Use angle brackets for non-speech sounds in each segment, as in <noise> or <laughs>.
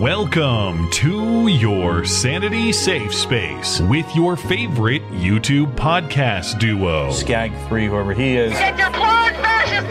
Welcome to your Sanity Safe Space with your favorite YouTube podcast duo. Skag 3, whoever he is. Get your clone fascist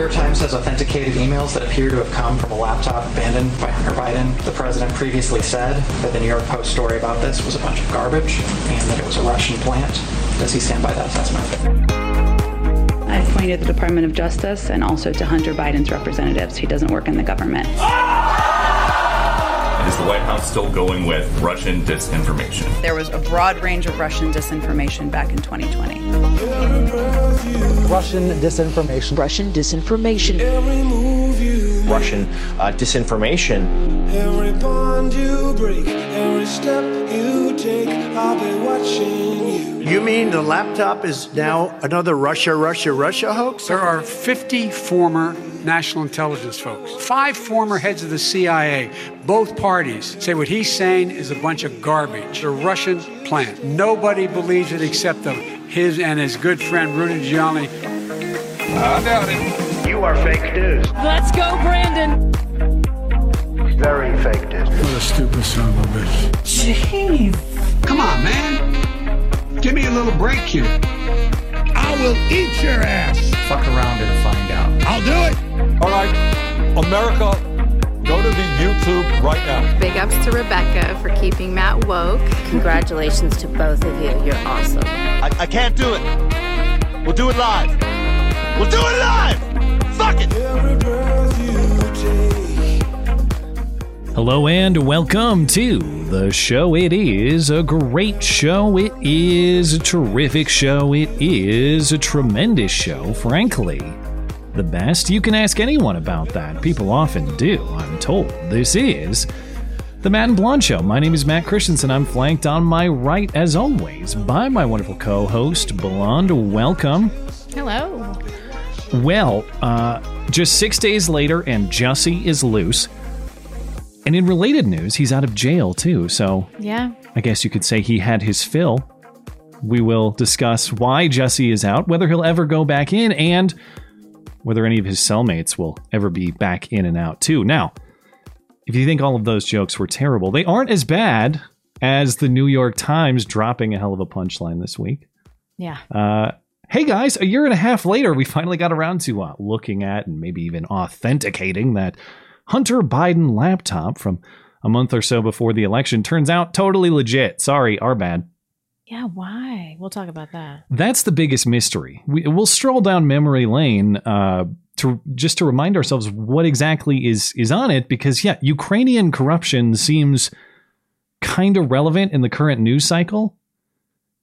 York Times has authenticated emails that appear to have come from a laptop abandoned by Hunter Biden. The president previously said that the New York Post story about this was a bunch of garbage and that it was a Russian plant. Does he stand by that assessment? I've pointed the Department of Justice and also to Hunter Biden's representatives. He doesn't work in the government. Ah! Is the White House still going with Russian disinformation? There was a broad range of Russian disinformation back in 2020. Russian disinformation. Russian disinformation. Russian uh, disinformation. Every bond you break, every step you take, I'll be watching you. You mean the laptop is now another Russia, Russia, Russia hoax? There are 50 former national intelligence folks, five former heads of the CIA. Both parties say what he's saying is a bunch of garbage. A Russian plant. Nobody believes it except of his and his good friend Rudy Giuliani. I doubt it. You are fake news. Let's go, Brandon. Very fake news. What a stupid son of a bitch. Jeez. Come on, man. Give me a little break here. I will eat your ass. Fuck around and find out. I'll do it. All right, America, go to the YouTube right now. Big ups to Rebecca for keeping Matt woke. Congratulations to both of you. You're awesome. I, I can't do it. We'll do it live. We'll do it live. Fuck it. Hello and welcome to the show. It is a great show. It is a terrific show. It is a tremendous show, frankly. The best. You can ask anyone about that. People often do, I'm told. This is the Matt and Blonde Show. My name is Matt Christiansen. I'm flanked on my right, as always, by my wonderful co host, Blonde. Welcome. Hello. Well, uh, just six days later, and Jussie is loose. And in related news, he's out of jail too. So Yeah. I guess you could say he had his fill. We will discuss why Jussie is out, whether he'll ever go back in, and whether any of his cellmates will ever be back in and out too. Now, if you think all of those jokes were terrible, they aren't as bad as the New York Times dropping a hell of a punchline this week. Yeah. Uh, hey guys, a year and a half later, we finally got around to uh, looking at and maybe even authenticating that Hunter Biden laptop from a month or so before the election. Turns out totally legit. Sorry, our bad. Yeah, why? We'll talk about that. That's the biggest mystery. We, we'll stroll down memory lane uh, to just to remind ourselves what exactly is is on it, because yeah, Ukrainian corruption seems kind of relevant in the current news cycle.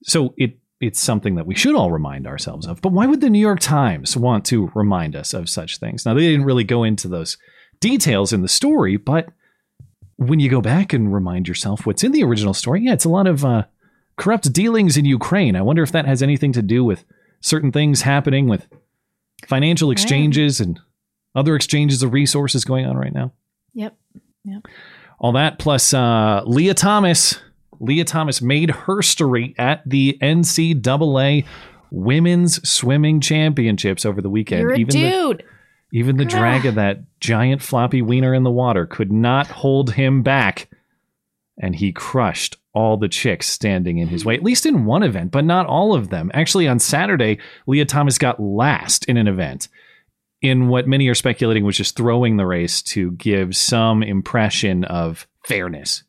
So it it's something that we should all remind ourselves of. But why would the New York Times want to remind us of such things? Now they didn't really go into those details in the story, but when you go back and remind yourself what's in the original story, yeah, it's a lot of uh, corrupt dealings in Ukraine. I wonder if that has anything to do with certain things happening with financial exchanges and other exchanges of resources going on right now. Yep. Yep. All that plus uh, Lia Thomas. Lia Thomas made her story at the NCAA Women's Swimming Championships over the weekend. You're a even the- dude. Even the drag of that giant floppy wiener in the water could not hold him back. And he crushed all the chicks standing in his way, at least in one event, but not all of them. Actually, on Saturday, Lia Thomas got last in an event in what many are speculating was just throwing the race to give some impression of fairness.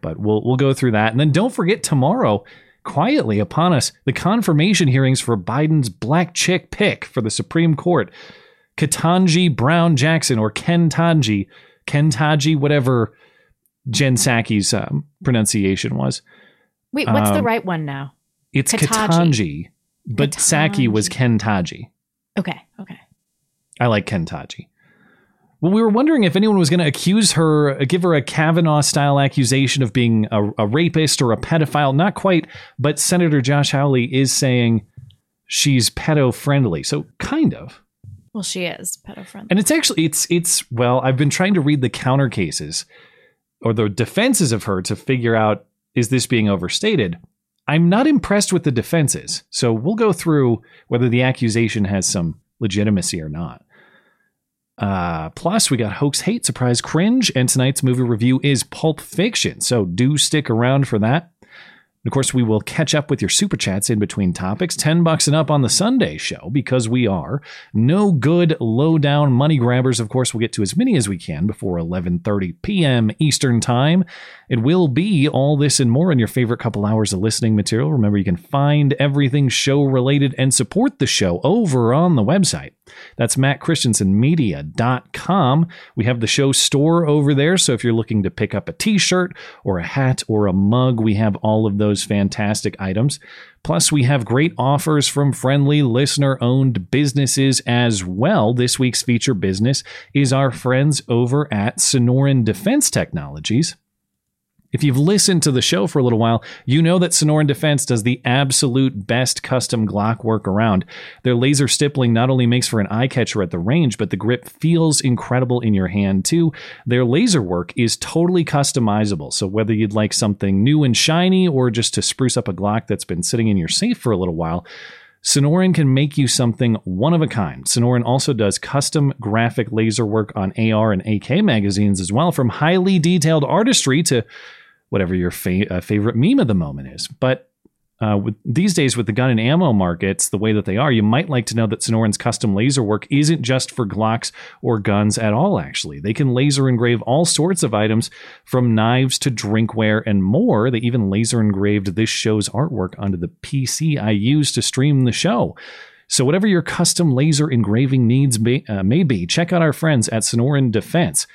But we'll we'll go through that. And then don't forget tomorrow, quietly upon us, the confirmation hearings for Biden's black chick pick for the Supreme Court. Katanji Brown Jackson or Kentanji, Kentaji, whatever Jen Psaki's um, pronunciation was. Wait, what's the Um, right one now? It's Kataji. Katanji, but Psaki was Kentaji. Okay. Okay. I like Kentaji. Well, we were wondering if anyone was going to accuse her, give her a Kavanaugh style accusation of being a, a, rapist or a pedophile. Not quite, but Senator Josh Hawley is saying she's pedo friendly. So kind of. Well, she is pedo friendly. And it's actually it's it's well, I've been trying to read the counter cases or the defenses of her to figure out is this being overstated. I'm not impressed with the defenses. So we'll go through whether the accusation has some legitimacy or not. Uh, plus, we got hoax, hate, surprise, cringe, and tonight's movie review is Pulp Fiction. So do stick around for that. Of course, we will catch up with your super chats in between topics. 10 bucks and up on the Sunday show because we are no good low down money grabbers. Of course, we'll get to as many as we can before 11:30 p.m. Eastern Time. It will be all this and more in your favorite couple hours of listening material. Remember, you can find everything show related and support the show over on the website. That's mattchristiansenmedia.com. We have the show store over there. So if you're looking to pick up a t shirt or a hat or a mug, we have all of those fantastic items. Plus, we have great offers from friendly listener owned businesses as well. This week's feature business is our friends over at Sonoran Defense Technologies. If you've listened to the show for a little while, you know that Sonoran Defense does the absolute best custom Glock work around. Their laser stippling not only makes for an eye catcher at the range, but the grip feels incredible in your hand too. Their laser work is totally customizable. So whether you'd like something new and shiny or just to spruce up a Glock that's been sitting in your safe for a little while, Sonoran can make you something one of a kind. Sonoran also does custom graphic laser work on AR and AK magazines as well, from highly detailed artistry to whatever your fa- uh, favorite meme of the moment is. But uh, with, these days, with the gun and ammo markets the way that they are, you might like to know that Sonoran's custom laser work isn't just for Glocks or guns at all, actually. They can laser engrave all sorts of items from knives to drinkware and more. They even laser engraved this show's artwork onto the PC I use to stream the show. So, whatever your custom laser engraving needs may, uh, may be, check out our friends at Sonoran Defense.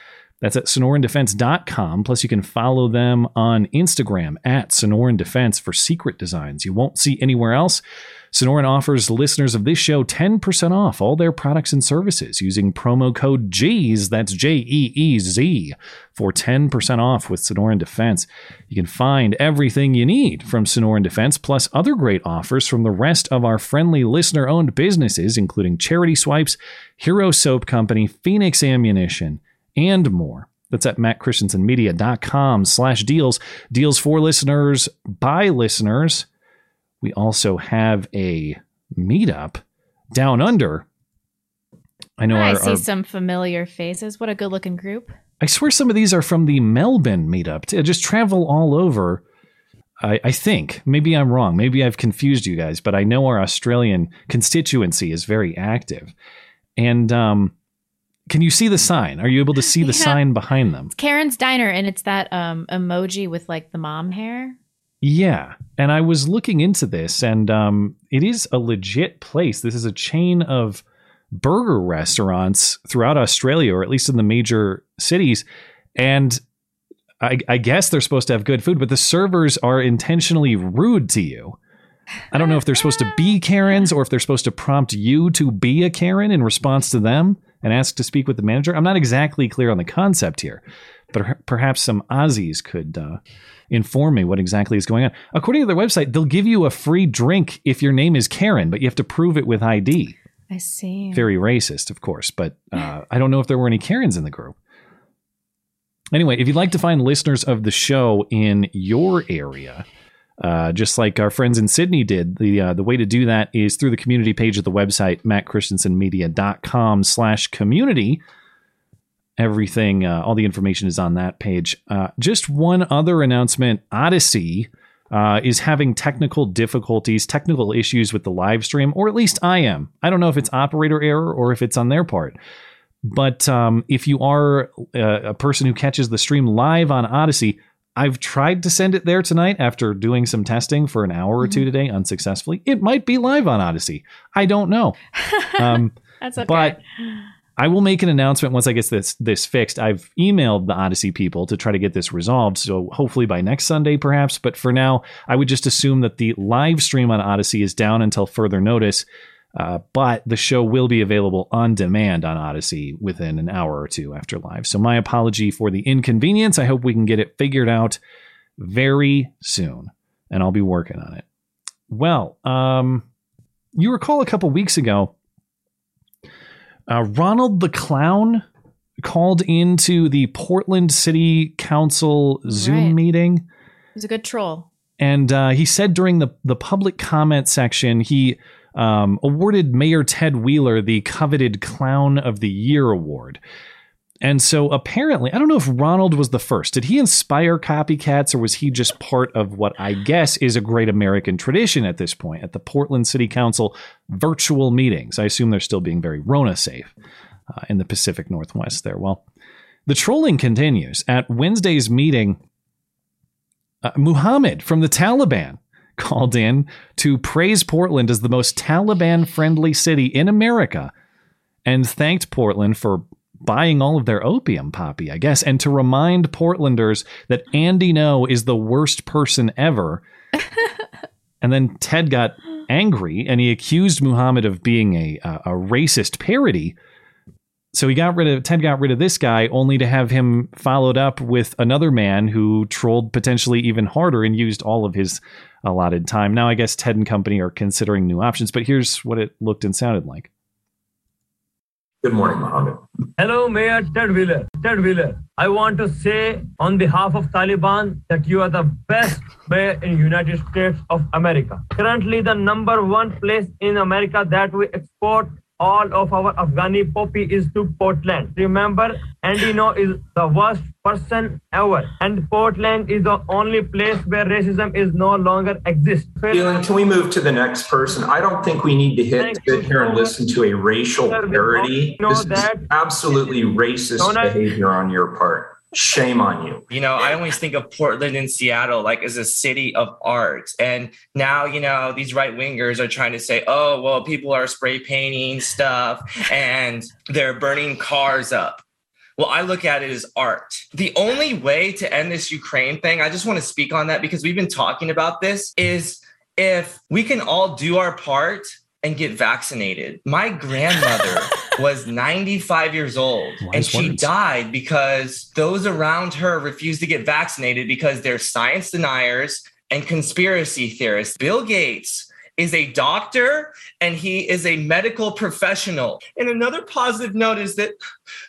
That's at sonorandefense.com. Plus, you can follow them on Instagram at Sonoran Defense for secret designs you won't see anywhere else. Sonoran offers listeners of this show 10% off all their products and services using promo code JEEZ, that's J E E Z, for 10% off with Sonoran Defense. You can find everything you need from Sonoran Defense, plus other great offers from the rest of our friendly listener owned businesses, including Charity Swipes, Hero Soap Company, Phoenix Ammunition, and more. That's at mattchristiansenmedia.com slash deals. Deals for listeners, by listeners. We also have a meetup down under. I know I our, see our- some familiar faces. What a good looking group. I swear some of these are from the Melbourne meetup. T- Just travel all over. I, I think. Maybe I'm wrong. Maybe I've confused you guys, but I know our Australian constituency is very active. And um, can you see the sign? Are you able to see the <laughs> Yeah. sign behind them? Karen's Diner, and it's that um, emoji with like the mom hair. Yeah. And I was looking into this, and um, it is a legit place. This is a chain of burger restaurants throughout Australia, or at least in the major cities. And I, I guess they're supposed to have good food, but the servers are intentionally rude to you. I don't know if they're supposed to be <laughs> Karens or if they're supposed to prompt you to be a Karen in response to them and ask to speak with the manager. I'm not exactly clear on the concept here, but perhaps some Aussies could uh, inform me what exactly is going on. According to their website, they'll give you a free drink if your name is Karen, but you have to prove it with ID. I see. Very racist, of course, but uh, I don't know if there were any Karens in the group. Anyway, if you'd like to find listeners of the show in your area, uh, just like our friends in Sydney did, the uh, the way to do that is through the community page of the website, mattchristiansenmedia.com slash community. Everything, uh, all the information is on that page. Uh, just one other announcement Odysee uh, is having technical difficulties, technical issues with the live stream, or at least I am. I don't know if it's operator error or if it's on their part. But um, if you are uh, a person who catches the stream live on Odysee, I've tried to send it there tonight after doing some testing for an hour or two today unsuccessfully. It might be live on Odysee. I don't know. <laughs> Um, That's okay. But I will make an announcement once I get this this fixed. I've emailed the Odysee people to try to get this resolved. So hopefully by next Sunday, perhaps. But for now, I would just assume that the live stream on Odysee is down until further notice. Uh, but the show will be available on demand on Odysee within an hour or two after live. So, my apology for the inconvenience. I hope we can get it figured out very soon, and I'll be working on it. Well, um, you recall a couple weeks ago, uh, Ronald the Clown called into the Portland City Council Zoom Right. meeting. Was a good troll. And uh, he said during the, the public comment section, he um, awarded Mayor Ted Wheeler the coveted Clown of the Year award. And so apparently, I don't know if Ronald was the first. Did he inspire copycats or was he just part of what I guess is a great American tradition at this point at the Portland City Council virtual meetings? I assume they're still being very Rona safe uh, in the Pacific Northwest there. Well, the trolling continues. At Wednesday's meeting, uh, Muhammad from the Taliban called in to praise Portland as the most Taliban friendly city in America and thanked Portland for buying all of their opium poppy, I guess, and to remind Portlanders that Andy Ngo is the worst person ever. <laughs> and then Ted got angry and he accused Muhammad of being a, a, a racist parody. So he got rid of Ted got rid of this guy only to have him followed up with another man who trolled potentially even harder and used all of his allotted time. Now I guess Ted and company are considering new options, but here's what it looked and sounded like. Good morning, Mohammed. Hello, Mayor Ted Wheeler. Ted Wheeler, I want to say on behalf of Taliban that you are the best mayor in United States of America. Currently, the number one place in America that we export all of our Afghani poppy is to Portland. Remember, Andy Ngo is the worst person ever, and Portland is the only place where racism is no longer exists. Keelan, can we move to the next person? I don't think we need to hit sit here and listen to a racial parody. This is absolutely racist behavior on your part. Shame on you. You know, I always think of Portland and Seattle like as a city of art. And now, you know, these right wingers are trying to say, oh, well, people are spray painting stuff and they're burning cars up. Well, I look at it as art. The only way to end this Ukraine thing, I just want to speak on that because we've been talking about this, is if we can all do our part and get vaccinated. My grandmother <laughs> was 95 years old and she words. died because those around her refused to get vaccinated because they're science deniers and conspiracy theorists. Bill Gates is a doctor and he is a medical professional. And another positive note is that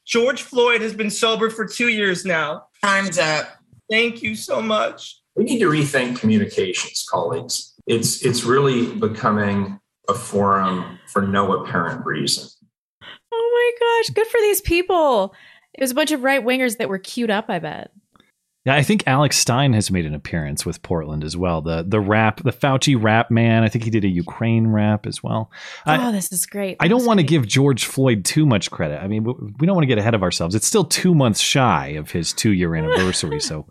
George Floyd has been sober for two years now. Time's up. Thank you so much. We need to rethink communications, colleagues. It's it's really becoming a forum for no apparent reason. Oh my gosh, good for these people. It was a bunch of right wingers that were queued up, I bet. Yeah, I think Alex Stein has made an appearance with Portland as well. The the rap, the Fauci rap man. I think he did a Ukraine rap as well. I- oh, this is great. I don't want to give George Floyd too much credit. I mean, we don't want to get ahead of ourselves. It's still two months shy of his two year <laughs> anniversary, so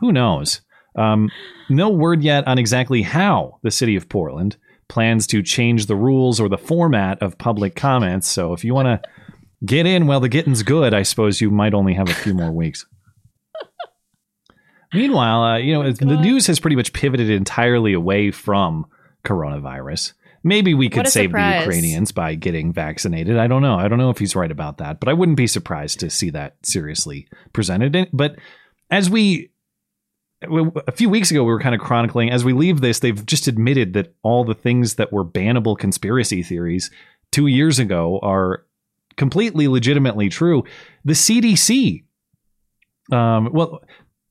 who knows? Um, no word yet on exactly how the city of Portland plans to change the rules or the format of public comments. So if you want to get in while the getting's good, I suppose you might only have a few more weeks. <laughs> Meanwhile, uh, you know, the news has pretty much pivoted entirely away from coronavirus. Maybe we could save the. Ukrainians by getting vaccinated. I don't know. I don't know if he's right about that, but I wouldn't be surprised to see that seriously presented. But as we a few weeks ago we were kind of chronicling as we leave this they've just admitted that all the things that were bannable conspiracy theories 2 years ago are completely legitimately true. The CDC um well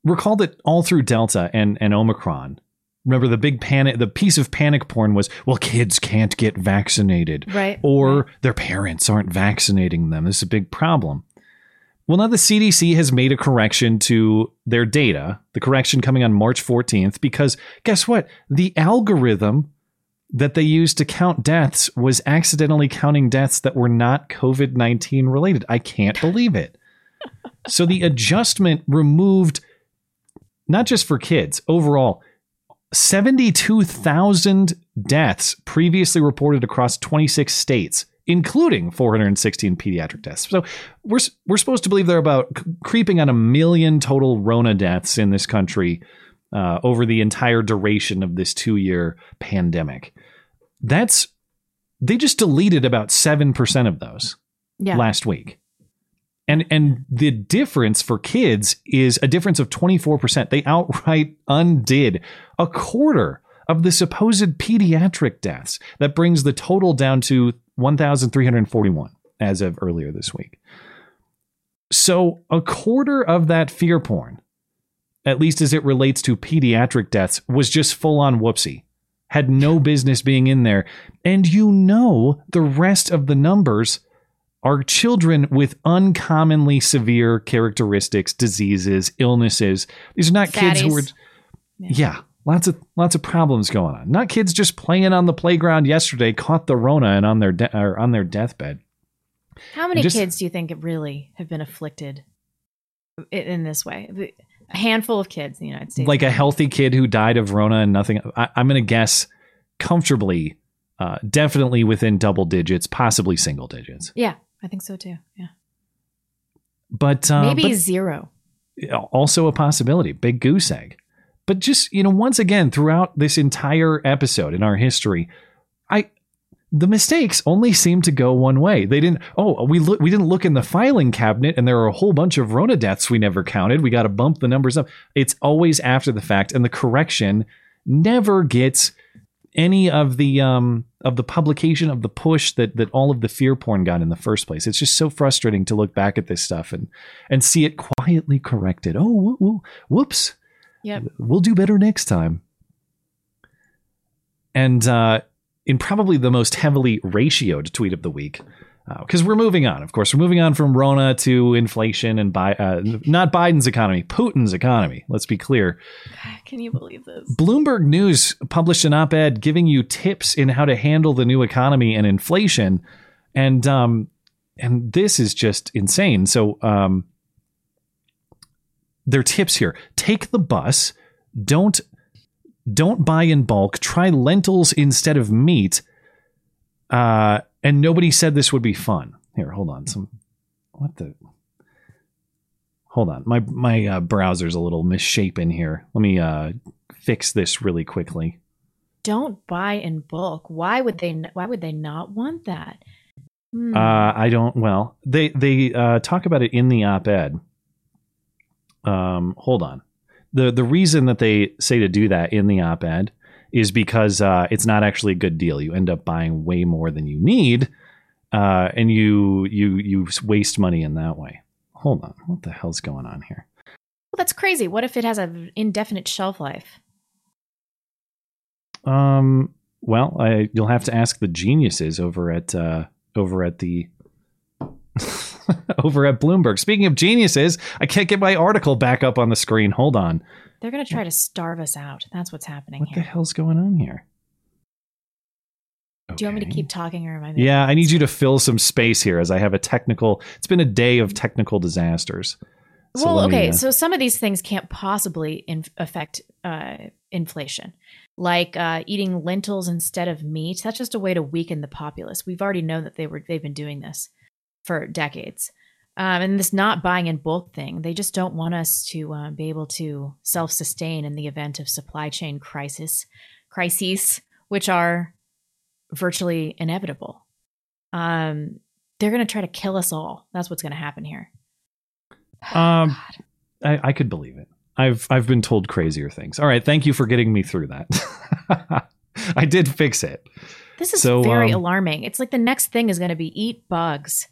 recall that all through delta and and omicron remember the big panic the piece of panic porn was well kids can't get vaccinated. Right, or their parents aren't vaccinating them. This is a big problem well, now the CDC has made a correction to their data, the correction coming on March 14th, because guess what? The algorithm that they used to count deaths was accidentally counting deaths that were not COVID 19 related. I can't believe it. <laughs> so the adjustment removed, not just for kids, overall, 72,000 deaths previously reported across 26 states, including 416 pediatric deaths. So we're we're supposed to believe they're about creeping on a million total Rona deaths in this country uh, over the entire duration of this two year pandemic. That's they just deleted about 7% of those Yeah. last week. And and the difference for kids is a difference of 24%. They outright undid a quarter of the supposed pediatric deaths. That brings the total down to 1,341 as of earlier this week. So a quarter of that fear porn, at least as it relates to pediatric deaths, was just full on whoopsie. Had no business being in there. And you know the rest of the numbers are children with uncommonly severe characteristics, diseases, illnesses. These are not kids who are Fatties. yeah, lots of lots of problems going on. Not kids just playing on the playground yesterday, caught the Rona and on their de- or on their deathbed. How many Just- kids do you think really have been afflicted in this way? A handful of kids in the United States. Like a healthy kid who died of Rona and nothing. I, I'm going to guess comfortably, uh, definitely within double digits, possibly single digits. yeah, I think so too. Yeah, But uh, maybe but- zero. also a possibility big goose egg but just you know once again throughout this entire episode in our history i the mistakes only seem to go one way they didn't oh we look we didn't look in the filing cabinet and there are a whole bunch of rona deaths we never counted we got to bump the numbers up it's always after the fact and the correction never gets any of the um of the publication of the push that that all of the fear porn got in the first place. It's just so frustrating to look back at this stuff and and see it quietly corrected. Oh, whoo- whoo- whoops. Yep. We'll do better next time. And uh, in probably the most heavily ratioed tweet of the week, because we're moving on. Of course, we're moving on from Rona to inflation and Bi- uh, not Biden's economy, Putin's economy. Let's be clear. <sighs> Can you believe this? Bloomberg News published an op-ed giving you tips in how to handle the new economy and inflation, and um, and this is just insane. So um, their tips here: take the bus, don't don't buy in bulk, try lentils instead of meat. Uh, and nobody said this would be fun. Here, hold on. Some what the hold on my my uh, browser's a little misshapen here let me uh fix this really quickly Don't buy in bulk. Why would they? Why would they not want that? Hmm. uh i don't well they they uh talk about it in the op-ed um hold on the the reason that they say to do that in the op-ed is because uh it's not actually a good deal you end up buying way more than you need uh and you you you waste money in that way hold on what the hell's going on here well, that's crazy. What if it has an indefinite shelf life? Um. Well, I, you'll have to ask the geniuses over at uh, over at the <laughs> over at Bloomberg. Speaking of geniuses, I can't get my article back up on the screen. Hold on. They're going to try to starve us out. That's what's happening here. What the hell's going on here? Do you want me to keep talking or am I? Yeah, I need you to fill some space here as I have a technical. It's been a day of technical disasters. So well, let me, okay. uh, So some of these things can't possibly in- affect uh, inflation, like uh, eating lentils instead of meat. That's just a way to weaken the populace. We've already known that they were they've been doing this for decades. Um, and this not buying in bulk thing, they just don't want us to uh, be able to self sustain in the event of supply chain crisis, crises, which are virtually inevitable. Um, they're going to try to kill us all. That's what's going to happen here. <sighs> Um, I, I could believe it. I've I've been told crazier things. All right, thank you for getting me through that. <laughs> I did fix it. This is So, very um, alarming. It's like the next thing is going to be eat bugs.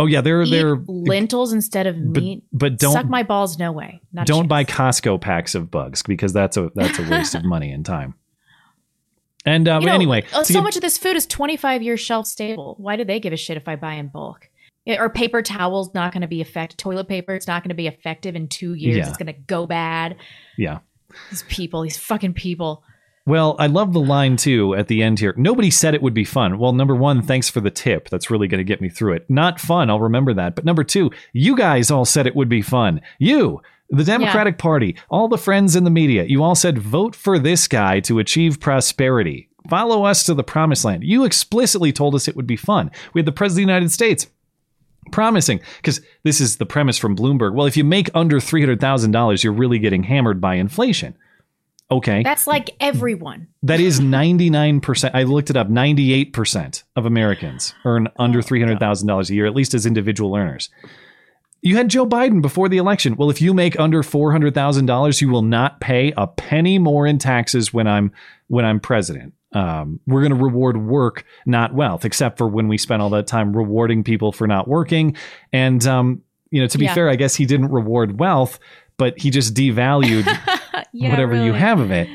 Oh yeah, they're Eat they're lentils instead of but, meat. but don't suck my balls. No way. Not don't buy Costco packs of bugs because that's a that's a waste of <laughs> money and time. And uh, You know, anyway, uh, so get- much of this food is 25 years shelf stable. Why do they give a shit if I buy in bulk? Or paper towels not going to be effective. Toilet paper it's not going to be effective in two years. Yeah. It's going to go bad. yeah. These people, these fucking people. Well, I love the line too at the end here. Nobody said it would be fun. Well, number one, thanks for the tip. That's really going to get me through it. Not fun. I'll remember that. But number two, you guys all said it would be fun. You, the Democratic Party, all the friends in the media, you all said vote for this guy to achieve prosperity. Follow us to the promised land. You explicitly told us it would be fun. We had the President of the United States promising because this is the premise from Bloomberg. Well, if you make under $300,000, you're really getting hammered by inflation. Okay. That's like everyone. That is 99%. I looked it up. 98% of Americans earn under $300,000 a year, at least as individual earners. You had Joe Biden before the election. Well, if you make under $400,000, you will not pay a penny more in taxes when I'm when I'm president. Um, we're going to reward work, not wealth, except for when we spend all that time rewarding people for not working. And um, you know, to be Yeah. fair, I guess he didn't reward wealth, but he just devalued <laughs> Yeah, whatever you have of it.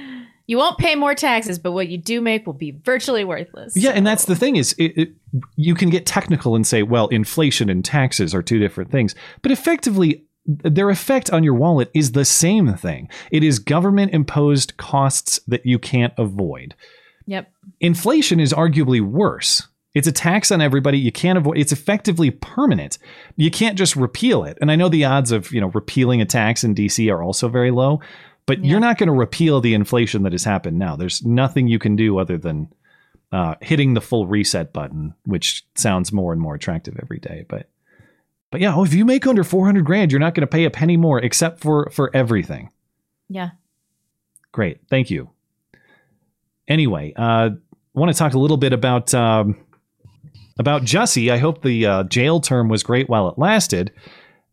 You won't pay more taxes, but what you do make will be virtually worthless. Yeah, and that's the thing is, it, it, you can get technical and say, well, inflation and taxes are two different things, but effectively, their effect on your wallet is the same thing. It is government imposed costs that you can't avoid. Yep. Inflation is arguably worse. It's a tax on everybody. You can't avoid. It's effectively permanent. You can't just repeal it. And I know the odds of you know repealing a tax in DC are also very low, but you're not going to repeal the inflation that has happened now. There's nothing you can do other than uh, hitting the full reset button, which sounds more and more attractive every day. But but yeah, oh, if you make under 400 grand, you're not going to pay a penny more, except for for everything. Yeah. Great, thank you. Anyway, uh, want to talk a little bit about um, about Jussie. I hope the uh, jail term was great while it lasted,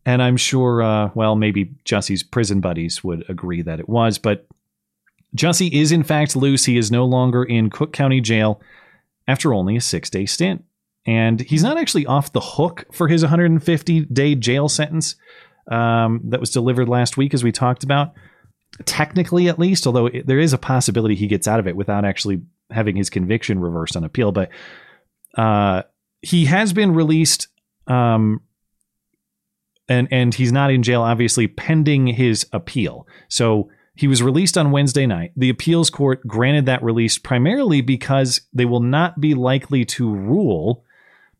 and I'm sure, uh, well, maybe Jussie's prison buddies would agree that it was. But Jussie is in fact loose. He is no longer in Cook County Jail after only a six day stint, and he's not actually off the hook for his 150 day jail sentence um, that was delivered last week, as we talked about technically at least, although it, there is a possibility he gets out of it without actually having his conviction reversed on appeal. But uh, he has been released, um, and and he's not in jail, obviously, pending his appeal. So he was released on Wednesday night. The appeals court granted that release primarily because they will not be likely to rule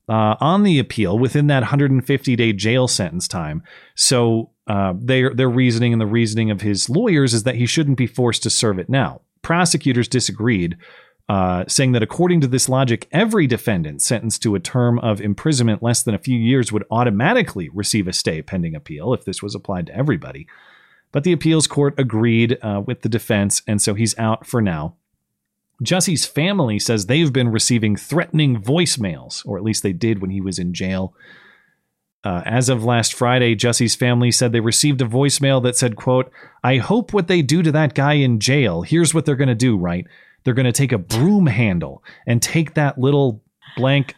uh, on the appeal within that 150 day jail sentence time. So uh, their their reasoning and the reasoning of his lawyers is that he shouldn't be forced to serve it now. Prosecutors disagreed, uh, saying that according to this logic, every defendant sentenced to a term of imprisonment less than a few years would automatically receive a stay pending appeal if this was applied to everybody. But the appeals court agreed uh, with the defense, and so he's out for now. Jussie's family says they've been receiving threatening voicemails, or at least they did when he was in jail. Uh, as of last Friday, Jussie's family said they received a voicemail that said, quote, I hope what they do to that guy in jail, here's what they're going to do, right? They're going to take a broom handle and take that little blank,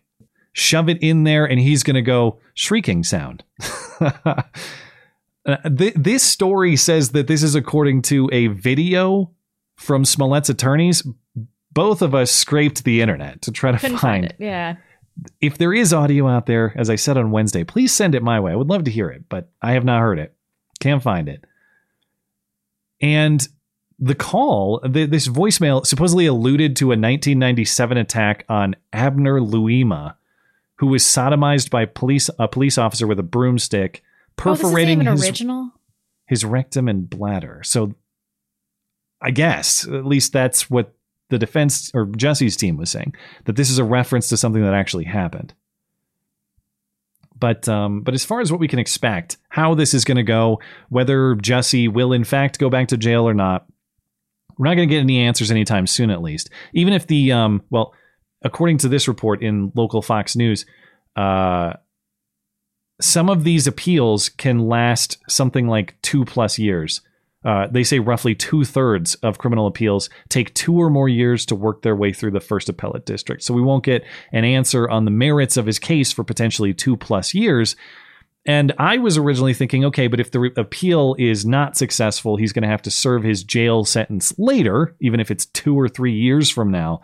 shove it in there, and he's going to go shrieking sound. <laughs> Uh, th- this story says that this is according to a video from Smollett's attorneys. Both of us scraped the internet to try to find, find it. Yeah. if there is audio out there, as I said on Wednesday, please send it my way. I would love to hear it, but I have not heard it. Can't find it. And the call, th- this voicemail supposedly alluded to a 1997 attack on Abner Louima, who was sodomized by police a police officer with a broomstick, perforating oh, his original. his rectum and bladder. So I guess at least that's what the defense or Jussie's team was saying that this is a reference to something that actually happened. But um, but as far as what we can expect, how this is going to go, whether Jussie will in fact go back to jail or not, we're not going to get any answers anytime soon. At least, even if the um, well, according to this report in local Fox News, uh, some of these appeals can last something like two plus years. Uh, they say roughly two thirds of criminal appeals take two or more years to work their way through the first appellate district. So we won't get an answer on the merits of his case for potentially two plus years. And I was originally thinking, okay, but if the re- appeal is not successful, he's going to have to serve his jail sentence later, even if it's two or three years from now.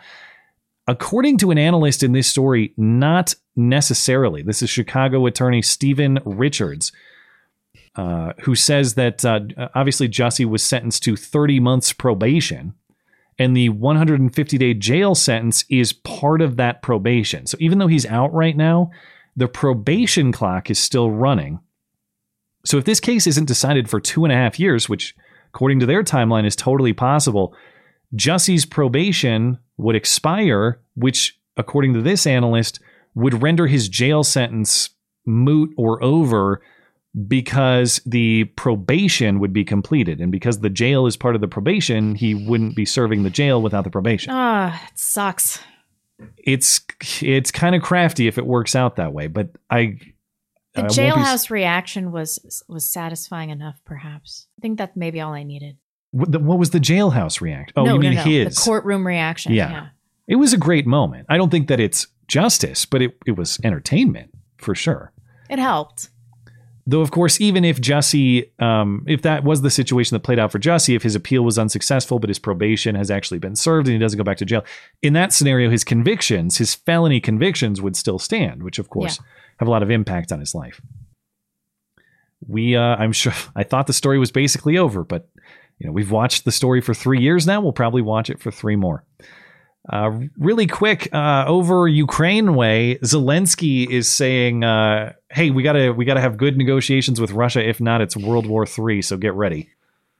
According to an analyst in this story, not necessarily. This is Chicago attorney Stephen Richards, uh, who says that uh, obviously Jussie was sentenced to 30 months probation, and the 150 day jail sentence is part of that probation. So even though he's out right now, the probation clock is still running. So if this case isn't decided for two and a half years, which according to their timeline is totally possible, Jussie's probation would expire, which, according to this analyst, would render his jail sentence moot or over because the probation would be completed. And because the jail is part of the probation, he wouldn't be serving the jail without the probation. Ah, it sucks. It's it's kind of crafty if it works out that way, but I The I won't be- jailhouse reaction was was satisfying enough, perhaps. I think that's maybe all I needed. What, the, what was the jailhouse react? Oh, no, you mean no, no. his? The courtroom reaction. yeah. yeah. It was a great moment. I don't think that it's justice, but it, it was entertainment for sure. It helped. Though, of course, even if Jussie, um, if that was the situation that played out for Jussie, if his appeal was unsuccessful, but his probation has actually been served and he doesn't go back to jail, in that scenario, his convictions, his felony convictions would still stand, which, of course, have a lot of impact on his life. We, uh, I'm sure, <laughs> I thought the story was basically over, but, you know, we've watched the story for three years now. We'll probably watch it for three more. Uh, really quick, uh, over Ukraine way, Zelensky is saying, uh, "Hey, we gotta we gotta have good negotiations with Russia. If not, it's World War III. So get ready."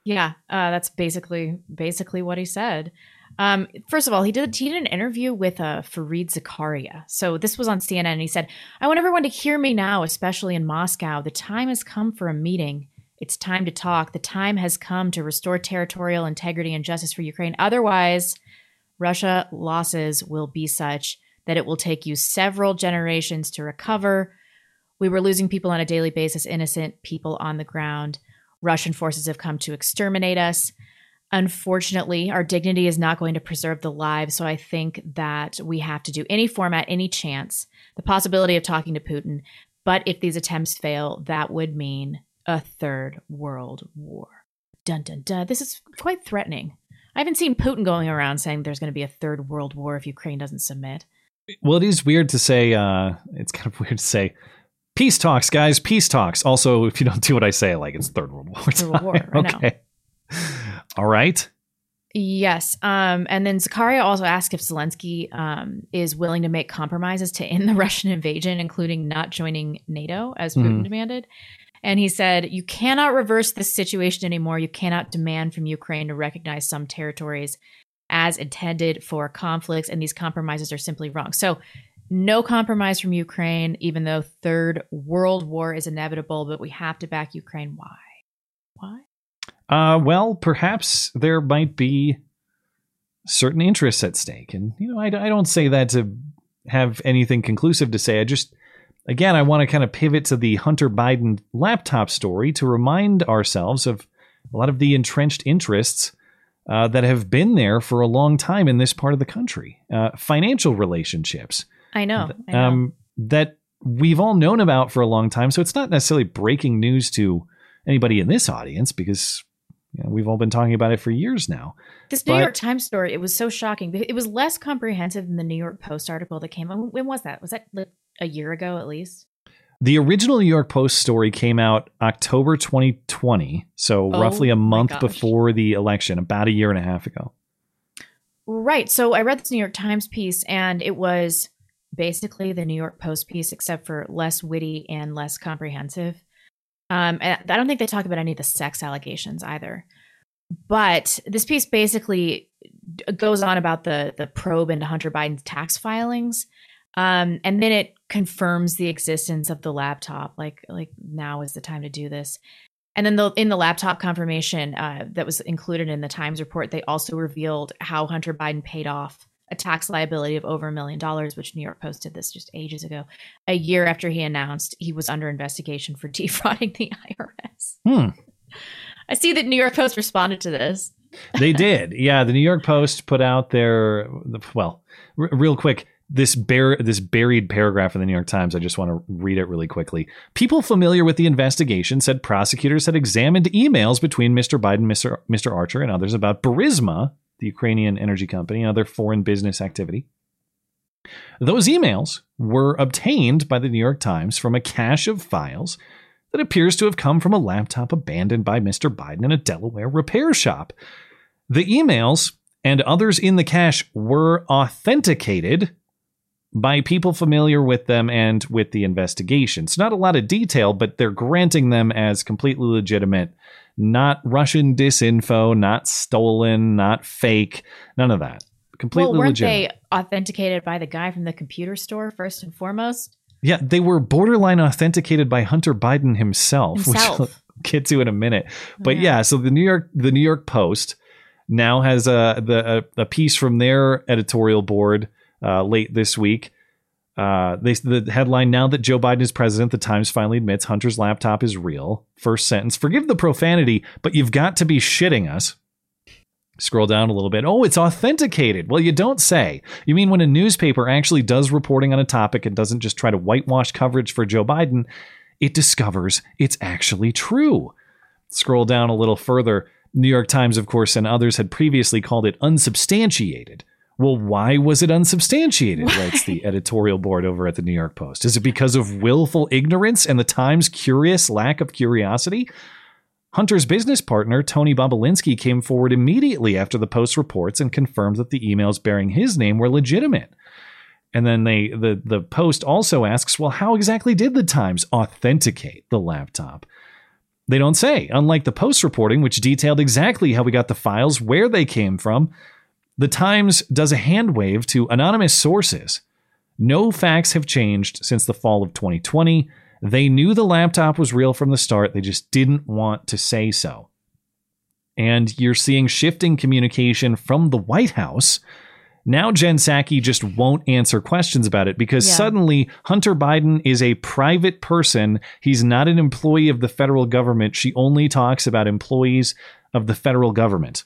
Yeah, uh, that's basically basically what he said. Um, first of all, he did he did an interview with uh, Fareed Zakaria. So this was on CNN, and he said, "I want everyone to hear me now, especially in Moscow. The time has come for a meeting. It's time to talk. The time has come to restore territorial integrity and justice for Ukraine. Otherwise, Russia losses will be such that it will take you several generations to recover. We were losing people on a daily basis, innocent people on the ground." Russian forces have come to exterminate us. Unfortunately, our dignity is not going to preserve the lives. So I think that we have to do any format, any chance, the possibility of talking to Putin. But if these attempts fail, that would mean a third world war. Dun dun dun. This is quite threatening. I haven't seen Putin going around saying there's going to be a third world war if Ukraine doesn't submit. Well, it is weird to say. Uh, it's kind of <laughs> weird to say. Peace talks, guys. Peace talks. Also, if you don't do what I say, like it's Third World War. Third World War, know. okay. All right. Yes. Um, and then Zakaria also asked if Zelensky um, is willing to make compromises to end the <laughs> Russian invasion, including not joining NATO, as Putin Mhm. demanded. And he said, You cannot reverse this situation anymore. You cannot demand from Ukraine to recognize some territories as intended for conflicts, and these compromises are simply wrong. So, no compromise from Ukraine, even though third world war is inevitable, but we have to back Ukraine. Why? Why? Uh, well, perhaps there might be certain interests at stake, and you know, I, I don't say that to have anything conclusive to say. I just, again, I want to kind of pivot to the Hunter Biden laptop story to remind ourselves of a lot of the entrenched interests uh, that have been there for a long time in this part of the country. Uh, financial relationships I know. I know. um, that we've all known about for a long time. So it's not necessarily breaking news to anybody in this audience because you know, we've all been talking about it for years now. This New But- York Times story, it was so shocking. It was less comprehensive than the New York Post article that came out. When was that? Was that like a year ago at least? The original New York Post story came out October 2020, so Oh roughly a month before the election, about a year and a half ago. Right. So I read this New York Times piece and it was basically the New York Post piece, except for less witty and less comprehensive. Um, and I don't think they talk about any of the sex allegations either. But this piece basically goes on about the the probe into Hunter Biden's tax filings, um, and then it confirms the existence of the laptop. Like like now is the time to do this. And then the, in the laptop confirmation uh, that was included in the Times report, they also revealed how Hunter Biden paid off a tax liability of over a million dollars, which New York Post did this just ages ago, a year after he announced he was under investigation for <laughs> defrauding the IRS. Hmm. I see that New York Post responded to this. They did. Yeah, the New York Post put out their well, r- real quick. This bear, this buried paragraph in the New York Times. I just want to read it really quickly. People familiar with the investigation said prosecutors had examined emails between Mr. Biden, Mr. Mr. Archer, and others about Burisma, the Ukrainian energy company, and other foreign business activity. Those emails were obtained by the New York Times from a cache of files that appears to have come from a laptop abandoned by Mr. Biden in a Delaware repair shop. The emails and others in the cache were authenticated by people familiar with them and with the investigation. It's not a lot of detail, but they're granting them as completely legitimate, not Russian disinfo, not stolen, not fake, none of that. Completely well, weren't legitimate. they authenticated by the guy from the computer store first and foremost? Yeah, they were borderline authenticated by Hunter Biden himself, Himself. which I'll get to in a minute. But yeah, so the New York the New York Post now has a the a, a piece from their editorial board uh, late this week. Uh, they the headline now that Joe Biden is president, the Times finally admits Hunter's laptop is real. First sentence: Forgive the profanity, but you've got to be shitting us. Scroll down a little bit. Oh, it's authenticated. Well, you don't say. You mean when a newspaper actually does reporting on a topic and doesn't just try to whitewash coverage for Joe Biden, it discovers it's actually true. Scroll down a little further. New York Times, of course, and others had previously called it unsubstantiated. Well, why was it unsubstantiated? <laughs> Writes the editorial board over at the New York Post. Is it because of willful ignorance and the Times' curious lack of curiosity? Hunter's business partner, Tony Bobulinski, came forward immediately after the Post reports and confirmed that the emails bearing his name were legitimate. And then they the, the Post also asks, well, how exactly did the Times authenticate the laptop? They don't say, unlike the Post reporting, which detailed exactly how we got the files, where they came from. The Times does a hand wave to anonymous sources. No facts have changed since the fall of 2020. They knew the laptop was real from the start, they just didn't want to say so. And you're seeing shifting communication from the White House. Now Jen Psaki just won't answer questions about it because Yeah. suddenly Hunter Biden is a private person. He's not an employee of the federal government. She only talks about employees of the federal government.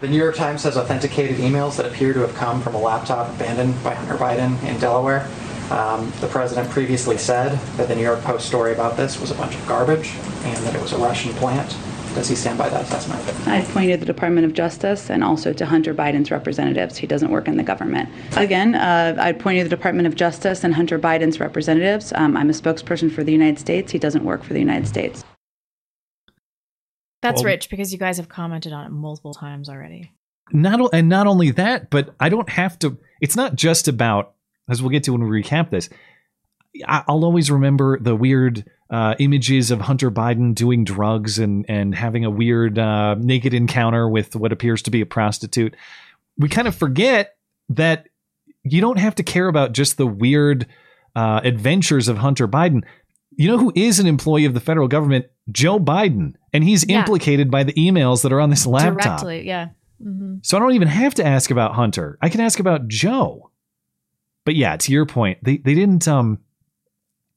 The New York Times has authenticated emails that appear to have come from a laptop abandoned by Hunter Biden in Delaware. Um, the president previously said that the New York Post story about this was a bunch of garbage and that it was a Russian plant. Does he stand by that assessment? I've pointed the Department of Justice and also to Hunter Biden's representatives. He doesn't work in the government. Again, uh, I pointed to the Department of Justice and Hunter Biden's representatives. Um, I'm a spokesperson for the United States. He doesn't work for the United States. That's Well- rich because you guys have commented on it multiple times already. not and not only that, but I don't have to. It's not just about as we'll get to when we recap this. I'll always remember the weird uh, images of Hunter Biden doing drugs and and having a weird uh, naked encounter with what appears to be a prostitute. We kind of forget that you don't have to care about just the weird uh, adventures of Hunter Biden. You know who is an employee of the federal government? Joe Biden, and he's Yeah. implicated by the emails that are on this laptop. Directly, yeah. hmm So I don't even have to ask about Hunter. I can ask about Joe. But yeah, to your point, they they didn't um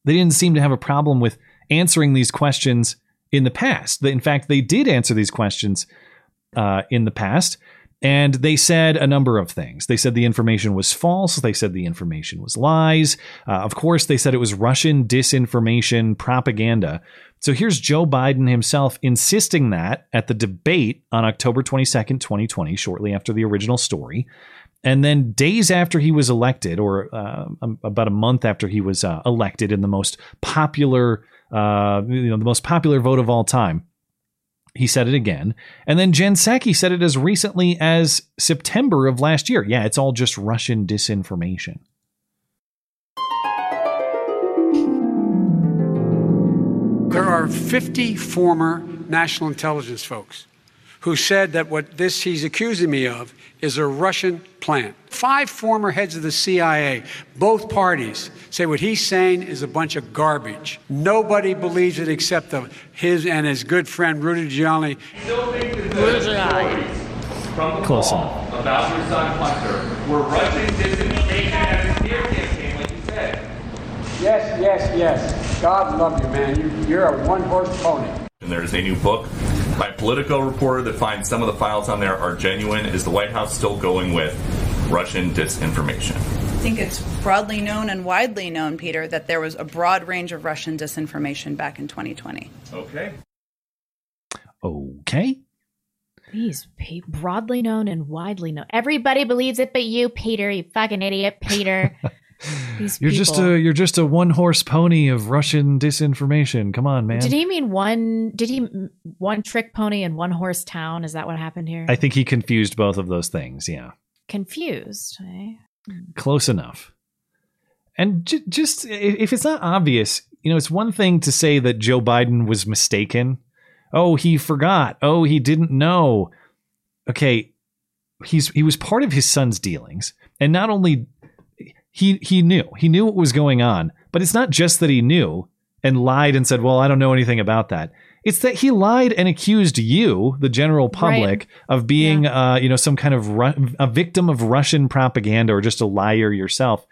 they didn't seem to have a problem with answering these questions in the past. In fact, they did answer these questions uh, in the past, and they said a number of things. They said the information was false. They said the information was lies. Uh, of course, they said it was Russian disinformation propaganda. So here's Joe Biden himself insisting that at the debate on October 22nd, 2020, shortly after the original story. And then days after he was elected, or uh, um, about a month after he was uh, elected in the most popular, uh, you know, the most popular vote of all time, he said it again. And then Jen Psaki said it as recently as September of last year. Yeah, it's all just Russian disinformation. There are 50 former national intelligence folks who said that what this he's accusing me of is a Russian plant. Five former heads of the CIA, both parties, say what he's saying is a bunch of garbage. Nobody believes it except the, his and his good friend Rudy Giuliani. From the Close call about your son Hunter were Russian disinformation at a smear campaign, like you said. Yes, yes, yes. God love you, man. You, you're a one-horse pony. And there's a new book by a Politico reporter that finds some of the files on there are genuine. Is the White House still going with Russian disinformation? I think it's broadly known and widely known, Peter, that there was a broad range of Russian disinformation back in 2020. Okay. Okay. He's pa- broadly known and widely known. Everybody believes it, but you, Peter, you fucking idiot, Peter. <laughs> <laughs> These You're just a you're just a one horse pony of Russian disinformation. Come on, man. Did he mean one? Did he one trick pony and one horse town? Is that what happened here? I think he confused both of those things. Yeah. Confused. eh? close enough. And j- just if it's not obvious, you know, it's one thing to say that Joe Biden was mistaken. Oh, he forgot. Oh, he didn't know. Okay, he's he was part of his son's dealings, and not only he he knew. He knew what was going on. But it's not just that he knew and lied and said, "Well, I don't know anything about that." It's that he lied and accused you, the general public, Right. of being, uh, you know, some kind of Ru- a victim of Russian propaganda or just a liar yourself.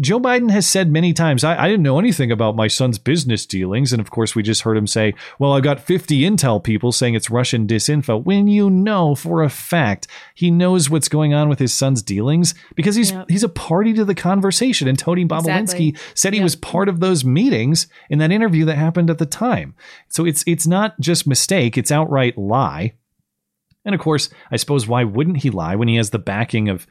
Joe Biden has said many times, I, I didn't know anything about my son's business dealings. And of course, we just heard him say, Well, I've got 50 intel people saying it's Russian disinfo. When you know for a fact he knows what's going on with his son's dealings because he's Yep. he's a party to the conversation. And Tony Bobulinski Exactly. said he was part of those meetings in that interview that happened at the time. So it's it's not just mistake, it's outright lie. And of course, I suppose why wouldn't he lie when he has the backing of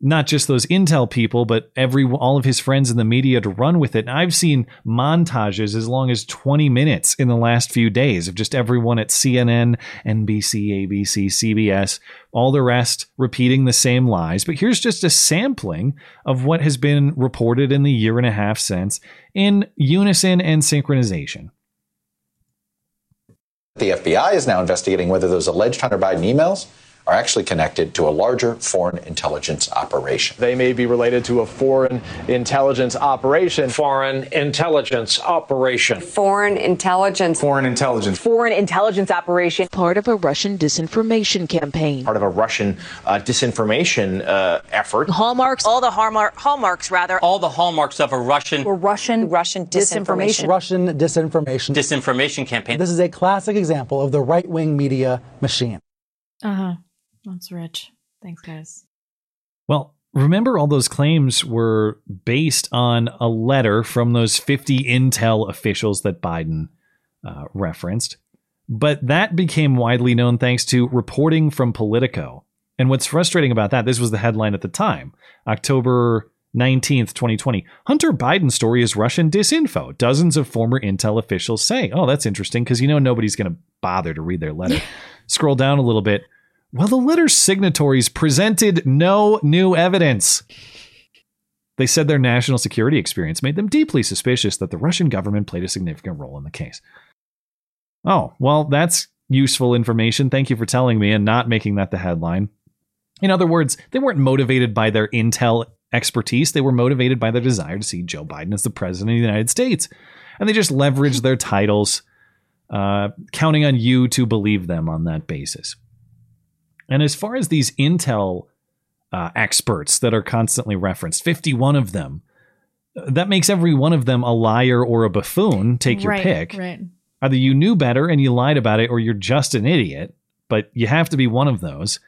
not just those intel people, but every all of his friends in the media to run with it. And I've seen montages as long as 20 minutes in the last few days of just everyone at CNN, NBC, ABC, CBS, all the rest repeating the same lies. But here's just a sampling of what has been reported in the year and a half since in unison and synchronization. The FBI is now investigating whether those alleged Hunter Biden emails are actually connected to a larger foreign intelligence operation. They may be related to a foreign intelligence operation. Foreign intelligence operation. Foreign intelligence. Foreign intelligence. Foreign intelligence operation. Part of a Russian disinformation campaign. Part of a Russian uh, disinformation uh, effort. Hallmarks. All the hallmark hallmarks rather. all the hallmarks of a Russian Or Russian Russian disinformation. Russian disinformation. disinformation campaign. This is a classic example of the right wing media machine. Uh huh. That's rich. Thanks, guys. Well, remember all those claims were based on a letter from those 50 intel officials that Biden uh, referenced. But that became widely known thanks to reporting from Politico. And what's frustrating about that, this was the headline at the time, October 19th, 2020. Hunter Biden story is Russian disinfo. Dozens of former intel officials say, oh, that's interesting because you know nobody's going to bother to read their letter. <laughs> Scroll down a little bit. Well, the letter's signatories presented no new evidence. They said their national security experience made them deeply suspicious that the Russian government played a significant role in the case. Oh, well, that's useful information. Thank you for telling me and not making that the headline. In other words, they weren't motivated by their intel expertise, they were motivated by their desire to see Joe Biden as the president of the United States. And they just leveraged their titles, uh, counting on you to believe them on that basis. And as far as these intel uh, experts that are constantly referenced, 51 of them, uh, that makes every one of them a liar or a buffoon. Take your right, pick. Right. Either you knew better and you lied about it, or you're just an idiot, but you have to be one of those.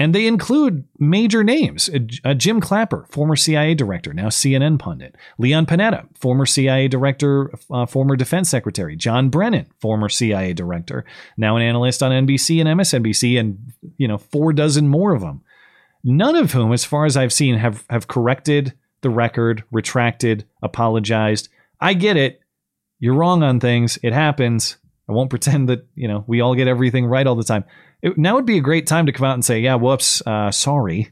And they include major names uh, uh, Jim Clapper, former CIA director, now CNN pundit. Leon Panetta, former CIA director, uh, former defense secretary. John Brennan, former CIA director, now an analyst on NBC and MSNBC, and you know four dozen more of them. None of whom, as far as I've seen, have have corrected the record, retracted, apologized. I get it. You're wrong on things. It happens. I won't <laughs> pretend that you know we all get everything right all the time. It, now would be a great time to come out and say, "Yeah, whoops, uh, sorry,"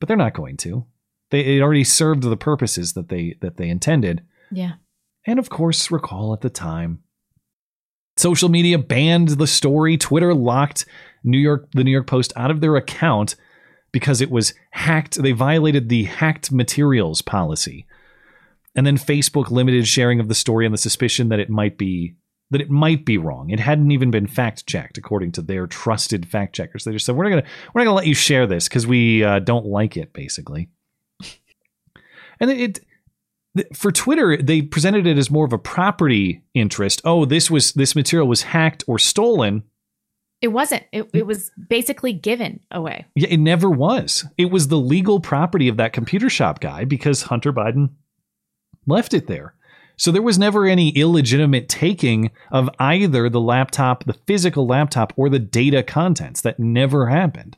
but they're not going to. They it already served the purposes that they that they intended, Yeah. and of course, recall at the time, social media banned the story. Twitter locked New York the New York Post out of their account because it was hacked. They violated the hacked materials policy. And then Facebook limited sharing of the story on the suspicion that it might be that it might be wrong. It hadn't even been fact checked according to their trusted fact checkers. They just said we're not gonna we're not gonna let you share this because we uh, don't like it, basically. <laughs> And it, it for Twitter, they presented it as more of a property interest. Oh, this was this material was hacked or stolen. It wasn't. It, it was basically given away. Yeah, it never was. It was the legal property of that computer shop guy because Hunter Biden left it there. So there was never any illegitimate taking of either the laptop, the physical laptop, or the data contents. That never happened.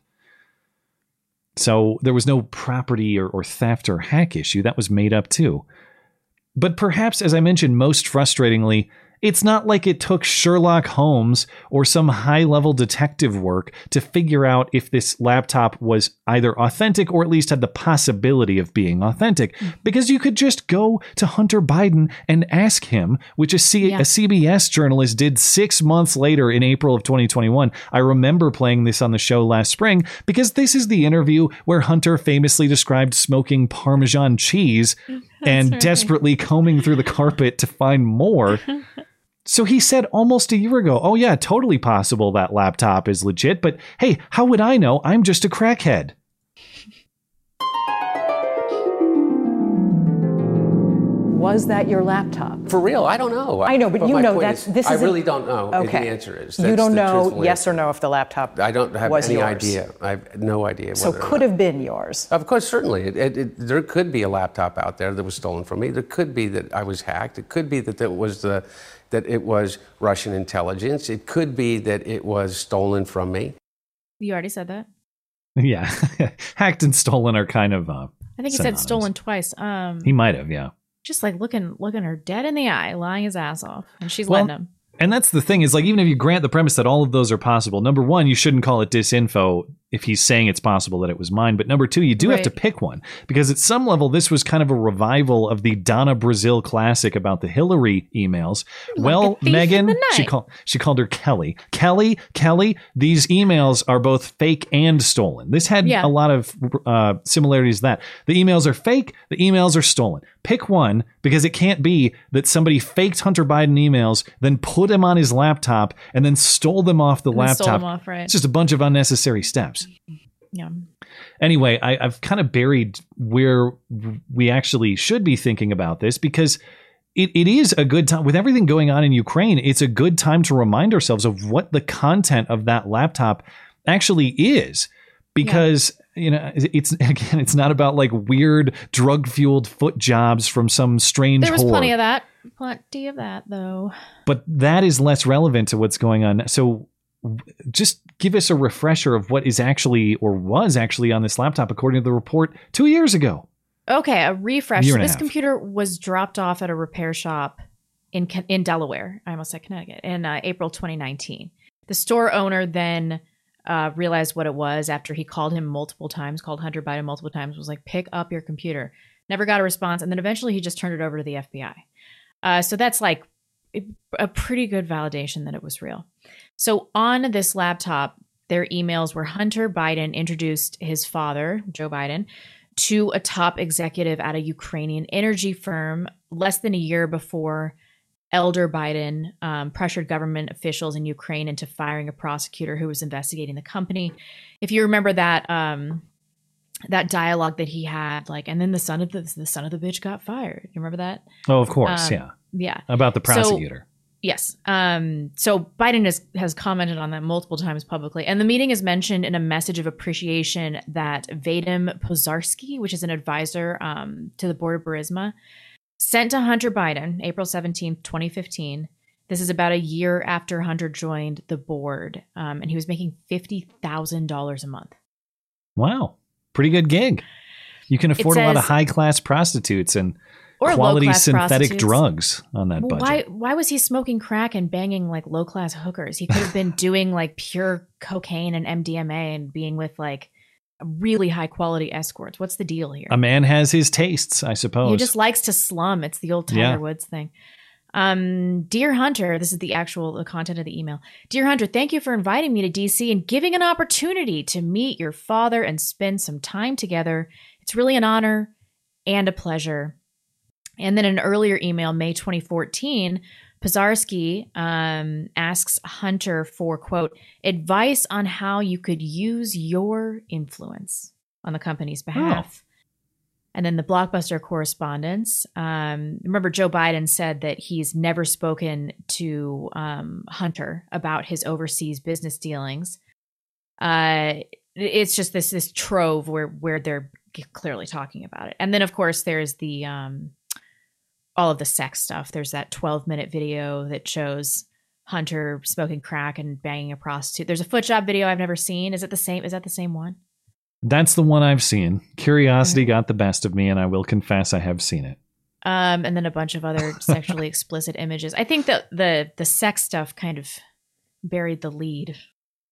So there was no property or, or theft or hack issue. That was made up too. But perhaps, as I mentioned, most frustratingly, It's not like it took Sherlock Holmes or some high level detective work to figure out if this laptop was either authentic or at least had the possibility of being authentic. Hmm. Because you could just go to Hunter Biden and ask him, which a CBS journalist did six months later in April of 2021. I remember playing this on the show last spring because this is the interview where Hunter famously described smoking Parmesan cheese <laughs> and right. desperately combing through the carpet to find more. <laughs> So he said almost a year ago, oh, yeah, totally possible that laptop is legit, but hey, how would I know? I'm just a crackhead. Was that your laptop? For real, I don't know. I know, but you know point that's is, this I is really don't know. Okay. The answer is you don't know yes answer. or no if the laptop I don't have was any yours. idea. I have no idea. So whether or could not. have been yours. Of course, certainly. It, it, it, there could be a laptop out there that was stolen from me. There could be that I was hacked. It could be that it was the that it was Russian intelligence. It could be that it was stolen from me. You already said that. <laughs> Yeah. <laughs> Hacked and stolen are kind of. Uh, I think he synonymous. said stolen twice. Um, He might have, yeah. just like looking looking her dead in the eye, lying his ass off, and she's Well, letting him. And that's the thing is like even if you grant the premise that all of those are possible, number one, you shouldn't call it disinfo if he's saying it's possible that it was mine. But number two, you do have to pick one because at some level this was kind of a revival of the Donna Brazile classic about the Hillary emails. well, Megyn, she called she called her Kelly. Kelly, Kelly, these emails are both fake and stolen. This had Yeah. a lot of uh, similarities to that. The emails are fake, the emails are stolen. Pick one because it can't be that somebody faked Hunter Biden emails, then put him on his laptop, and then stole them off the And laptop. stole them off, right. It's just a bunch of unnecessary steps. Yeah. Anyway, I, I've kind of buried where we actually should be thinking about this because it, it is a good time with everything going on in Ukraine. It's a good time to remind ourselves of what the content of that laptop actually is because you know it's <laughs> again it's not about like weird drug fueled foot jobs from some strange There was whore plenty of that. Plenty of that, though. but that is less relevant to what's going on. So just give us a refresher of what is actually or was actually on this laptop according to the report 2 years ago. Okay, a refresh. Year and a This computer was dropped off at a repair shop in in Delaware. I almost said Connecticut in uh, April 2019. The store owner then uh, realized what it was after he called him multiple times, called Hunter Biden multiple times, was like, "Pick up your computer." Never got a response, and then eventually he just turned it over to the FBI. Uh, so that's like a pretty good validation that it was real. So on this laptop, their emails were Hunter Biden introduced his father, Joe Biden, to a top executive at a Ukrainian energy firm less than a year before Elder Biden um, pressured government officials in Ukraine into firing a prosecutor who was investigating the company. If you remember that um, that dialogue that he had, like, and then the son of the the son of the bitch got fired. You remember that? Oh, of course, Um, yeah. Yeah. About the So- prosecutor. Yes. Um, so Biden has, has commented on that multiple times publicly. And the meeting is mentioned in a message of appreciation that Vadim Pozharskyi, which is an advisor um, to the board of Burisma, sent to Hunter Biden April 17th, 2015. This is about a year after Hunter joined the board, um, and he was making $50,000 a month. wow. Pretty good gig. You can afford a lot of high class prostitutes and Or quality synthetic drugs on that Well, budget. why why was he smoking crack and banging like low class hookers? He could have been <laughs> doing like pure cocaine and MDMA and being with like really high quality escorts. What's the deal here? A man has his tastes, I suppose. He just likes to slum. It's the old Tiger Yeah. Woods thing. Um, dear Hunter, this is the actual the content of the email. Dear Hunter, thank you for inviting me to DC and giving an opportunity to meet your father and spend some time together. It's really an honor and a pleasure. And then an earlier email, May 2014, Pozharskyi um, asks Hunter for quote advice on how you could use your influence on the company's behalf. And then the blockbuster correspondence. Um, remember, Joe Biden said that he's never spoken to um, Hunter about his overseas business dealings. Uh, it's just this this trove where where they're clearly talking about it. And then, of course, there's the um, all of the sex stuff. There's that 12 minute video that shows Hunter smoking crack and banging a prostitute. There's a foot job video I've never seen. Is it the same? Is that the same one? That's the one I've seen. Curiosity Mm-hmm. got the best of me, and I will confess I have seen it. Um, and then a bunch of other <laughs> sexually explicit images. I think that the the sex stuff kind of buried the lead.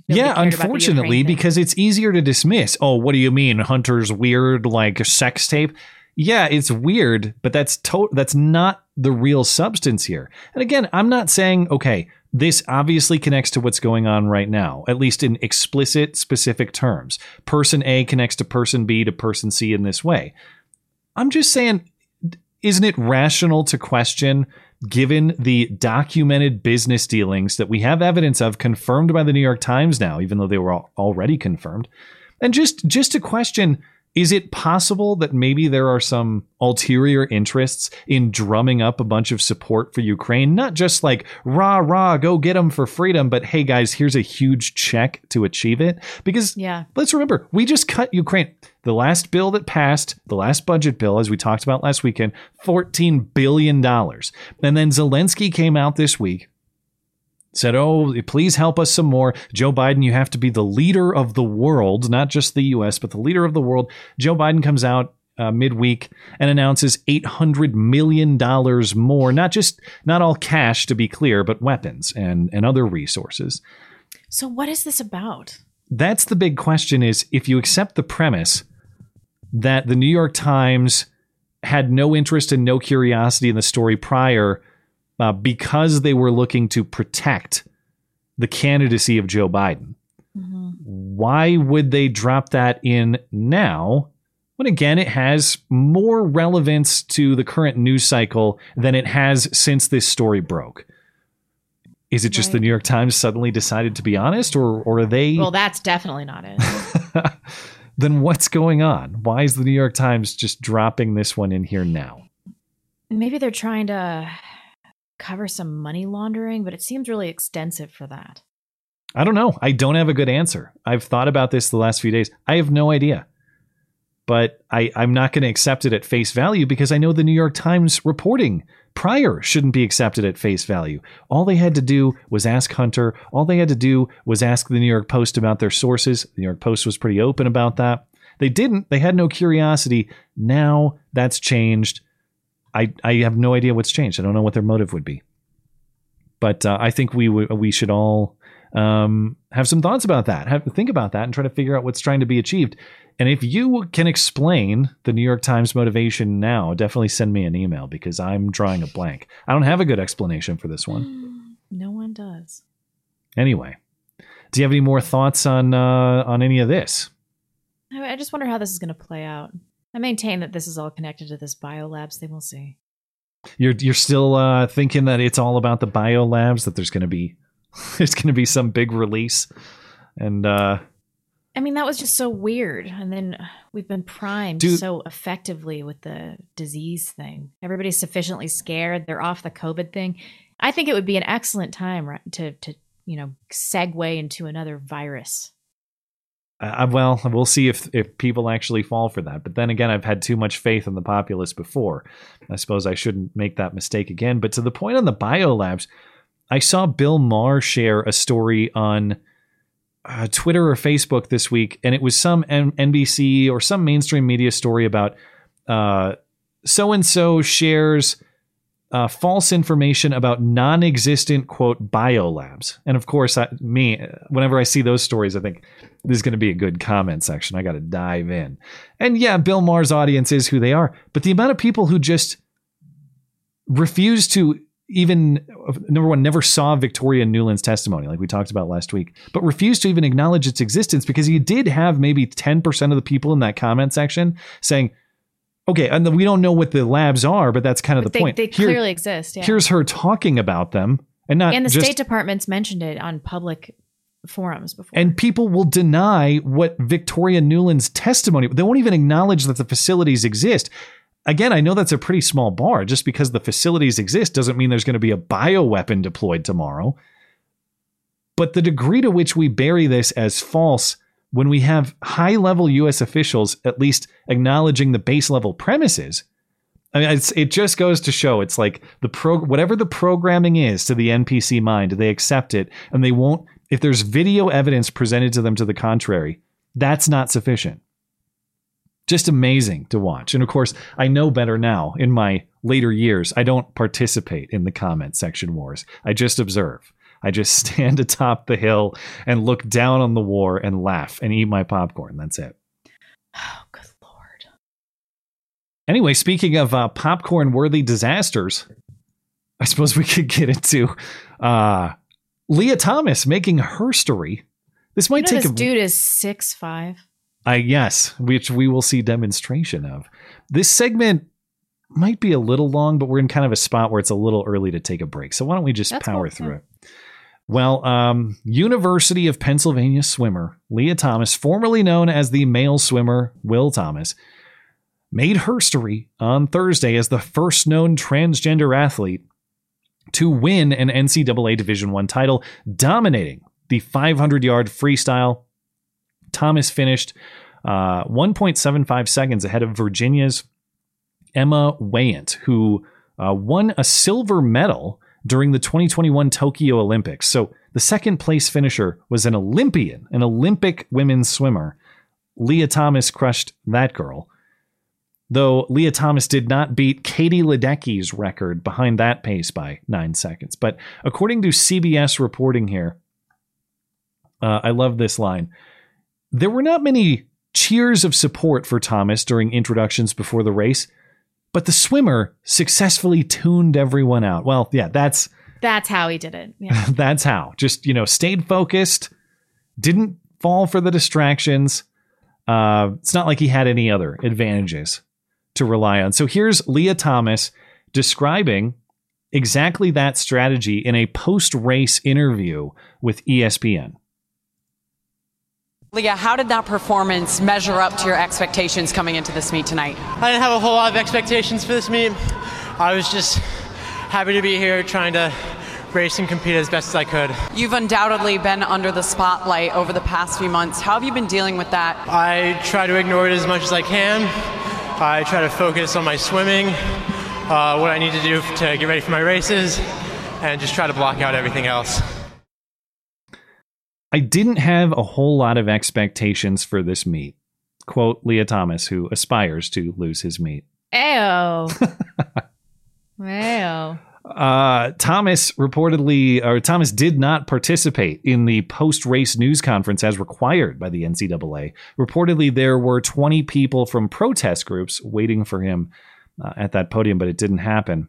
Nobody yeah, cared about the Ukraine unfortunately, because it's easier to dismiss. Oh, what do you mean Hunter's weird like sex tape? Yeah, it's weird, but that's to- that's not the real substance here. And again, I'm not saying okay, this obviously connects to what's going on right now, at least in explicit specific terms. Person A connects to person B to person C in this way. I'm just saying isn't it rational to question given the documented business dealings that we have evidence of confirmed by the New York Times now even though they were al- already confirmed and just just to question is it possible that maybe there are some ulterior interests in drumming up a bunch of support for Ukraine? Not just like, rah, rah, go get them for freedom, but hey, guys, here's a huge check to achieve it. Because Yeah. let's remember, we just cut Ukraine. The last bill that passed, the last budget bill, as we talked about last weekend, $14 billion. And then Zelensky came out this week said, Oh, please help us some more. Joe Biden, you have to be the leader of the world, not just the US, but the leader of the world. Joe Biden comes out uh, midweek and announces $800 million more, not just, not all cash to be clear, but weapons and, and other resources. So what is this about? That's the big question is if you accept the premise that the New York Times had no interest and no curiosity in the story prior uh, because they were looking to protect the candidacy of Joe Biden. Why would they drop that in now? When again, it has more relevance to the current news cycle than it has since this story broke. Is it just the New York Times suddenly decided to be honest, or or are they? Well, that's definitely not it. <laughs> then what's going on? Why is the New York Times just dropping this one in here now? Maybe they're trying to cover some money laundering, but it seems really extensive for that. I don't know. I don't have a good answer. I've thought about this the last few days. I have no idea. But I, I'm not going to accept it at face value because I know the New York Times reporting prior shouldn't be accepted at face value. All they had to do was ask Hunter. All they had to do was ask the New York Post about their sources. The New York Post was pretty open about that. They didn't. They had no curiosity. Now that's changed. I, I have no idea what's changed. I don't know what their motive would be. But uh, I think we w- we should all um, have some thoughts about that. Have think about that and try to figure out what's trying to be achieved. And if you can explain the New York Times motivation now, definitely send me an email because I'm drawing a blank. I don't have a good explanation for this one. <gasps> No one does. Anyway, do you have any more thoughts on uh, on any of this? I I just wonder how this is going to play out. I maintain that this is all connected to this biolabs thing. We'll see. You're you're still uh, thinking that it's all about the biolabs that there's going to be <laughs> there's going to be some big release and uh, I mean, that was just so weird. And then uh, we've been primed Dude. so effectively with the disease thing. Everybody's sufficiently scared. They're off the COVID thing. I think it would be an excellent time right, to, to you know, segue into another virus. Uh, well, we'll see if if people actually fall for that. But then again, I've had too much faith in the populace before. I suppose I shouldn't make that mistake again. But to the point on the biolabs, I saw Bill Maher share a story on uh, Twitter or Facebook this week, and it was some NBC or some mainstream media story about so and so shares uh, false information about non-existent quote biolabs. And of course, I, me, whenever I see those stories, I think this is going to be a good comment section. I got to dive in. And yeah, Bill Maher's audience is who they are, but the amount of people who just refuse to even number one never saw Victoria Nuland's testimony like we talked about last week but refused to even acknowledge its existence because you did have maybe 10% of the people in that comment section saying okay and we don't know what the labs are but that's kind of But the they, point they Here- clearly exist. Yeah. here's her talking about them and not and the just State Department's mentioned it on public forums before. and people will deny what Victoria Nuland's testimony. They won't even acknowledge that the facilities exist. Again, I know that's a pretty small bar. Just because the facilities exist doesn't mean there's going to be a bioweapon deployed tomorrow. But the degree to which we bury this as false when we have high level US officials at least acknowledging the base level premises. I mean, it just goes to show it's like the pro whatever the programming is to the NPC mind, they accept it and they won't. If there's video evidence presented to them to the contrary, that's not sufficient. Just amazing to watch. And of course, I know better now in my later years. I don't participate in the comment section wars. I just observe. I just <laughs> stand atop the hill and look down on the war and laugh and eat my popcorn. That's it. Oh, good lord. Anyway, speaking of uh, popcorn worthy disasters, I suppose we could get into uh, Lia Thomas making her story. This might you know take this a dude is six five. I yes, which we will see demonstration of. This segment might be a little long, but we're in kind of a spot where it's a little early to take a break. So why don't we just That's power through it? Well, um, University of Pennsylvania swimmer Lia Thomas, formerly known as the male swimmer Will Thomas, made her story on Thursday as the first known transgender athlete to win an NCAA Division One title, dominating the 500-yard freestyle. Thomas finished uh, 1.75 seconds ahead of Virginia's Emma Weyant, who uh, won a silver medal during the 2021 Tokyo Olympics. So the second place finisher was an Olympian, an Olympic women's swimmer. Lia Thomas crushed that girl. Though Lia Thomas did not beat Katie Ledecky's record behind that pace by nine seconds. But according to CBS reporting here, uh, I love this line. There were not many cheers of support for Thomas during introductions before the race, but the swimmer successfully tuned everyone out. Well, yeah, that's That's how he did it. Yeah. <laughs> that's how. Just, you know, stayed focused, didn't fall for the distractions. Uh, it's not like he had any other advantages to rely on. So here's Lia Thomas describing exactly that strategy in a post race interview with ESPN. Lia, how did that performance measure up to your expectations coming into this meet tonight? I didn't have a whole lot of expectations for this meet. I was just happy to be here trying to race and compete as best as I could. You've undoubtedly been under the spotlight over the past few months. How have you been dealing with that? I try to ignore it as much as I can. I try to focus on my swimming, uh, what I need to do to get ready for my races, and just try to block out everything else. I didn't have a whole lot of expectations for this meet. Quote Lia Thomas, who aspires to lose his meet. Ew. Ayo. <laughs> Uh, Thomas reportedly, or Thomas did not participate in the post race news conference as required by the NCAA. Reportedly, there were 20 people from protest groups waiting for him uh, at that podium, but it didn't happen.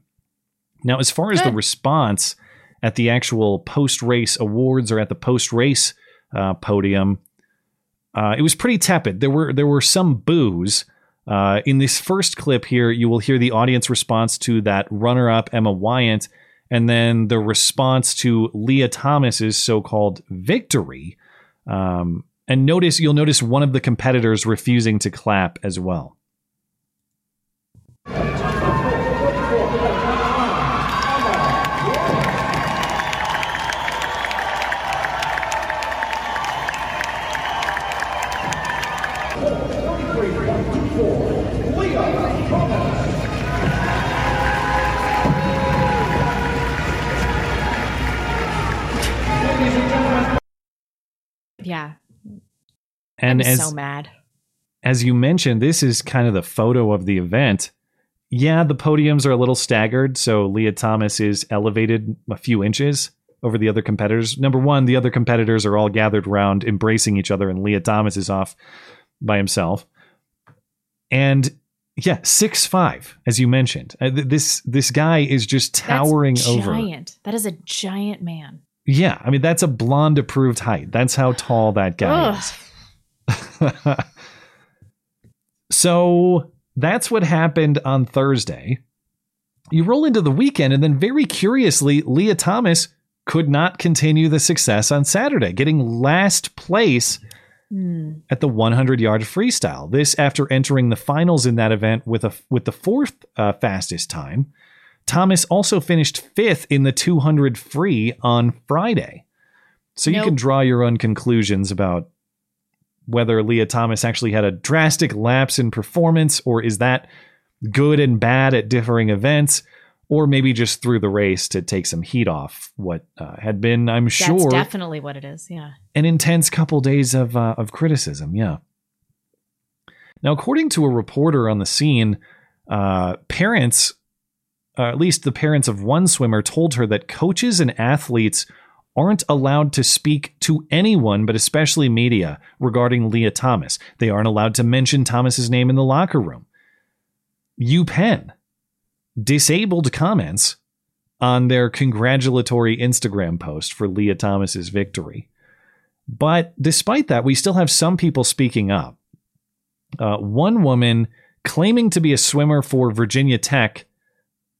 Now, as far as the response at the actual post race awards or at the post race uh, podium, uh, it was pretty tepid. There were there were some boos. Uh, in this first clip here, you will hear the audience response to that runner-up Emma Weyant, and then the response to Lia Thomas's so-called victory. Um, and notice you'll notice one of the competitors refusing to clap as well. Yeah. And I'm as so mad. as you mentioned, this is kind of the photo of the event. Yeah, the podiums are a little staggered, so Lia Thomas is elevated a few inches over the other competitors. Number one, the other competitors are all gathered around, embracing each other, and Lia Thomas is off by himself. And yeah, six five, as you mentioned. Uh, th- this this guy is just towering That's over. Giant. That is a giant man. Yeah, I mean that's a blonde approved height. That's how tall that guy Ugh. is. <laughs> so that's what happened on Thursday. You roll into the weekend, and then very curiously, Lia Thomas could not continue the success on Saturday, getting last place Hmm. at the 100 yard freestyle. This after entering the finals in that event with a with the fourth uh, fastest time. Thomas also finished fifth in the 200 free on Friday. So you can draw your own conclusions about whether Lia Thomas actually had a drastic lapse in performance, or is that good and bad at differing events, or maybe just through the race to take some heat off what uh, had been, I'm That's sure, definitely what it is. Yeah. an intense couple days of uh, of criticism. Yeah. Now, according to a reporter on the scene, uh, parents, uh, at least the parents of one swimmer, told her that coaches and athletes aren't allowed to speak to anyone, but especially media, regarding Lia Thomas. They aren't allowed to mention Thomas's name in the locker room. UPenn disabled comments on their congratulatory Instagram post for Lia Thomas's victory. But despite that, we still have some people speaking up. Uh, one woman claiming to be a swimmer for Virginia Tech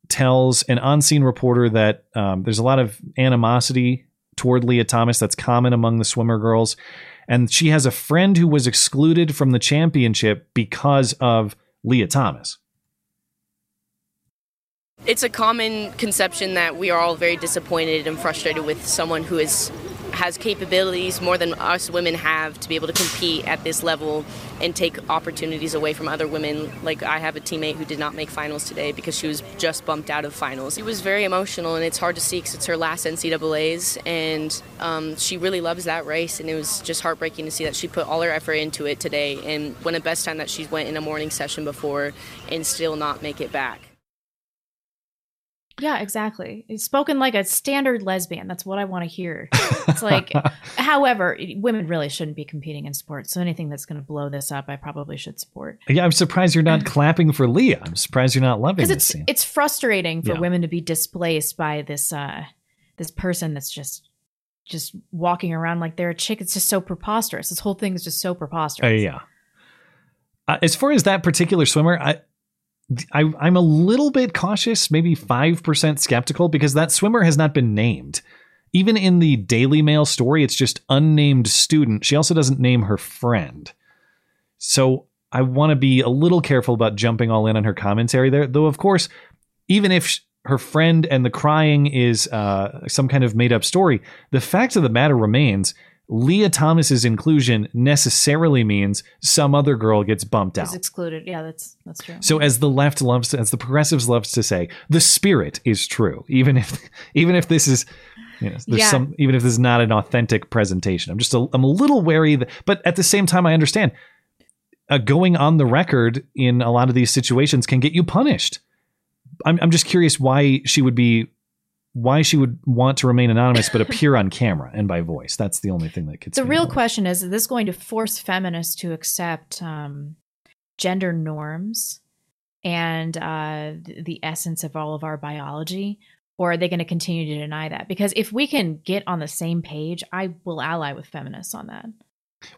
tells an on scene reporter that um, there's a lot of animosity toward Lia Thomas that's common among the swimmer girls. And she has a friend who was excluded from the championship because of Lia Thomas. It's a common conception that we are all very disappointed and frustrated with someone who is has capabilities more than us women have to be able to compete at this level and take opportunities away from other women. Like I have a teammate who did not make finals today because she was just bumped out of finals. It was very emotional and it's hard to see because it's her last NCAA's and um, she really loves that race and it was just heartbreaking to see that she put all her effort into it today and went the best time that she went in a morning session before and still not make it back. Yeah, exactly. It's spoken like a standard lesbian. That's what I want to hear. It's like, <laughs> however, women really shouldn't be competing in sports. So anything that's going to blow this up, I probably should support. Yeah, I'm surprised you're not <laughs> clapping for Lia. I'm surprised you're not loving Because this it's scene. it's frustrating for Yeah. women to be displaced by this uh this person that's just just walking around like they're a chick. It's just so preposterous. This whole thing is just so preposterous. Uh, yeah. Uh, as far as that particular swimmer, I, I I'm a little bit cautious, maybe five percent skeptical, because that swimmer has not been named. Even in the Daily Mail story, it's just unnamed student. She also doesn't name her friend. So I want to be a little careful about jumping all in on her commentary there. Though, of course, even if sh- her friend and the crying is uh, some kind of made up story, the fact of the matter remains Lia Thomas's inclusion necessarily means some other girl gets bumped out. Is excluded. Yeah, that's that's true. So as the left loves to, as the progressives loves to say, the spirit is true, even if <laughs> even if this is you know, there's Yeah. some even if this is not an authentic presentation. I'm just a, I'm a little wary that, but at the same time I understand uh, going on the record in a lot of these situations can get you punished. I'm I'm just curious why she would be why she would want to remain anonymous but appear on camera and by voice. That's the only thing that could. the real question is: Is this going to force feminists to accept um, gender norms and uh, the essence of all of our biology, or are they going to continue to deny that? Because if we can get on the same page, I will ally with feminists on that.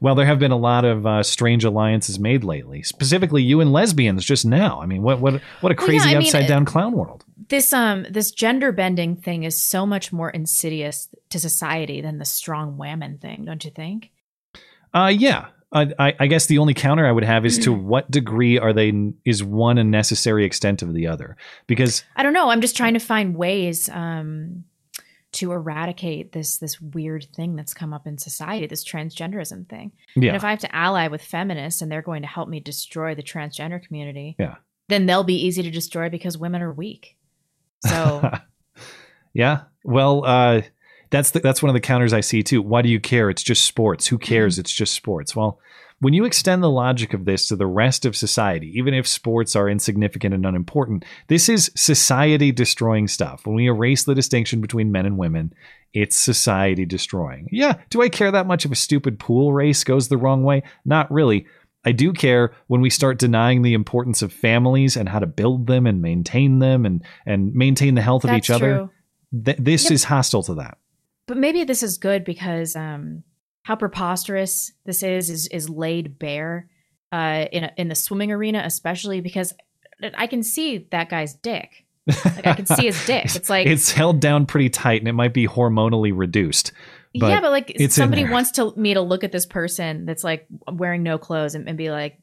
Well, there have been a lot of uh, strange alliances made lately. Specifically, you and lesbians just now. I mean, what what what a Well, crazy yeah, I mean, upside down clown world. This um this gender bending thing is so much more insidious to society than the strong women thing, don't you think? Uh, yeah. I, I I guess the only counter I would have is to what degree are they is one a necessary extent of the other? Because I don't know. I'm just trying to find ways um, to eradicate this this weird thing that's come up in society, this transgenderism thing. Yeah. And if I have to ally with feminists and they're going to help me destroy the transgender community, yeah, then they'll be easy to destroy because women are weak. So <laughs> yeah. Well, uh, that's the, that's one of the counters I see too. Why do you care? It's just sports. Who cares? It's just sports. Well, when you extend the logic of this to the rest of society, even if sports are insignificant and unimportant, this is society destroying stuff. When we erase the distinction between men and women, it's society destroying. Yeah, do I care that much if a stupid pool race goes the wrong way? Not really. I do care when we start denying the importance of families and how to build them and maintain them and and maintain the health of That's each other. true. Th- this Yep. is hostile to that. But maybe this is good because um, how preposterous this is is is laid bare uh, in a, in the swimming arena, especially because I can see that guy's dick. Like I can see his <laughs> dick. It's like it's held down pretty tight and it might be hormonally reduced. But yeah, but like somebody wants to me to look at this person that's like wearing no clothes and, and be like,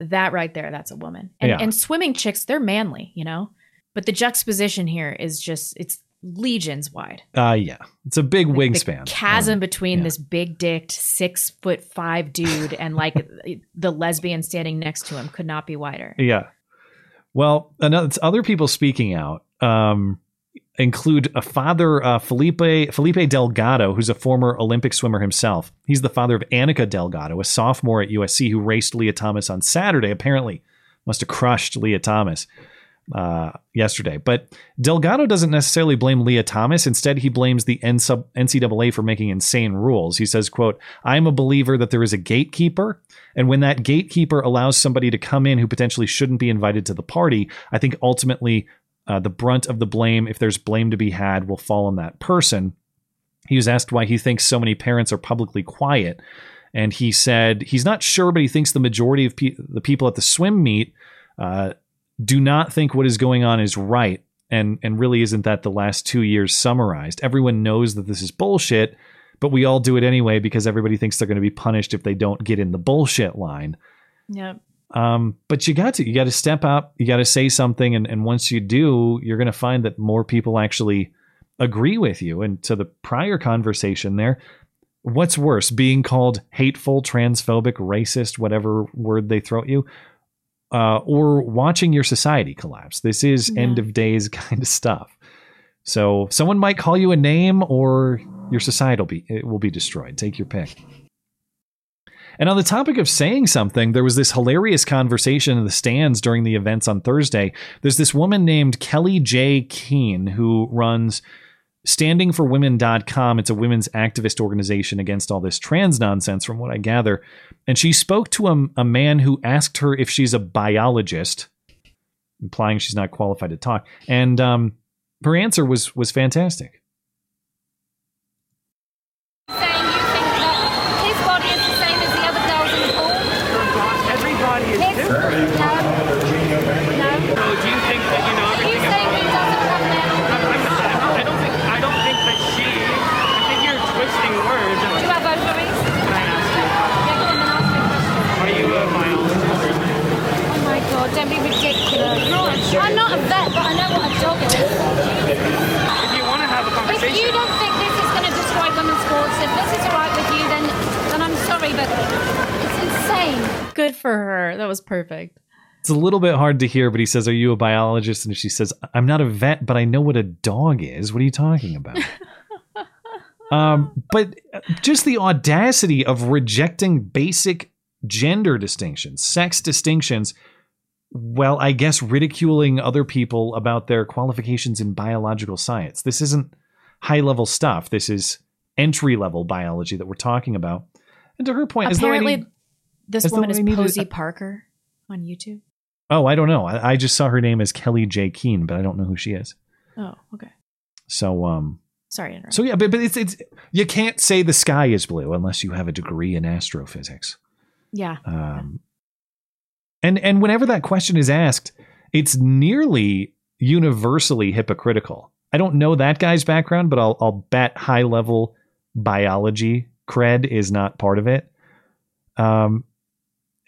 that right there, that's a woman. And, Yeah. and swimming chicks, they're manly, you know. But the juxtaposition here is just it's legions wide. Uh yeah. It's a big wingspan. The chasm between this big dicked six foot five dude and like <laughs> the lesbian standing next to him could not be wider. Yeah. Well, another it's other people speaking out. Um, include a father, uh, Felipe Felipe Delgado, who's a former Olympic swimmer himself. He's the father of Annika Delgado, a sophomore at USC who raced Lia Thomas on Saturday. Apparently, must have crushed Lia Thomas uh, yesterday. But Delgado doesn't necessarily blame Lia Thomas. Instead, he blames the NCAA for making insane rules. He says, quote, I'm a believer that there is a gatekeeper. And when that gatekeeper allows somebody to come in who potentially shouldn't be invited to the party, I think ultimately uh, the brunt of the blame, if there's blame to be had, will fall on that person. He was asked why he thinks so many parents are publicly quiet. And he said he's not sure, but he thinks the majority of pe- the people at the swim meet uh, do not think what is going on is right. And, and really isn't that the last two years summarized? Everyone knows that this is bullshit, but we all do it anyway because everybody thinks they're going to be punished if they don't get in the bullshit line. Yep. Um, but you got to you got to step up. You got to say something, and, and once you do, you're going to find that more people actually agree with you. And to the prior conversation there, what's worse, being called hateful, transphobic, racist, whatever word they throw at you, uh, or watching your society collapse? This is Yeah. end of days <laughs> kind of stuff. So someone might call you a name, or your society will be it will be destroyed. Take your pick. And on the topic of saying something, there was this hilarious conversation in the stands during the events on Thursday. There's this woman named Kellie-Jay Keen who runs standingforwomen.com. It's a women's activist organization against all this trans nonsense, from what I gather. And she spoke to a, a man who asked her if she's a biologist, implying she's not qualified to talk. And um, her answer was was fantastic. His body is the same as the other girls in the pool. Everybody is His, different. No. No. So do you think that you know everything You saying he doesn't have an I'm, I'm not. I don't think. I don't think that she. I think you're twisting words. Do you have ovaries? Can I ask you? Yeah, go on then ask me a question. Are you a biologist? Oh my god, don't be ridiculous. I'm not a vet, but I know what a dog is. If you want to have a If conversation. you don't think this is going to destroy women's sports, if this is alright with you, then then I'm sorry, but it's insane. Good for her. That was perfect. It's a little bit hard to hear, but he says, Are you a biologist? And she says, I'm not a vet, but I know what a dog is. What are you talking about? <laughs> um, but just the audacity of rejecting basic gender distinctions, sex distinctions, well, I guess ridiculing other people about their qualifications in biological science. This isn't high level stuff. This is entry level biology that we're talking about. And to her point, is there Apparently, any this woman is Posie Parker on YouTube. Oh, I don't know. I, I just saw her name as Kellie-Jay Keen, but I don't know who she is. Oh, okay. So, um, Sorry to so yeah, but but it's it's you can't say the sky is blue unless you have a degree in astrophysics. yeah. Um, and and whenever that question is asked, it's nearly universally hypocritical. I don't know that guy's background, but I'll I'll bet high level biology cred is not part of it. Um,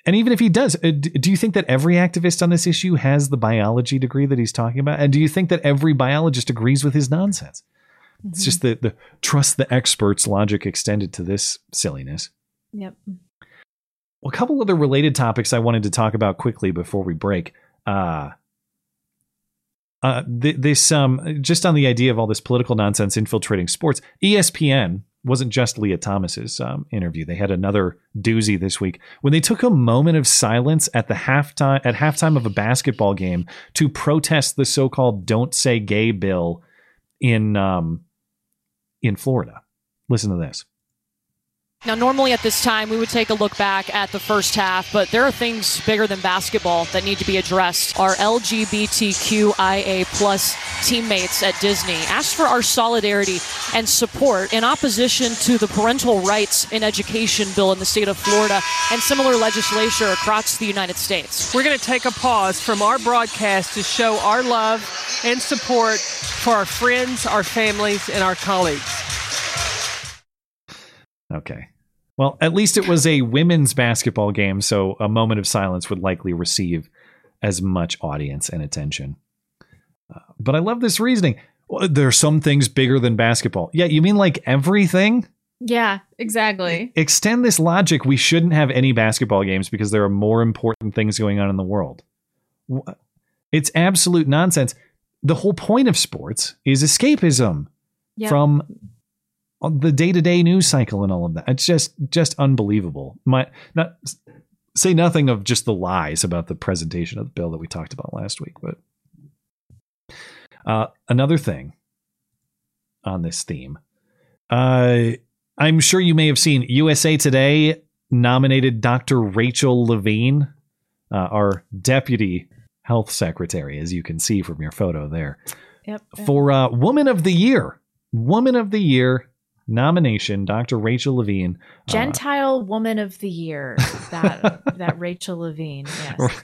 and even if he does, uh, do you think that every activist on this issue has the biology degree that he's talking about? And do you think that every biologist agrees with his nonsense? It's just the, the trust the experts logic extended to this silliness. Yep. Well, a couple other related topics I wanted to talk about quickly before we break. Uh, uh, th- this um, just on the idea of all this political nonsense infiltrating sports. ESPN wasn't just Lia Thomas's um, interview. They had another doozy this week when they took a moment of silence at the halftime at halftime of a basketball game to protest the so-called "Don't Say Gay" bill in um, in Florida. Listen to this. Now, normally at this time, we would take a look back at the first half, but there are things bigger than basketball that need to be addressed. Our LGBTQIA plus teammates at Disney asked for our solidarity and support in opposition to the parental rights in education bill in the state of Florida and similar legislation across the United States. We're going to take a pause from our broadcast to show our love and support for our friends, our families, and our colleagues. Okay. Well, at least it was a women's basketball game, so a moment of silence would likely receive as much audience and attention. Uh, but I love this reasoning. Well, there are some things bigger than basketball. Yeah, you mean like everything? Yeah, exactly. Extend this logic. We shouldn't have any basketball games because there are more important things going on in the world. It's absolute nonsense. the whole point of sports is escapism Yep. from the day-to-day news cycle and all of that. It's just just unbelievable. My not say nothing of just the lies about the presentation of the bill that we talked about last week, but uh, another thing on this theme. Uh, I'm sure you may have seen USA Today nominated Dr. Rachel Levine, uh, our deputy health secretary, as you can see from your photo there, Yep. for uh, Woman of the Year. Woman of the Year nomination, Dr. Rachel Levine. uh, Gentile Woman of the Year. That <laughs> that Rachel Levine. Yes.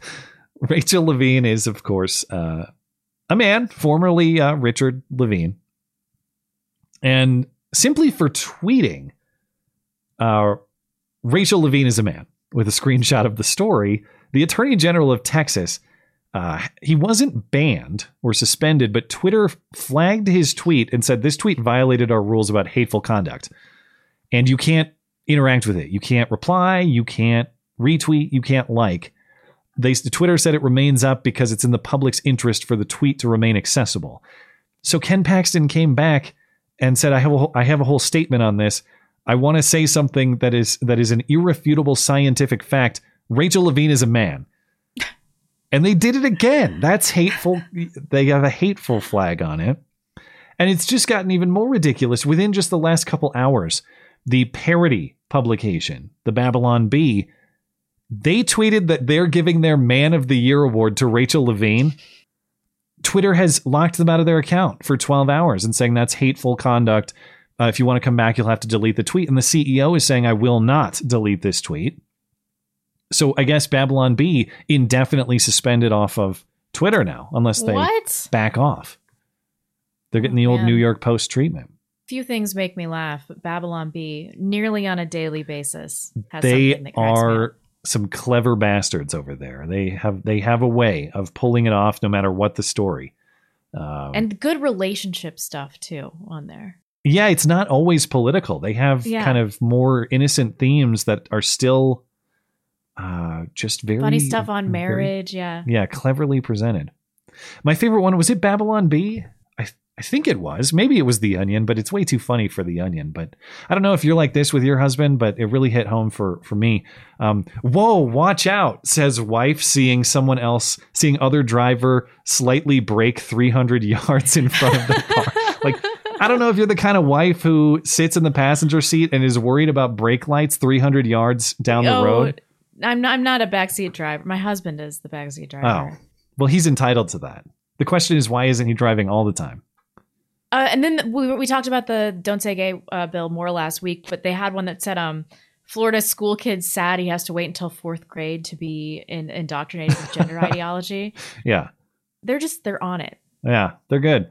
Rachel Levine is, of course, uh, a man, formerly uh, Richard Levine. And simply for tweeting, uh, Rachel Levine is a man with a screenshot of the story. The Attorney General of Texas, uh, he wasn't banned or suspended, but Twitter flagged his tweet and said this tweet violated our rules about hateful conduct. And you can't interact with it. You can't reply. You can't retweet. You can't like. They Twitter said it remains up because it's in the public's interest for the tweet to remain accessible. So Ken Paxton came back and said, "I have a whole, I have a whole statement on this. I want to say something that is that is an irrefutable scientific fact. Rachel Levine is a man." And they did it again. That's hateful. They have a hateful flag on it. And it's just gotten even more ridiculous within just the last couple hours. The parody publication, the Babylon Bee, they tweeted that they're giving their Man of the Year award to Rachel Levine. Twitter has locked them out of their account for 12 hours and saying that's hateful conduct. Uh, if you want to come back, you'll have to delete the tweet. And the CEO is saying, I will not delete this tweet. So I guess Babylon Bee indefinitely suspended off of Twitter now, unless they What? back off. They're getting the old man. New York Post treatment. Few things make me laugh, but Babylon Bee, nearly on a daily basis, has they something that cracks me are some clever bastards over there. They have they have a way of pulling it off, no matter what the story. Um, and good relationship stuff too on there. yeah, it's not always political. They have Yeah. kind of more innocent themes that are still uh, just very Funny stuff on very- marriage, yeah. yeah, cleverly presented. My favorite one was it Babylon Bee. I I think it was. Maybe it was The Onion, but it's way too funny for The Onion. But I don't know if you're like this with your husband, but it really hit home for for me. Um, Whoa, watch out! Says wife seeing someone else, seeing other driver slightly break 300 yards in front of the car. <laughs> like I don't know if you're the kind of wife who sits in the passenger seat and is worried about brake lights 300 yards down the Oh, road. I'm not, I'm not a backseat driver. My husband is the backseat driver. Oh, well, he's entitled to that. The question is, why isn't he driving all the time? Uh, and then we, we talked about the don't say gay uh, bill more last week, but they had one that said um Florida school kid's sad he has to wait until fourth grade to be in, indoctrinated with gender <laughs> ideology. Yeah, They're just they're on it. yeah, they're good.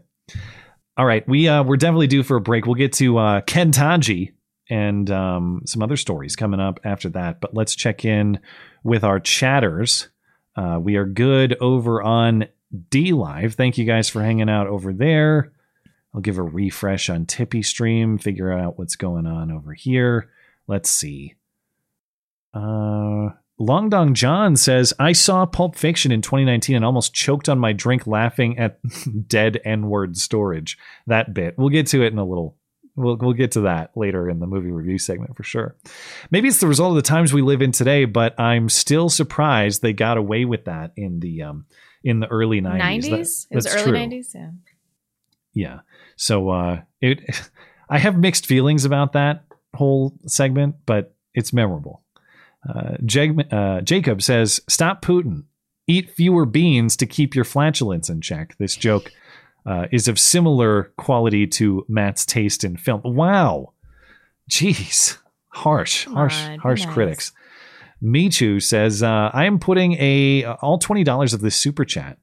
All right, we uh, we're definitely due for a break. We'll get to uh, Kentaji and um, some other stories coming up after that. But let's check in with our chatters. Uh, we are good over on DLive. Thank you guys for hanging out over there. I'll give a refresh on Tippy Stream, figure out what's going on over here. Let's see. Uh, Long Dong John says, I saw Pulp Fiction in 2019 and almost choked on my drink laughing at <laughs> dead N word storage. That bit. We'll get to it in a little. We'll, we'll get to that later in the movie review segment for sure. Maybe it's the result of the times we live in today, but I'm still surprised they got away with that in the um in the early 90s. That- Nineties? It was early true. nineties. Yeah. Yeah. So uh it <laughs> I have mixed feelings about that whole segment, but it's memorable. Uh, Jag- uh, Jacob says, "Stop Putin. Eat fewer beans to keep your flatulence in check." This joke uh, is of similar quality to Matt's taste in film. Wow, jeez, harsh, harsh, harsh nice. critics. Michu says, uh, "I am putting a all twenty dollars of this super chat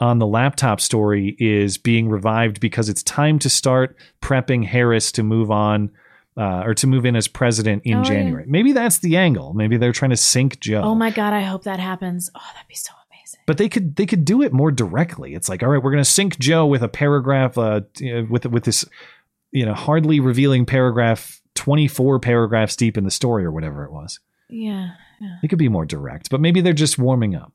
on the laptop story is being revived because it's time to start prepping Harris to move on." Uh, or to move in as president in Oh, yeah. January. Maybe that's the angle. Maybe they're trying to sink Joe. Oh my god, I hope that happens. Oh, that'd be so amazing. But they could they could do it more directly. It's like, all right, we're going to sink Joe with a paragraph, uh, with with this, you know, hardly revealing paragraph, twenty four paragraphs deep in the story or whatever it was. Yeah. yeah. It could be more direct, but maybe they're just warming up.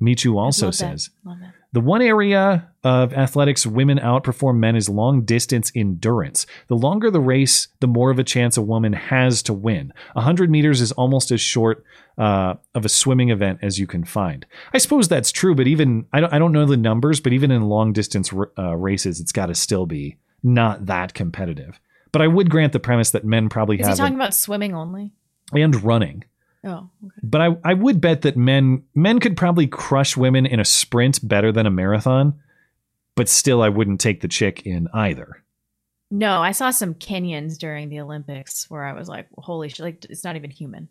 Michu also says Love that. The one area of athletics women outperform men is long distance endurance. The longer the race, the more of a chance a woman has to win. 100 meters is almost as short uh, of a swimming event as you can find. I suppose that's true, but even I don't, I don't know the numbers, but even in long distance uh, races, it's got to still be not that competitive. But I would grant the premise that men probably have. Is he talking about swimming only? and running. Oh, okay. But I, I would bet that men men could probably crush women in a sprint better than a marathon, but still I wouldn't take the chick in either. No, I saw some Kenyans during the Olympics where I was like, holy shit, like it's not even human.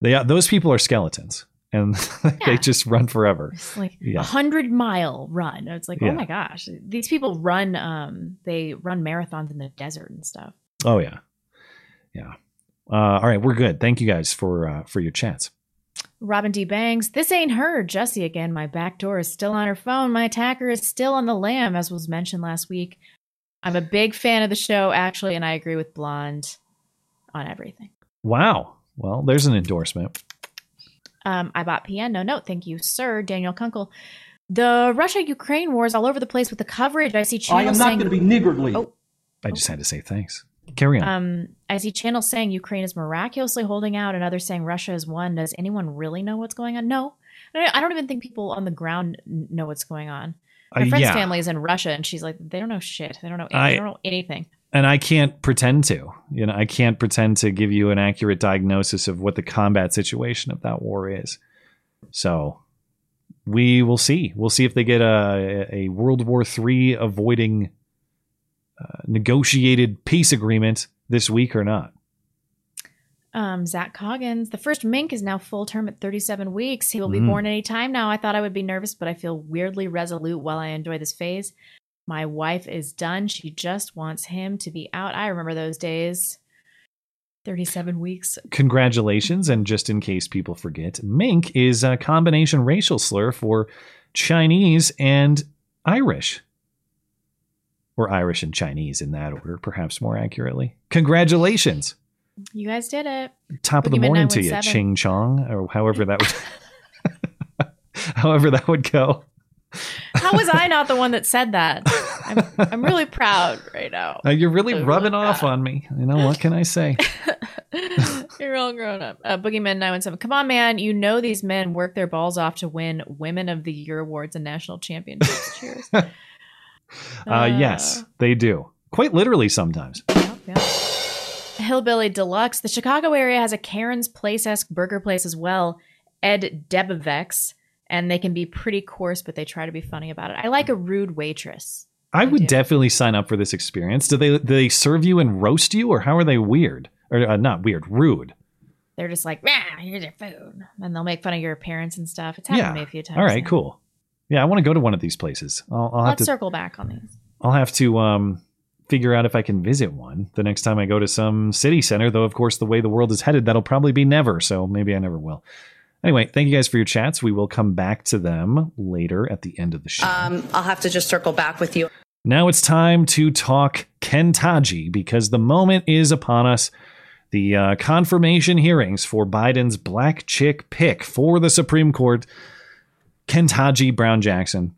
They are, those people are skeletons and <laughs> they just run forever. It's like a Yeah. hundred mile run. It's like, Yeah. oh my gosh, these people run. Um, they run marathons in the desert and stuff. Oh yeah. Yeah. Uh, all right, we're good. Thank you guys for uh, for your chats. Robin D. Bangs, this ain't her. Jesse again. My back door is still on her phone. My attacker is still on the lam, as was mentioned last week. I'm a big fan of the show, actually, and I agree with Blonde on everything. Wow. Well, there's an endorsement. Um, I bought PN. No note. Thank you, sir. Daniel Kunkel. The Russia Ukraine war is all over the place with the coverage. I see I am not saying going to be niggardly. Oh. I just had to say thanks. Carry on. Um, I see channels saying Ukraine is miraculously holding out, and others saying Russia has won. Does anyone really know what's going on? No, I don't even think people on the ground know what's going on. My Uh, friend's yeah. family is in Russia, and she's like, they don't know shit. They don't know. I- they don't know anything. and I can't pretend to. You know, I can't pretend to give you an accurate diagnosis of what the combat situation of that war is. So we will see. We'll see if they get a, a World War III avoiding uh, negotiated peace agreement this week or not. Um, Zach Coggins, the first mink is now full term at 37 weeks. He will be Mm. born any time now. I thought I would be nervous, but I feel weirdly resolute while I enjoy this phase. My wife is done. She just wants him to be out. I remember those days. 37 weeks. Congratulations. And just in case people forget, mink is a combination racial slur for Chinese and Irish. Or Irish and Chinese in that order, perhaps more accurately. Congratulations. You guys did it. Top of the morning to you, 917. Ching Chong, or however that would <laughs> <laughs> however that would go. How was I not the one that said that? <laughs> I'm, I'm really proud right now. Uh, you're really rubbing off on me. You know, what can I say? You're all grown up. Uh, Boogeyman 917. Come on, man. You know these men work their balls off to win Women of the Year awards and national championships. Cheers. Uh, yes, they do. Quite literally sometimes. Hillbilly Deluxe. The Chicago area has a Karen's Place esque burger place as well, Ed Debevic's, and they can be pretty coarse, but they try to be funny about it. I like a rude waitress. I would definitely sign up for this experience. Do they do they serve you and roast you, or how are they weird? Or uh, not weird, rude? They're just like, here's your food. And they'll make fun of your appearance and stuff. It's happened yeah. to me a few times. All right, now. cool. Yeah, I want to go to one of these places. I'll, I'll have Let's to. circle back on these. I'll have to um, figure out if I can visit one the next time I go to some city center. Though, of course, the way the world is headed, that'll probably be never. So maybe I never will. Anyway, thank you guys for your chats. We will come back to them later at the end of the show. Um, I'll have to just circle back with you. Now it's time to talk Kentaji because the moment is upon us. The uh, confirmation hearings for Biden's black chick pick for the Supreme Court, Kentaji Brown Jackson.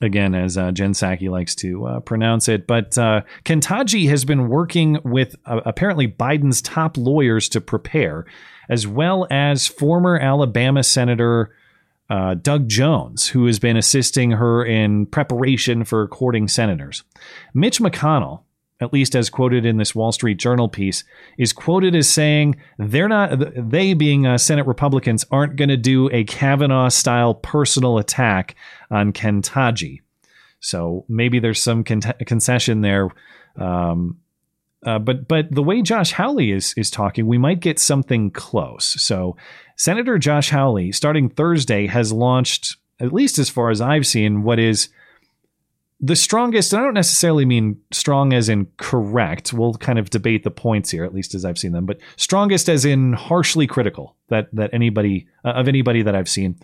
Again, as uh, Jen Psaki likes to uh, pronounce it. But uh, Kentaji has been working with uh, apparently Biden's top lawyers to prepare, as well as former Alabama Senator uh, Doug Jones, who has been assisting her in preparation for courting senators. Mitch McConnell, at least as quoted in this Wall Street Journal piece, is quoted as saying they're not, they being uh, Senate Republicans, aren't going to do a Kavanaugh style personal attack on Kentaji. So maybe there's some con- concession there. Um, uh, but but the way Josh Hawley is is talking, we might get something close. So Senator Josh Hawley, starting Thursday, has launched, at least as far as I've seen, what is the strongest. And I don't necessarily mean strong as in correct. We'll kind of debate the points here, at least as I've seen them. But strongest as in harshly critical that that anybody uh, of anybody that I've seen,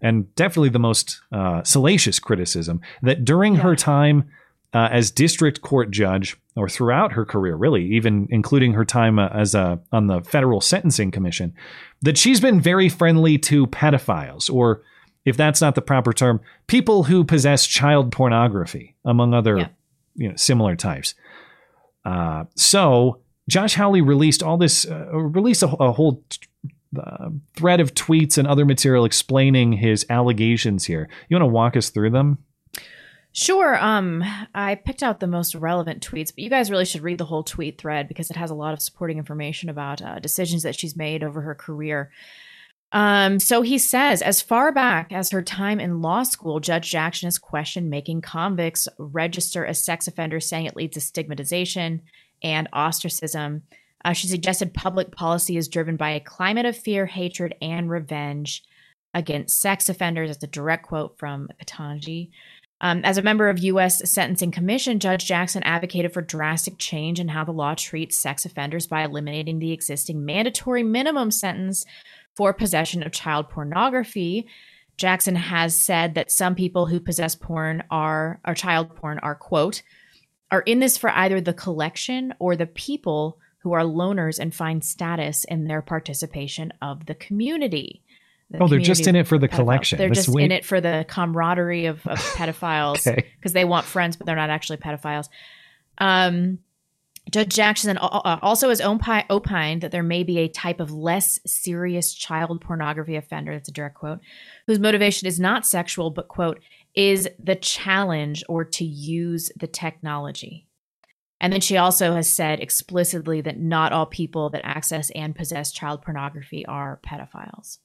and definitely the most uh, salacious criticism that during her time uh, as district court judge, or throughout her career, really, even including her time uh, as a on the federal sentencing commission, that she's been very friendly to pedophiles, or if that's not the proper term, people who possess child pornography, among other you know similar types. Uh, so Josh Hawley released all this, uh, released a, a whole uh, thread of tweets and other material explaining his allegations here. You want to walk us through them? Sure. Um, I picked out the most relevant tweets, but you guys really should read the whole tweet thread because it has a lot of supporting information about uh, decisions that she's made over her career. Um, so he says, as far back as her time in law school, Judge Jackson has questioned making convicts register as sex offenders, saying it leads to stigmatization and ostracism. Uh, she suggested public policy is driven by a climate of fear, hatred, and revenge against sex offenders. That's a direct quote from Ketanji. Um, as a member of U.S. Sentencing Commission, Judge Jackson advocated for drastic change in how the law treats sex offenders by eliminating the existing mandatory minimum sentence for possession of child pornography. Jackson has said that some people who possess porn are or child porn are quote are in this for either the collection or the people who are loners and find status in their participation of the community. The oh, they're just in it for the pedophiles. collection. They're just in it for the camaraderie of, of <laughs> pedophiles because Okay. they want friends, but they're not actually pedophiles. Um, Judge Jackson al- uh, also has opined that there may be a type of less serious child pornography offender, that's a direct quote, whose motivation is not sexual, but, quote, is the challenge or to use the technology. And then she also has said explicitly that not all people that access and possess child pornography are pedophiles.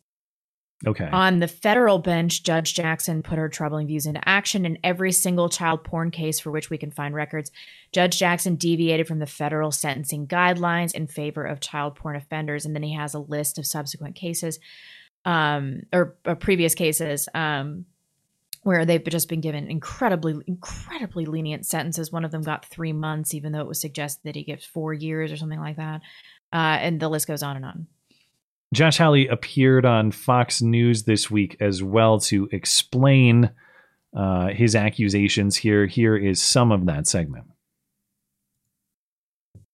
Okay. On the federal bench, Judge Jackson put her troubling views into action in every single child porn case for which we can find records. Judge Jackson deviated from the federal sentencing guidelines in favor of child porn offenders, and then he has a list of subsequent cases um, or, or previous cases um, where they've just been given incredibly, incredibly lenient sentences. One of them got three months, even though it was suggested that he gets four years or something like that. Uh, and the list goes on and on. Josh Hawley appeared on Fox News this week as well to explain uh, his accusations here. Here is some of that segment.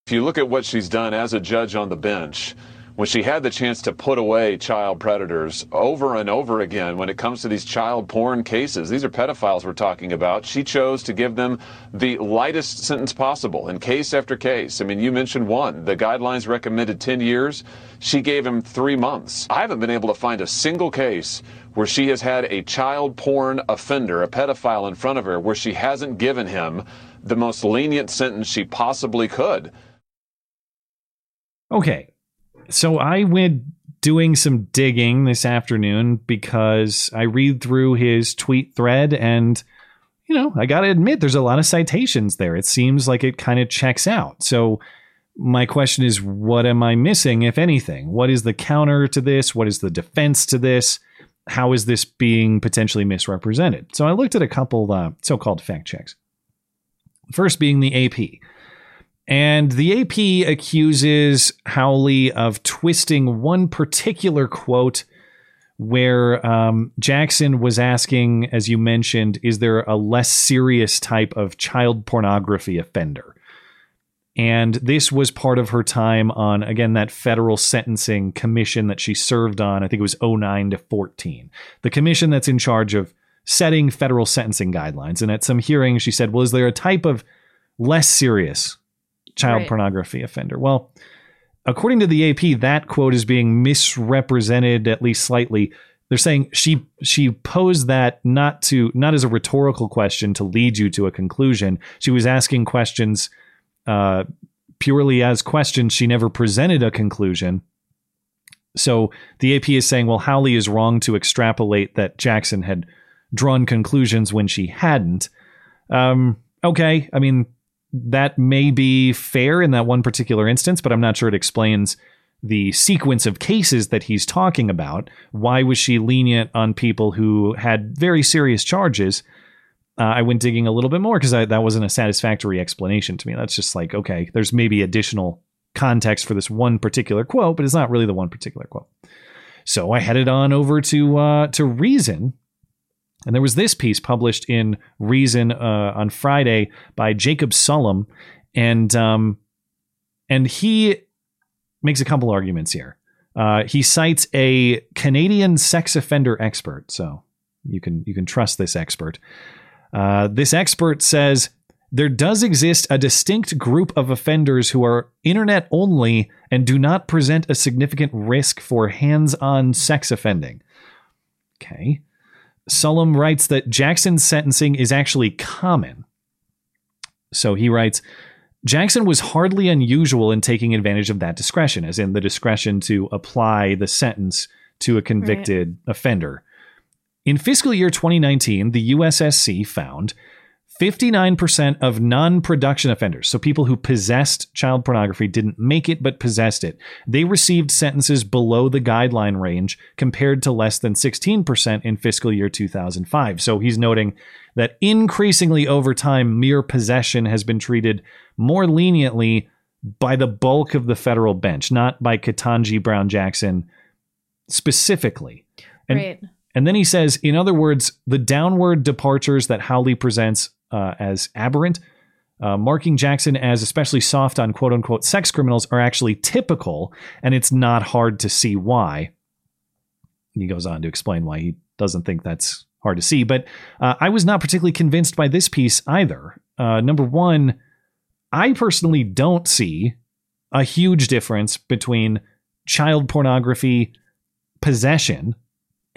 If you look at what she's done as a judge on the bench, when she had the chance to put away child predators over and over again when it comes to these child porn cases, these are pedophiles we're talking about, she chose to give them the lightest sentence possible in case after case. I mean, you mentioned one. The guidelines recommended 10 years. She gave him three months. I haven't been able to find a single case where she has had a child porn offender, a pedophile in front of her, where she hasn't given him the most lenient sentence she possibly could. Okay. So I went doing some digging this afternoon because I read through his tweet thread and you know, I got to admit there's a lot of citations there. It seems like it kind of checks out. So my question is what am I missing if anything? What is the counter to this? What is the defense to this? How is this being potentially misrepresented? So I looked at a couple uh, so-called fact checks. First being the AP. And the AP accuses Hawley of twisting one particular quote where um, Jackson was asking, as you mentioned, is there a less serious type of child pornography offender? And this was part of her time on, again, that federal sentencing commission that she served on. I think it was 09 to 14. The commission that's in charge of setting federal sentencing guidelines. And at some hearings, she said, well, is there a type of less serious child Right. pornography offender? Well, according to the AP, that quote is being misrepresented at least slightly. They're saying she she posed that not to not as a rhetorical question to lead you to a conclusion. She was asking questions uh, purely as questions. She never presented a conclusion. So the AP is saying, well, Hawley is wrong to extrapolate that Jackson had drawn conclusions when she hadn't. Um, okay, I mean that may be fair in that one particular instance, but I'm not sure it explains the sequence of cases that he's talking about. Why was she lenient on people who had very serious charges? Uh, I went digging a little bit more because that wasn't a satisfactory explanation to me. That's just like, okay, there's maybe additional context for this one particular quote, but it's not really the one particular quote. So I headed on over to uh, to Reason, and there was this piece published in Reason uh, on Friday by Jacob Sullum, and um, and he makes a couple arguments here. Uh, he cites a Canadian sex offender expert. So you can you can trust this expert. Uh, this expert says there does exist a distinct group of offenders who are internet only and do not present a significant risk for hands-on sex offending. Okay. Sullum writes that Jackson's sentencing is actually common. So he writes Jackson was hardly unusual in taking advantage of that discretion, as in the discretion to apply the sentence to a convicted offender. In fiscal year 2019, the USSC found 59% of non production offenders, so people who possessed child pornography, didn't make it but possessed it, they received sentences below the guideline range compared to less than 16% in fiscal year 2005. So he's noting that increasingly over time, mere possession has been treated more leniently by the bulk of the federal bench, not by Ketanji Brown Jackson specifically. And, Right. and then he says, in other words, the downward departures that Hawley presents uh, as aberrant, uh, marking Jackson as especially soft on quote unquote sex criminals are actually typical, and it's not hard to see why. He goes on to explain why he doesn't think that's hard to see. But uh, I was not particularly convinced by this piece either. Uh, number one, I personally don't see a huge difference between child pornography possession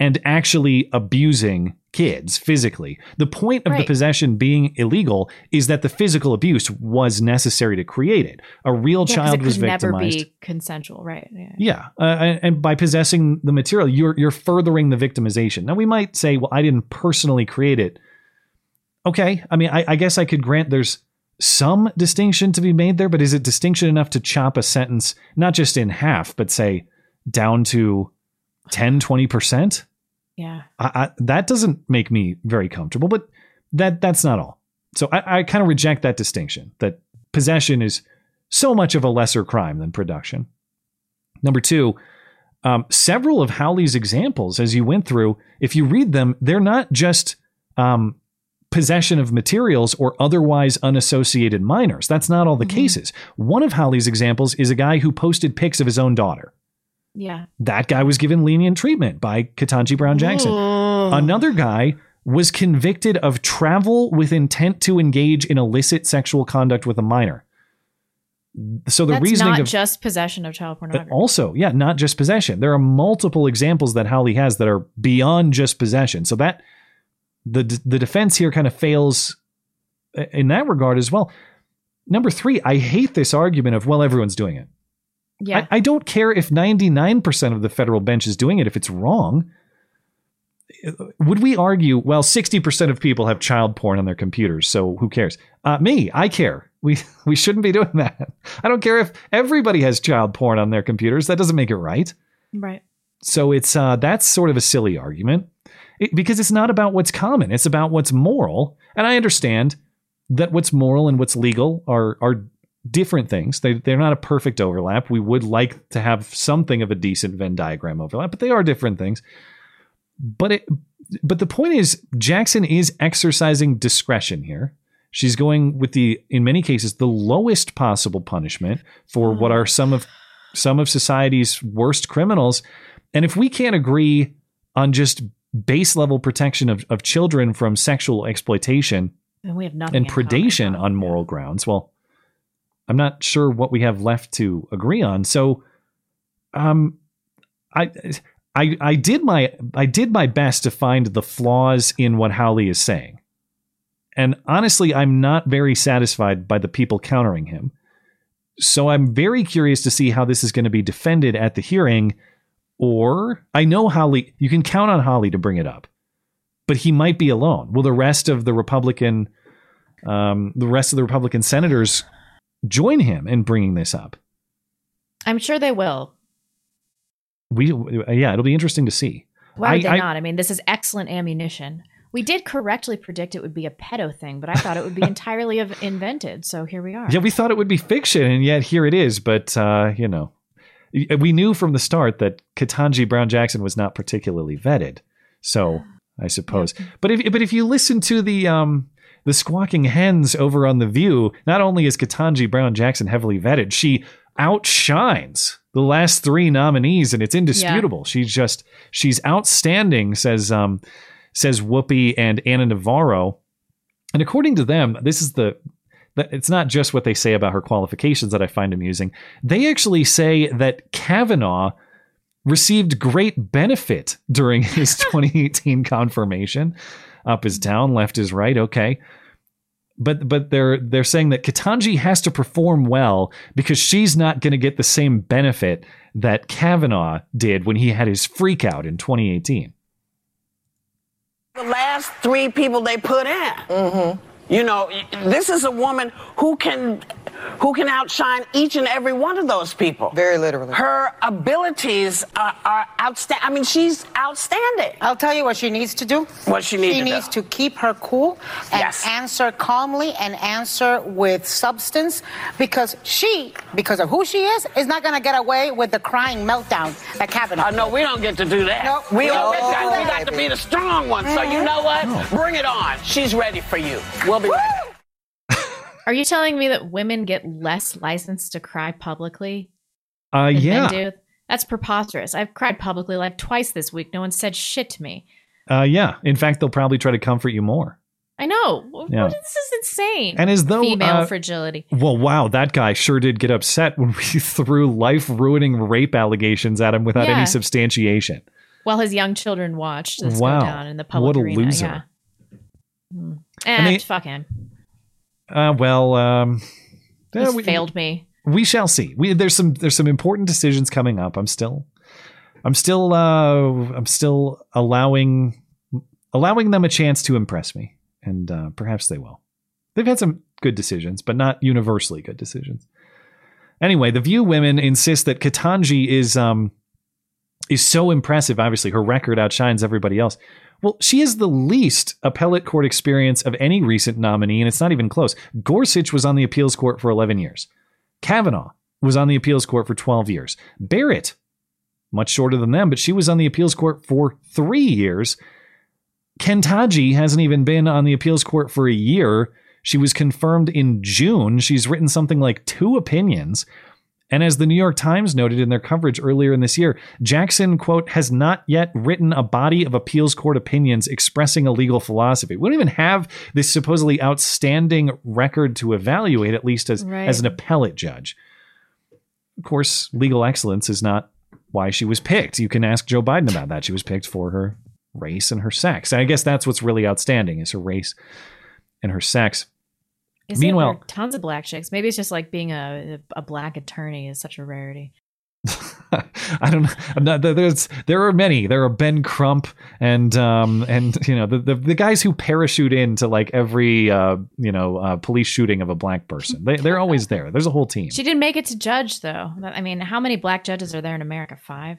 and actually abusing kids physically. The point of the possession being illegal is that the physical abuse was necessary to create it. A real Yeah, child it was could never be consensual, right? Yeah. Yeah, uh, and and by possessing the material, you're you're furthering the victimization. Now we might say, well, I didn't personally create it. Okay, I mean, I, I guess I could grant there's some distinction to be made there, but is it distinction enough to chop a sentence not just in half, but say down to 10, 20 percent? Yeah. I, I, that doesn't make me very comfortable, but that that's not all. So I, I kind of reject that distinction that possession is so much of a lesser crime than production. Number two, um, several of Hawley's examples, as you went through, if you read them, they're not just um, possession of materials or otherwise unassociated minors. That's not all the cases. One of Hawley's examples is a guy who posted pics of his own daughter Yeah. that guy was given lenient treatment by Ketanji Brown Jackson. Another guy was convicted of travel with intent to engage in illicit sexual conduct with a minor. So the That's reasoning not of just possession of child uh, pornography. also, yeah, not just possession. There are multiple examples that Hawley has that are beyond just possession. So that the the defense here kind of fails in that regard as well. Number three, I hate this argument of well, everyone's doing it. Yeah. I, I don't care if 99% of the federal bench is doing it if it's wrong. Would we argue, well, 60% of people have child porn on their computers, so who cares? Uh, me, I care. We, <laughs> we shouldn't be doing that. I don't care if everybody has child porn on their computers. That doesn't make it right. right. So it's uh, that's sort of a silly argument It- because it's not about what's common. It's about what's moral. And I understand that what's moral and what's legal are are different things. They they're not a perfect overlap. We would like to have something of a decent Venn diagram overlap, but they are different things. But it but the point is Jackson is exercising discretion here. She's going with the in many cases the lowest possible punishment for what mm. are some of some of society's worst criminals. And if we can't agree on just base level protection of, of children from sexual exploitation And we have nothing. and predation on moral grounds, well, I'm not sure what we have left to agree on. So, um, I, I, I did my I did my best to find the flaws in what Hawley is saying, and honestly, I'm not very satisfied by the people countering him. So I'm very curious to see how this is going to be defended at the hearing. Or I know Hawley, you can count on Hawley to bring it up, but he might be alone. Will the rest of the Republican, um, the rest of the Republican senators join him in bringing this up? I'm sure they will. We, yeah, it'll be interesting to see. Why would I- they I- not? I mean, this is excellent ammunition. We did correctly predict it would be a pedo thing, but I thought it would be <laughs> entirely of invented. So here we are. Yeah, we thought it would be fiction, and yet here it is. But uh, you know, we knew from the start that Ketanji Brown Jackson was not particularly vetted. So I suppose, but if but if you listen to the um the squawking hens over on the View, not only is Ketanji Brown Jackson heavily vetted, she outshines the last three nominees, and it's indisputable. She's just she's outstanding. Says um says Whoopi and Ana Navarro. And according to them, this is the the- it's not just what they say about her qualifications that I find amusing. They actually say that Kavanaugh received great benefit during his <laughs> 2018 confirmation. Up is down, left is right. Okay. But but they're they're saying that Ketanji has to perform well because she's not going to get the same benefit that Kavanaugh did when he had his freak out in 2018. the last three people they put in. Mm-hmm. You know, this is a woman who can who can outshine each and every one of those people. Very literally. Her abilities are, are outstanding. I mean, she's outstanding. I'll tell you what she needs to do. What she needs She to do. She needs to keep her cool and Yes. answer calmly and answer with substance because she, because of who she is, is not going to get away with the crying meltdown that Kavanaugh. Uh, no, we don't get to do that. No, we, don't get to got, do we got to be the strong one. So you Mhm. know what? Oh. Bring it on. She's ready for you. We'll be ready. Are you telling me that women get less license to cry publicly Uh yeah. That's preposterous. I've cried publicly like twice this week. No one said shit to me. Uh yeah. In fact, they'll probably try to comfort you more. I know. Yeah. This is insane. And as though, female uh, fragility. Well, wow, that guy sure did get upset when we <laughs> threw life-ruining rape allegations at him without Yeah. any substantiation. While his young children watched this Wow. go down in the public What a arena. loser. Yeah. Mm. And Eh, they- fuck him. Uh, well, um, we- failed me. we shall see. We, there's some there's some important decisions coming up. I'm still I'm still uh I'm still allowing allowing them a chance to impress me, and uh, perhaps they will. They've had some good decisions, but not universally good decisions. Anyway, the View women insist that Ketanji is um is so impressive. Obviously, her record outshines everybody else. Well, she has the least appellate court experience of any recent nominee, and it's not even close. Gorsuch was on the appeals court for 11 years. Kavanaugh was on the appeals court for 12 years. Barrett, much shorter than them, but she was on the appeals court for three years. Kentaji hasn't even been on the appeals court for a year. She was confirmed in June. She's written something like two opinions. And as the New York Times noted in their coverage earlier in this year, Jackson, quote, has not yet written a body of appeals court opinions expressing a legal philosophy. We don't even have this supposedly outstanding record to evaluate, at least as, Right. as an appellate judge. Of course, legal excellence is not why she was picked. You can ask Joe Biden about that. She was picked for her race and her sex. And I guess that's what's really outstanding is her race and her sex. Is it? There Meanwhile, tons of black chicks. Maybe it's just like being a a black attorney is such a rarity. <laughs> I don't know. There's there are many. There are Ben Crump and um and you know the the, the guys who parachute into like every uh you know uh, police shooting of a black person. They they're <laughs> always there. There's a whole team. She didn't make it to judge though. I mean, how many black judges are there in America? Five.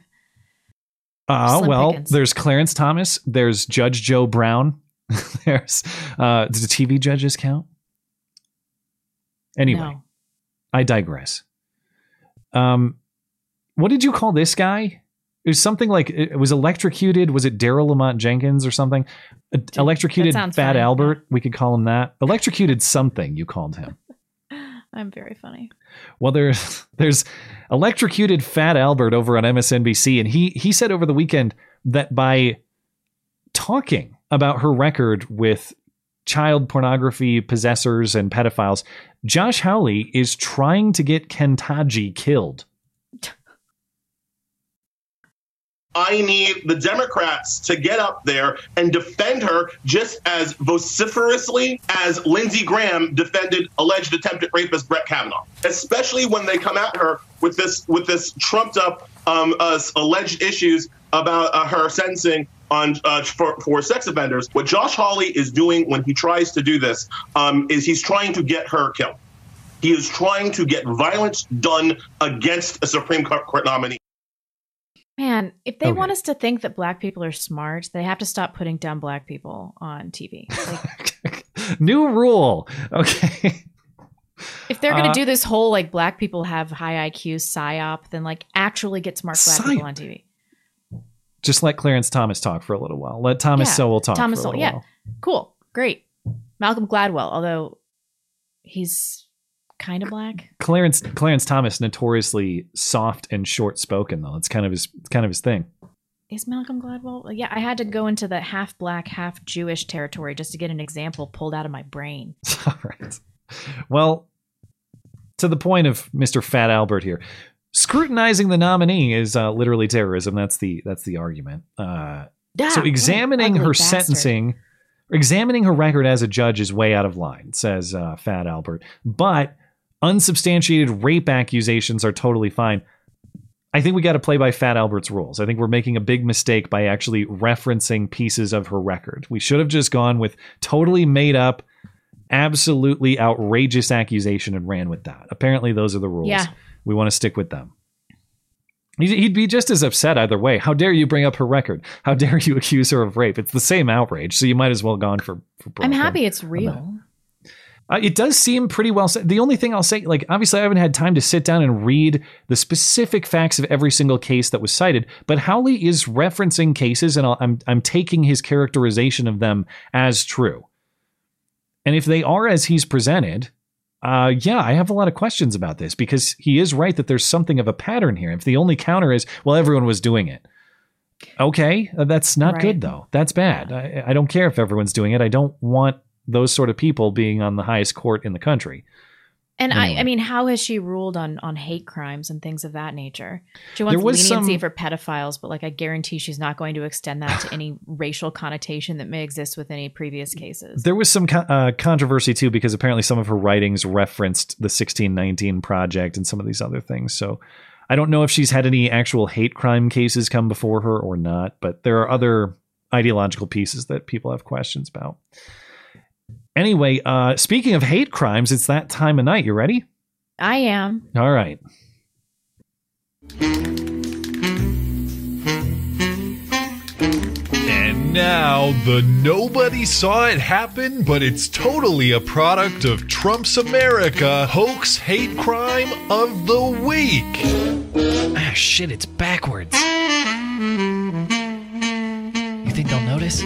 Uh, Slim well, pickings. there's Clarence Thomas. There's Judge Joe Brown. <laughs> there's uh, does the TV judges count? Anyway, No. I digress. Um, what did you call this guy? It was something like it was electrocuted. Was it Daryl Lamont Jenkins or something? Electrocuted Fat funny. Albert. We could call him that. Electrocuted something. You called him. <laughs> I'm very funny. Well, there's <laughs> there's electrocuted Fat Albert over on MSNBC, and he he said over the weekend that by talking about her record with child pornography possessors and pedophiles, Josh Hawley is trying to get Kentaji killed. I need the Democrats to get up there and defend her just as vociferously as Lindsey Graham defended alleged attempted rapist Brett Kavanaugh, especially when they come at her with this with this trumped up um, uh, alleged issues about uh, her sentencing on uh, for, for sex offenders. What Josh Hawley is doing when he tries to do this um, is he's trying to get her killed. He is trying to get violence done against a Supreme Court nominee. Man, if they Okay. want us to think that black people are smart, they have to stop putting dumb black people on TV. Like, <laughs> New rule. Okay. if they're going to Uh, do this whole like black people have high IQ psyop, then like actually get smart black people on TV. Just let Clarence Thomas talk for a little while. Let Thomas Yeah, Sowell talk Thomas for a Sowell, yeah. while. Cool, great. Malcolm Gladwell, although he's kind of black. Clarence Clarence Thomas notoriously soft and short spoken though. It's kind of his it's kind of his thing. is Malcolm Gladwell? Yeah, I had to go into the half black, half Jewish territory just to get an example pulled out of my brain. <laughs> All right. Well, to the point of Mr. Fat Albert here, scrutinizing the nominee is uh, literally terrorism. That's the that's the argument. Uh, Yeah, so examining her bastard. sentencing, examining her record as a judge is way out of line, says uh, Fat Albert. But unsubstantiated rape accusations are totally fine. I think we got to play by Fat Albert's rules. I think we're making a big mistake by actually referencing pieces of her record. We should have just gone with totally made up, absolutely outrageous accusation and ran with that. Apparently, those are the rules. Yeah. We want to stick with them. He'd be just as upset either way. How dare you bring up her record? How <laughs> dare you accuse her of rape? It's the same outrage, so you might as well gone for. for I'm happy it's real. Uh, it does seem pretty well said. The only thing I'll say, like, obviously, I haven't had time to sit down and read the specific facts of every single case that was cited, but Hawley is referencing cases, and I'll, I'm I'm taking his characterization of them as true. And if they are as he's presented, uh, yeah, I have a lot of questions about this because he is right that there's something of a pattern here. If the only counter is, well, everyone was doing it. Okay, uh, that's not Right. good though. That's bad. I, I don't care if everyone's doing it. I don't want those sort of people being on the highest court in the country. And Anyway. I, I mean, how has she ruled on on hate crimes and things of that nature? She wants leniency some- for pedophiles, but like I guarantee she's not going to extend that to any <sighs> racial connotation that may exist with any previous cases. There was some uh, controversy too because apparently some of her writings referenced the 1619 project and some of these other things. So I don't know if she's had any actual hate crime cases come before her or not, but there are other ideological pieces that people have questions about. Anyway, uh, speaking of hate crimes, it's that time of night. You ready? I am. All right. And now the nobody saw it happen, but it's totally a product of Trump's America hoax hate crime of the week. Ah, shit, it's backwards. You think they'll notice?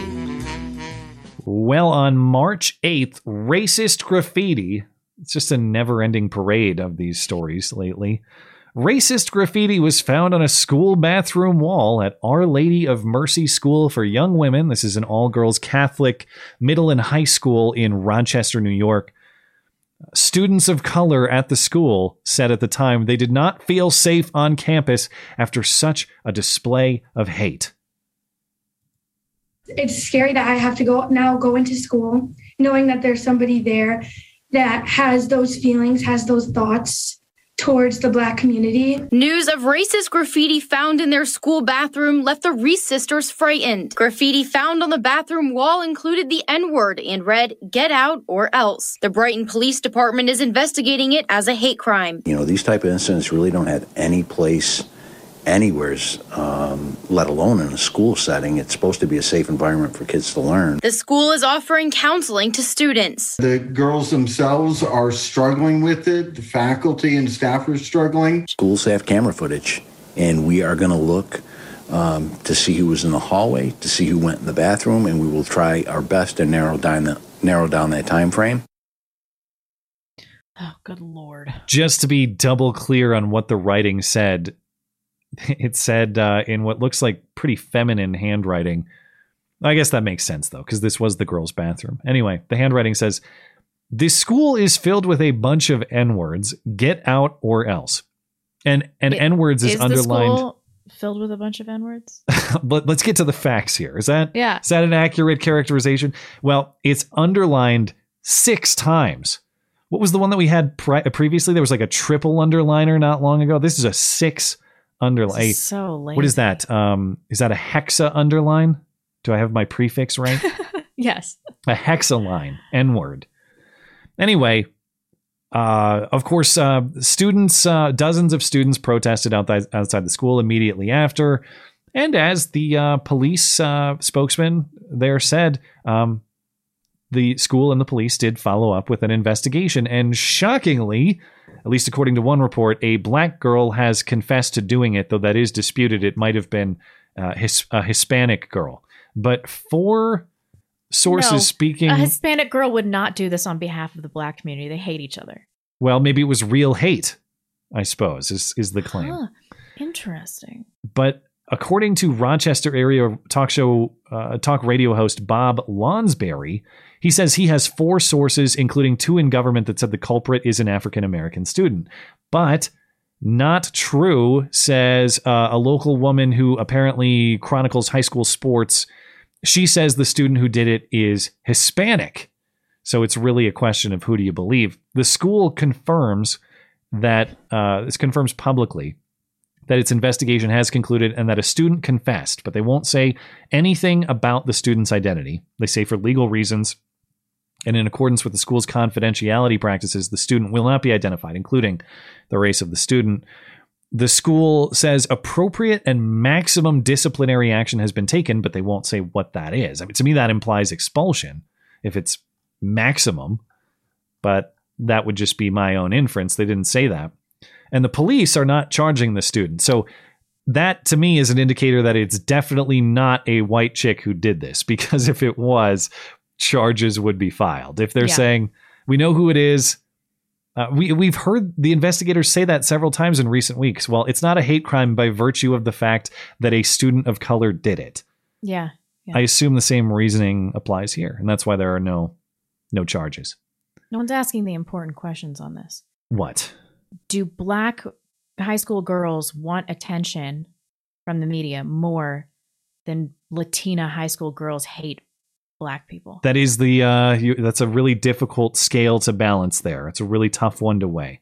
Well, on March 8th, racist graffiti. It's just a never ending parade of these stories lately. Racist graffiti was found on a school bathroom wall at Our Lady of Mercy School for Young Women. This is an all girls Catholic middle and high school in Rochester, New York. Students of color at the school said at the time they did not feel safe on campus after such a display of hate. It's scary that I have to go now go into school knowing that there's somebody there that has those feelings, has those thoughts towards the black community. News of racist graffiti found in their school bathroom left the Reese sisters frightened. Graffiti found on the bathroom wall included the N word and read, Get out or else. The Brighton Police Department is investigating it as a hate crime. You know, these type of incidents really don't have any place anywheres, um, let alone in a school setting. It's supposed to be a safe environment for kids to learn. The school is offering counseling to students. The girls themselves are struggling with it. The faculty and staff are struggling. Schools have camera footage, and we are going to look um, to see who was in the hallway, to see who went in the bathroom, and we will try our best to narrow down the, narrow down that time frame. Oh, good lord. just to be double clear on what the writing said, <laughs> it said uh, in what looks like pretty feminine handwriting. I guess that makes sense though, because this was the girls' bathroom. Anyway, the handwriting says, "This school is filled with a bunch of n words. Get out or else." And and n words is, the underlined. school filled with a bunch of n words. but <laughs> let's get to the facts here. Is that Yeah. is that an accurate characterization? Well, it's underlined six times. What was the one that we had pre- previously? There was like a triple underliner not long ago. This is a six underline. So What is that? Um, is that a hexa underline? Do I have my prefix right? <laughs> yes. a hexaline n word anyway uh, of course uh, students uh, dozens of students protested outside, outside the school immediately after and as the uh, police uh, spokesman there said um, the school and the police did follow up with an investigation and shockingly at least according to one report a black girl has confessed to doing it though that is disputed it might have been uh, his, a hispanic girl but four sources No, speaking A Hispanic girl would not do this on behalf of the black community. They hate each other. well maybe it was real hate i suppose is is the claim Huh. Interesting. but according to Rochester area talk show uh, talk radio host Bob Lonsberry, he says he has four sources, including two in government, that said the culprit is an African American student. But not true, says uh, a local woman who apparently chronicles high school sports. She says the student who did it is Hispanic. So it's really a question of who do you believe. The school confirms that uh, this confirms publicly that its investigation has concluded and that a student confessed, but they won't say anything about the student's identity. They say for legal reasons and in accordance with the school's confidentiality practices, the student will not be identified, including the race of the student. The school says appropriate and maximum disciplinary action has been taken, but they won't say what that is. I mean, to me, that implies expulsion if it's maximum, but that would just be my own inference. They didn't say that. And the police are not charging the student. So that to me is an indicator that it's definitely not a white chick who did this <laughs> because if it was, charges would be filed. If they're Yeah. saying, we know who it is, uh, we, we've heard the investigators say that several times in recent weeks. Well, it's not a hate crime by virtue of the fact that a student of color did it. Yeah. I assume the same reasoning applies here, and that's why there are no no charges. No one's asking the important questions on this. What? Do black high school girls want attention from the media more than Latina high school girls hate black people? That is the uh, you, that's a really difficult scale to balance. There, it's a really tough one to weigh.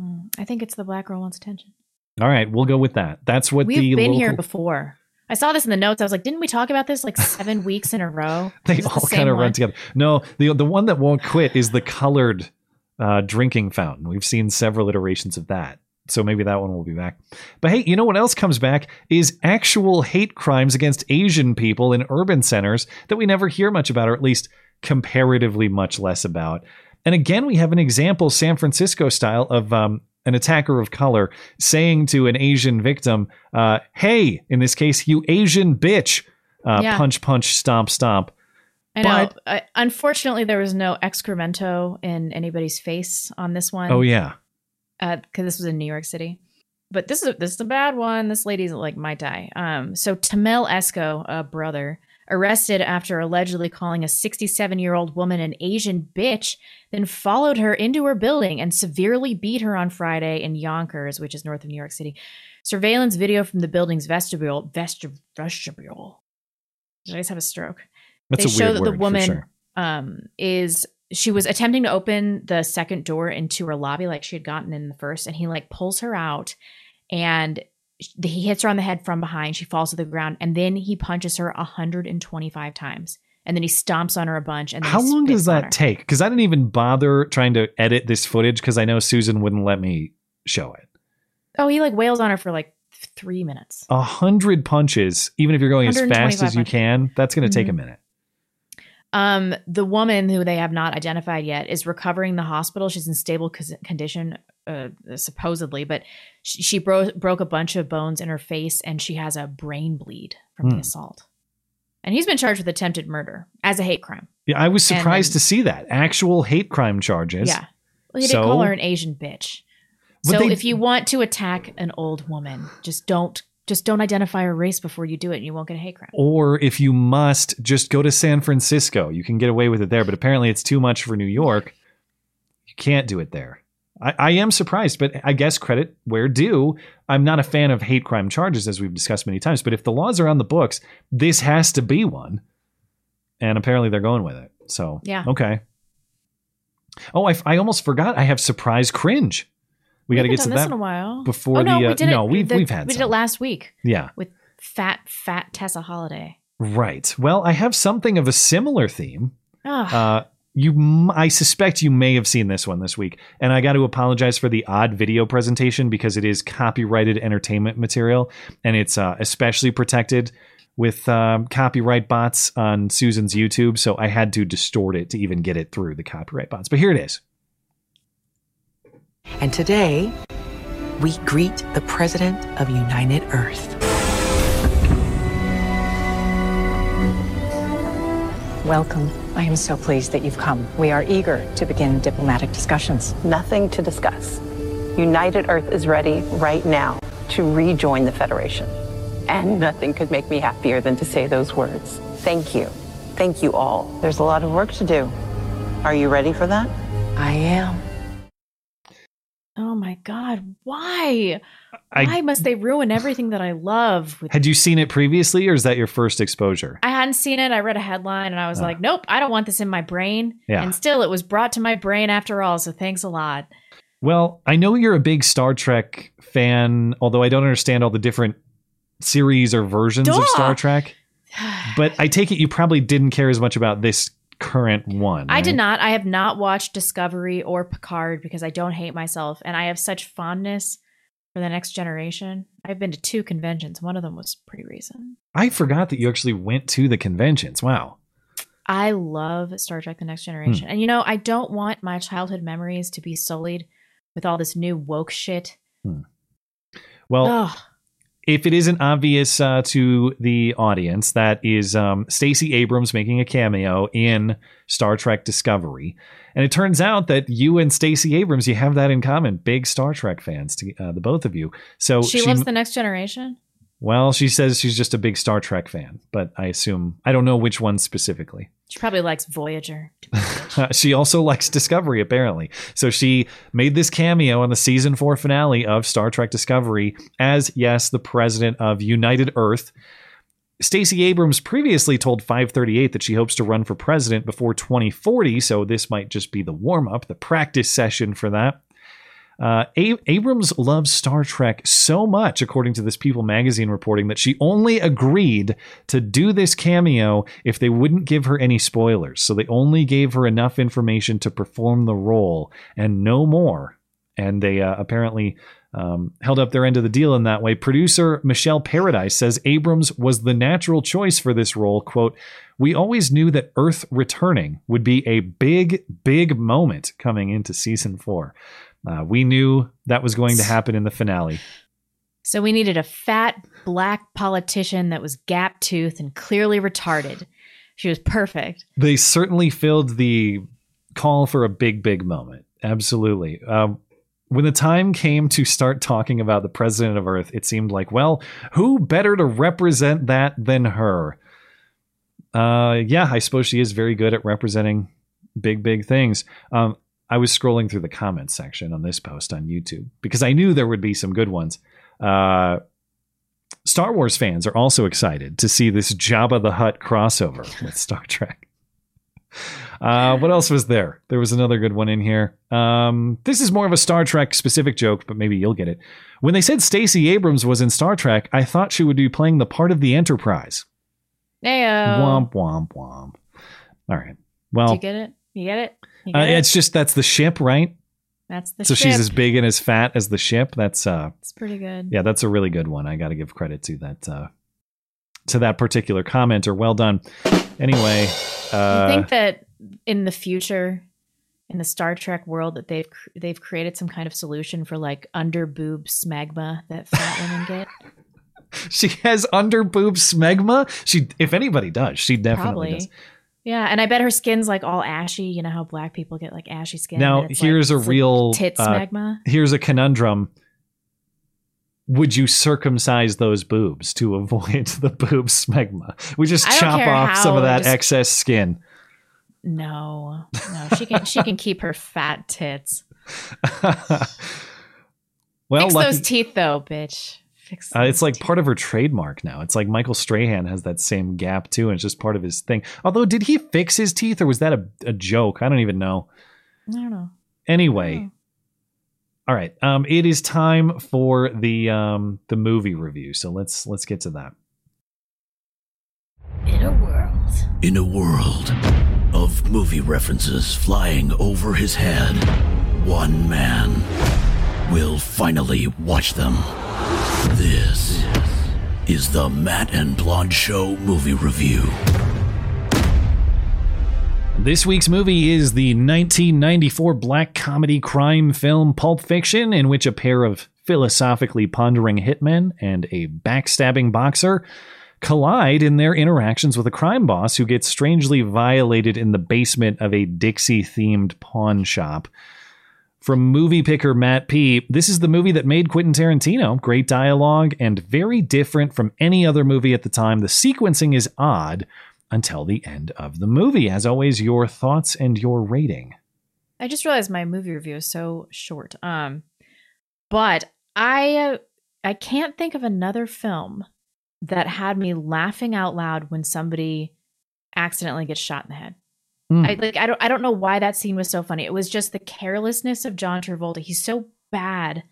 Mm, I think it's the black girl wants attention. All right, we'll go with that. That's what We've the been local, here before. I saw this in the notes. I was like, didn't we talk about this like seven <laughs> weeks in a row? They it the all kind of run together. No, the the one that won't quit is the colored uh, drinking fountain. We've seen several iterations of that. So maybe that one will be back. But hey, you know what else comes back is actual hate crimes against Asian people in urban centers that we never hear much about, or at least comparatively much less about. And again, we have an example, San Francisco style, of um, an attacker of color saying to an Asian victim, uh, "Hey, in this case, you Asian bitch." Uh, Yeah. Punch, punch, stomp, stomp. I know. But- Uh, unfortunately, there was no excremento in anybody's face on this one. Oh yeah. Because this was in New York City. But this is this is a bad one. This lady's like my die. Um, so Tammel Esco, a brother, arrested after allegedly calling a 67 year old woman an Asian bitch, then followed her into her building and severely beat her on Friday in Yonkers, which is north of New York City. Surveillance video from the building's vestibule vestib- vestibule. Did I just have a stroke? That's they show that the woman sure. um, is she was attempting to open the second door into her lobby like she had gotten in the first and he like pulls her out and he hits her on the head from behind she falls to the ground and then he punches her 125 times and then he stomps on her a bunch and then How long does that take? Because I didn't even bother trying to edit this footage because I know Susan wouldn't let me show it. oh he like wails on her for like three minutes A hundred punches, even if you're going as fast as you punches. can, that's going to take a Mhm. minute. Um, the woman who they have not identified yet is recovering the hospital. She's in stable condition, uh, supposedly, but she, she bro- broke a bunch of bones in her face and she has a brain bleed from the Hmm. assault. And he's been charged with attempted murder as a hate crime. Yeah, I was surprised then- to see that actual hate crime charges. Yeah. Well, he So- did call her an Asian bitch. So they- if you want to attack an old woman, just don't just don't identify a race before you do it, and you won't get a hate crime. Or if you must, just go to San Francisco. You can get away with it there, but apparently it's too much for New York. You can't do it there. I, I am surprised, but I guess credit where due. I'm not a fan of hate crime charges, as we've discussed many times, but if the laws are on the books, this has to be one. And apparently they're going with it. So, Yeah. okay. Oh, I, I almost forgot. I have surprise cringe. We, got to get to that in a while. before oh, no, the. Uh, we did no, it. we've the- we've had we did some. it last week. Yeah. with fat fat Tessa Holliday. Right. Well, I have something of a similar theme. Ah. Uh, you, I suspect you may have seen this one this week, and I got to apologize for the odd video presentation because it is copyrighted entertainment material, and it's uh, especially protected with um, copyright bots on Susan's YouTube. So I had to distort it to even get it through the copyright bots. But here it is. And today, we greet the President of United Earth. Welcome. I am so pleased that you've come. We are eager to begin diplomatic discussions. Nothing to discuss. United Earth is ready right now to rejoin the Federation. And nothing could make me happier than to say those words. Thank you. Thank you all. There's a lot of work to do. Are you ready for that? I am. Oh my god, why? I- why must they ruin everything that I love? With- Had you seen it previously, or is that your first exposure? I hadn't seen it. I read a headline and I was ah. like, nope, I don't want this in my brain. Yeah. And still, it was brought to my brain after all. So thanks a lot. Well, I know you're a big Star Trek fan, although I don't understand all the different series or versions of Star Trek. <sighs> But I take it you probably didn't care as much about this current one. I did not. I have not watched Discovery or Picard because I don't hate myself and I have such fondness for the next generation. I've been to two conventions. One of them was pretty recent. I forgot that you actually went to the conventions. Wow. I love Star Trek The Next hmm. Generation. And you know, I don't want my childhood memories to be sullied with all this new woke shit. Hmm. Well, Ugh. If it isn't obvious uh, to the audience, that is um, Stacey Abrams making a cameo in Star Trek Discovery, and it turns out that you and Stacey Abrams, you have that in common. Big Star Trek fans, to, uh, the both of you. So she, loves The Next Generation? Well, she says she's just a big Star Trek fan, but I assume I don't know which one specifically. She probably likes Voyager. <laughs> she also likes Discovery, apparently. So she made this cameo on the season four finale of Star Trek Discovery as, yes, the president of United Earth. Stacey Abrams previously told 538 that she hopes to run for president before 2040, so this might just be the warm up, the practice session for that. Uh, Abrams loves Star Trek so much, according to this People magazine reporting, that she only agreed to do this cameo if they wouldn't give her any spoilers. So they only gave her enough information to perform the role and no more. And they uh, apparently um, held up their end of the deal in that way. Producer Michelle Paradise says Abrams was the natural choice for this role. Quote, We always knew that Earth returning would be a big, big moment coming into season four. Uh, we knew that was going to happen in the finale. So we needed a fat black politician that was gap toothed and clearly retarded. She was perfect. They certainly filled the call for a big, big moment. Absolutely. Um, when the time came to start talking about the president of Earth, it seemed like, well, who better to represent that than her? Uh, yeah, I suppose she is very good at representing big, big things. Um, I was scrolling through the comments section on this post on YouTube because I knew there would be some good ones. Uh, Star Wars fans are also excited to see this Jabba the Hutt crossover <laughs> with Star Trek. Uh, what else was there? There was another good one in here. Um, this is more of a Star Trek specific joke, but maybe you'll get it. When they said Stacey Abrams was in Star Trek, I thought she would be playing the part of the Enterprise. Ayo. Womp womp womp. All right. Well, Do you get it? You get it? You uh, it? it's just that's the ship, right? That's the so ship. she's as big and as fat as the ship. That's uh, It's pretty good. yeah, that's a really good one. I got to give credit to that uh, to that particular commenter. Well done. Anyway, uh, you think that in the future, in the Star Trek world, that they've cr- they've created some kind of solution for like under boob smegma that fat women <laughs> get? she has under boob smegma. She, if anybody does, she definitely Probably. does. Yeah, and I bet her skin's like all ashy. You know how black people get like ashy skin. Now it's, like- here's a it's like real tit uh, smegma. here's a conundrum. Would you circumcise those boobs to avoid <laughs> the boob smegma? We just chop off some of that just- excess skin. No, no, she can she can keep her fat tits. <laughs> <laughs> well, Fix lucky- those teeth though, bitch. Fix. Uh, it's like part of her trademark now. It's like Michael Strahan has that same gap too, and it's just part of his thing. Although, did he fix his teeth or was that a, a joke? I don't even know. I don't know. Anyway, all right. Um, it is time for the um the movie review. So let's let's get to that. In a world. In a world of movie references flying over his head, one man will finally watch them. This is the Matt and Blonde Show movie review. This week's movie is the 1994 black comedy crime film Pulp Fiction, in which a pair of philosophically pondering hitmen and a backstabbing boxer collide in their interactions with a crime boss who gets strangely violated in the basement of a Dixie themed pawn shop. From movie picker Matt P. This is the movie that made Quentin Tarantino. Great dialogue and very different from any other movie at the time. The sequencing is odd until the end of the movie. As always, your thoughts and your rating. I just realized my movie review is so short. Um, but I I can't think of another film that had me laughing out loud when somebody accidentally gets shot in the head. Mm. I like I don't I don't know why that scene was so funny. It was just the carelessness of John Travolta. He's so bad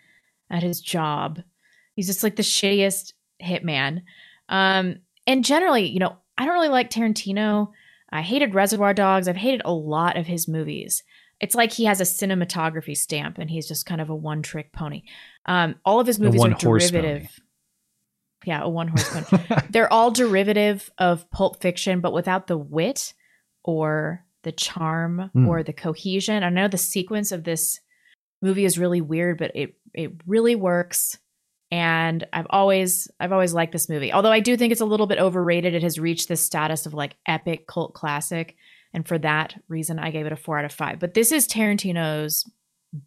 at his job. He's just like the shittiest hitman. Um and generally, you know, I don't really like Tarantino. I hated Reservoir Dogs. I've hated a lot of his movies. It's like he has a cinematography stamp and he's just kind of a one trick pony. Um, all of his movies are derivative. Yeah, a one horse pony. They're all derivative of Pulp Fiction, but without the wit or the charm Hmm. or the cohesion. I know the sequence of this movie is really weird, but it it really works. And I've always I've always liked this movie. Although I do think it's a little bit overrated. It has reached this status of like epic cult classic. And for that reason, I gave it a four out of five. But this is Tarantino's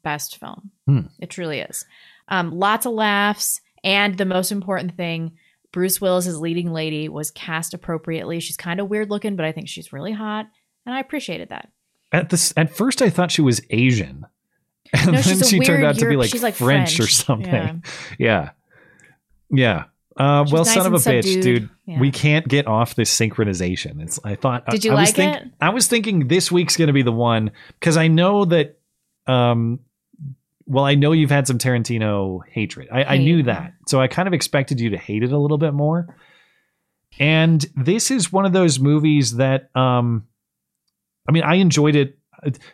best film. Hmm. It truly is. Um, lots of laughs. And the most important thing, Bruce Willis's leading lady was cast appropriately. She's kind of weird looking, but I think she's really hot. And I appreciated that. At this, at first, I thought she was Asian, <laughs> and No, then she turned out to be like, she's like French, or something. <laughs> Yeah, yeah. Uh, well, nice son of a and bitch, dude. Yeah. We can't get off this synchronization. It's. I thought. Did you I was like think- it? I was thinking this week's going to be the one because I know that. Um, well, I know you've had some Tarantino hatred. I, I knew that, so I kind of expected you to hate it a little bit more. And this is one of those movies that, um, I mean, I enjoyed it.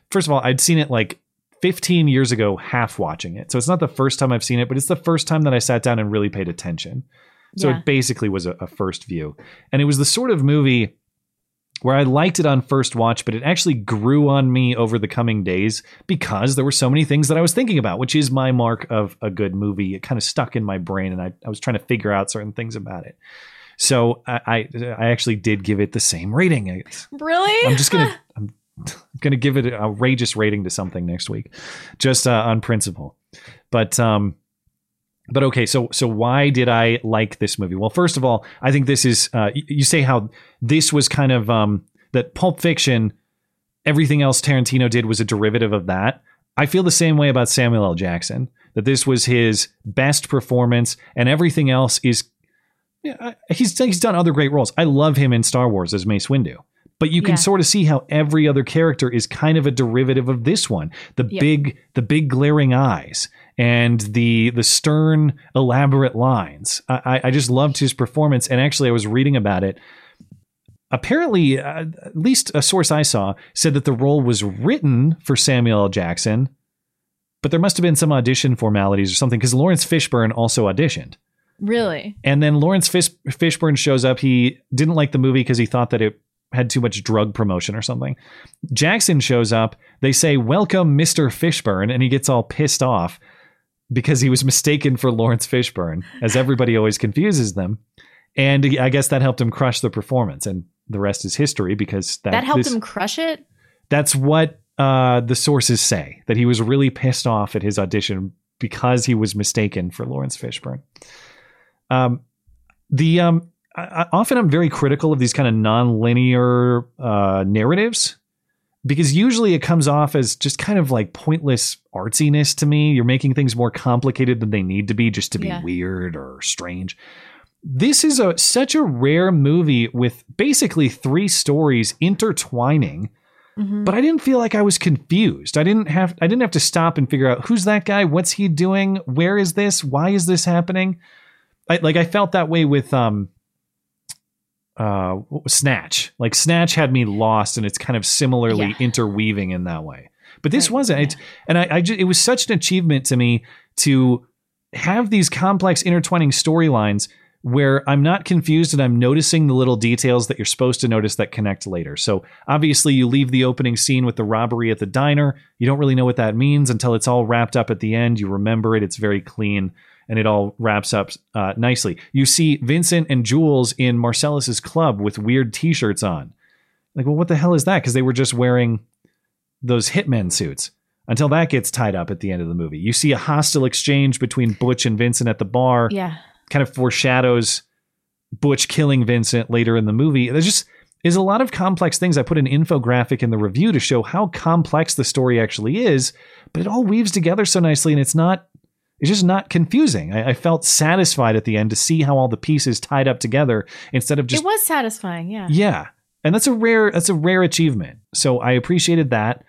First of all, I'd seen it like 15 years ago, half watching it. So it's not the first time I've seen it, but it's the first time that I sat down and really paid attention. So Yeah. it basically was a, a first view. And it was the sort of movie where I liked it on first watch, but it actually grew on me over the coming days because there were so many things that I was thinking about, which is my mark of a good movie. It kind of stuck in my brain and I, I was trying to figure out certain things about it. So I, I, I actually did give it the same rating. It's- Really? I'm just gonna <laughs> I'm gonna give it an outrageous rating to something next week, just uh, on principle. But um, but okay. So so why did I like this movie? Well, first of all, I think this is uh, you say how this was kind of um that Pulp Fiction, everything else Tarantino did was a derivative of that. I feel the same way about Samuel L. Jackson. That this was his best performance, and everything else is yeah, he's he's done other great roles. I love him in Star Wars as Mace Windu. But you can Yeah. sort of see how every other character is kind of a derivative of this one. The Yep. big the big glaring eyes and the the stern elaborate lines. I, I- just loved his performance. And actually, I was reading about it. Apparently, uh, at least a source I saw said that the role was written for Samuel L. Jackson, but there must have been some audition formalities or something because Laurence Fishburne also auditioned. Really? And then Laurence Fish- Fishburne shows up. He didn't like the movie because he thought that it had too much drug promotion or something. Jackson shows up. They say, Welcome, Mr. Fishburne. And he gets all pissed off because he was mistaken for Laurence Fishburne, as everybody always confuses them. And I guess that helped him crush the performance. And the rest is history because that, That, helped this- him crush it? that's what uh, the sources say that he was really pissed off at his audition because he was mistaken for Lawrence Fishburne. Um, the um, I, I- often I'm very critical of these kind of non-linear uh, narratives because usually it comes off as just kind of like pointless artsiness to me. You're making things more complicated than they need to be just to be Yeah. weird or strange. This is a such a rare movie with basically three stories intertwining Mhm. but I didn't feel like I was confused. I didn't have I didn't have to stop and figure out who's that guy, what's he doing, where is this, why is this happening? I, like I felt that way with um uh Snatch. Like Snatch had me lost, and it's kind of similarly Yeah. interweaving in that way. But this wasn't. It, and I, I ju- it was such an achievement to me to have these complex intertwining storylines where I'm not confused and I'm noticing the little details that you're supposed to notice that connect later. So obviously, you leave the opening scene with the robbery at the diner. You don't really know what that means until it's all wrapped up at the end. You remember it, it's very clean, and it all wraps up uh, nicely. You see Vincent and Jules in Marcellus's club with weird t shirts on. Like, well, what the hell is that? Because they were just wearing those hitmen suits. until that gets tied up at the end of the movie. You see a hostile exchange between Butch and Vincent at the bar. Yeah. Kind of foreshadows Butch killing Vincent later in the movie. There's just is a lot of complex things. I put an infographic in the review to show how complex the story actually is, but it all weaves together so nicely and it's not it's just not confusing. I, I felt satisfied at the end to see how all the pieces tied up together instead of just it was satisfying. Yeah. yeah. And that's a rare that's a rare achievement. So I appreciated that.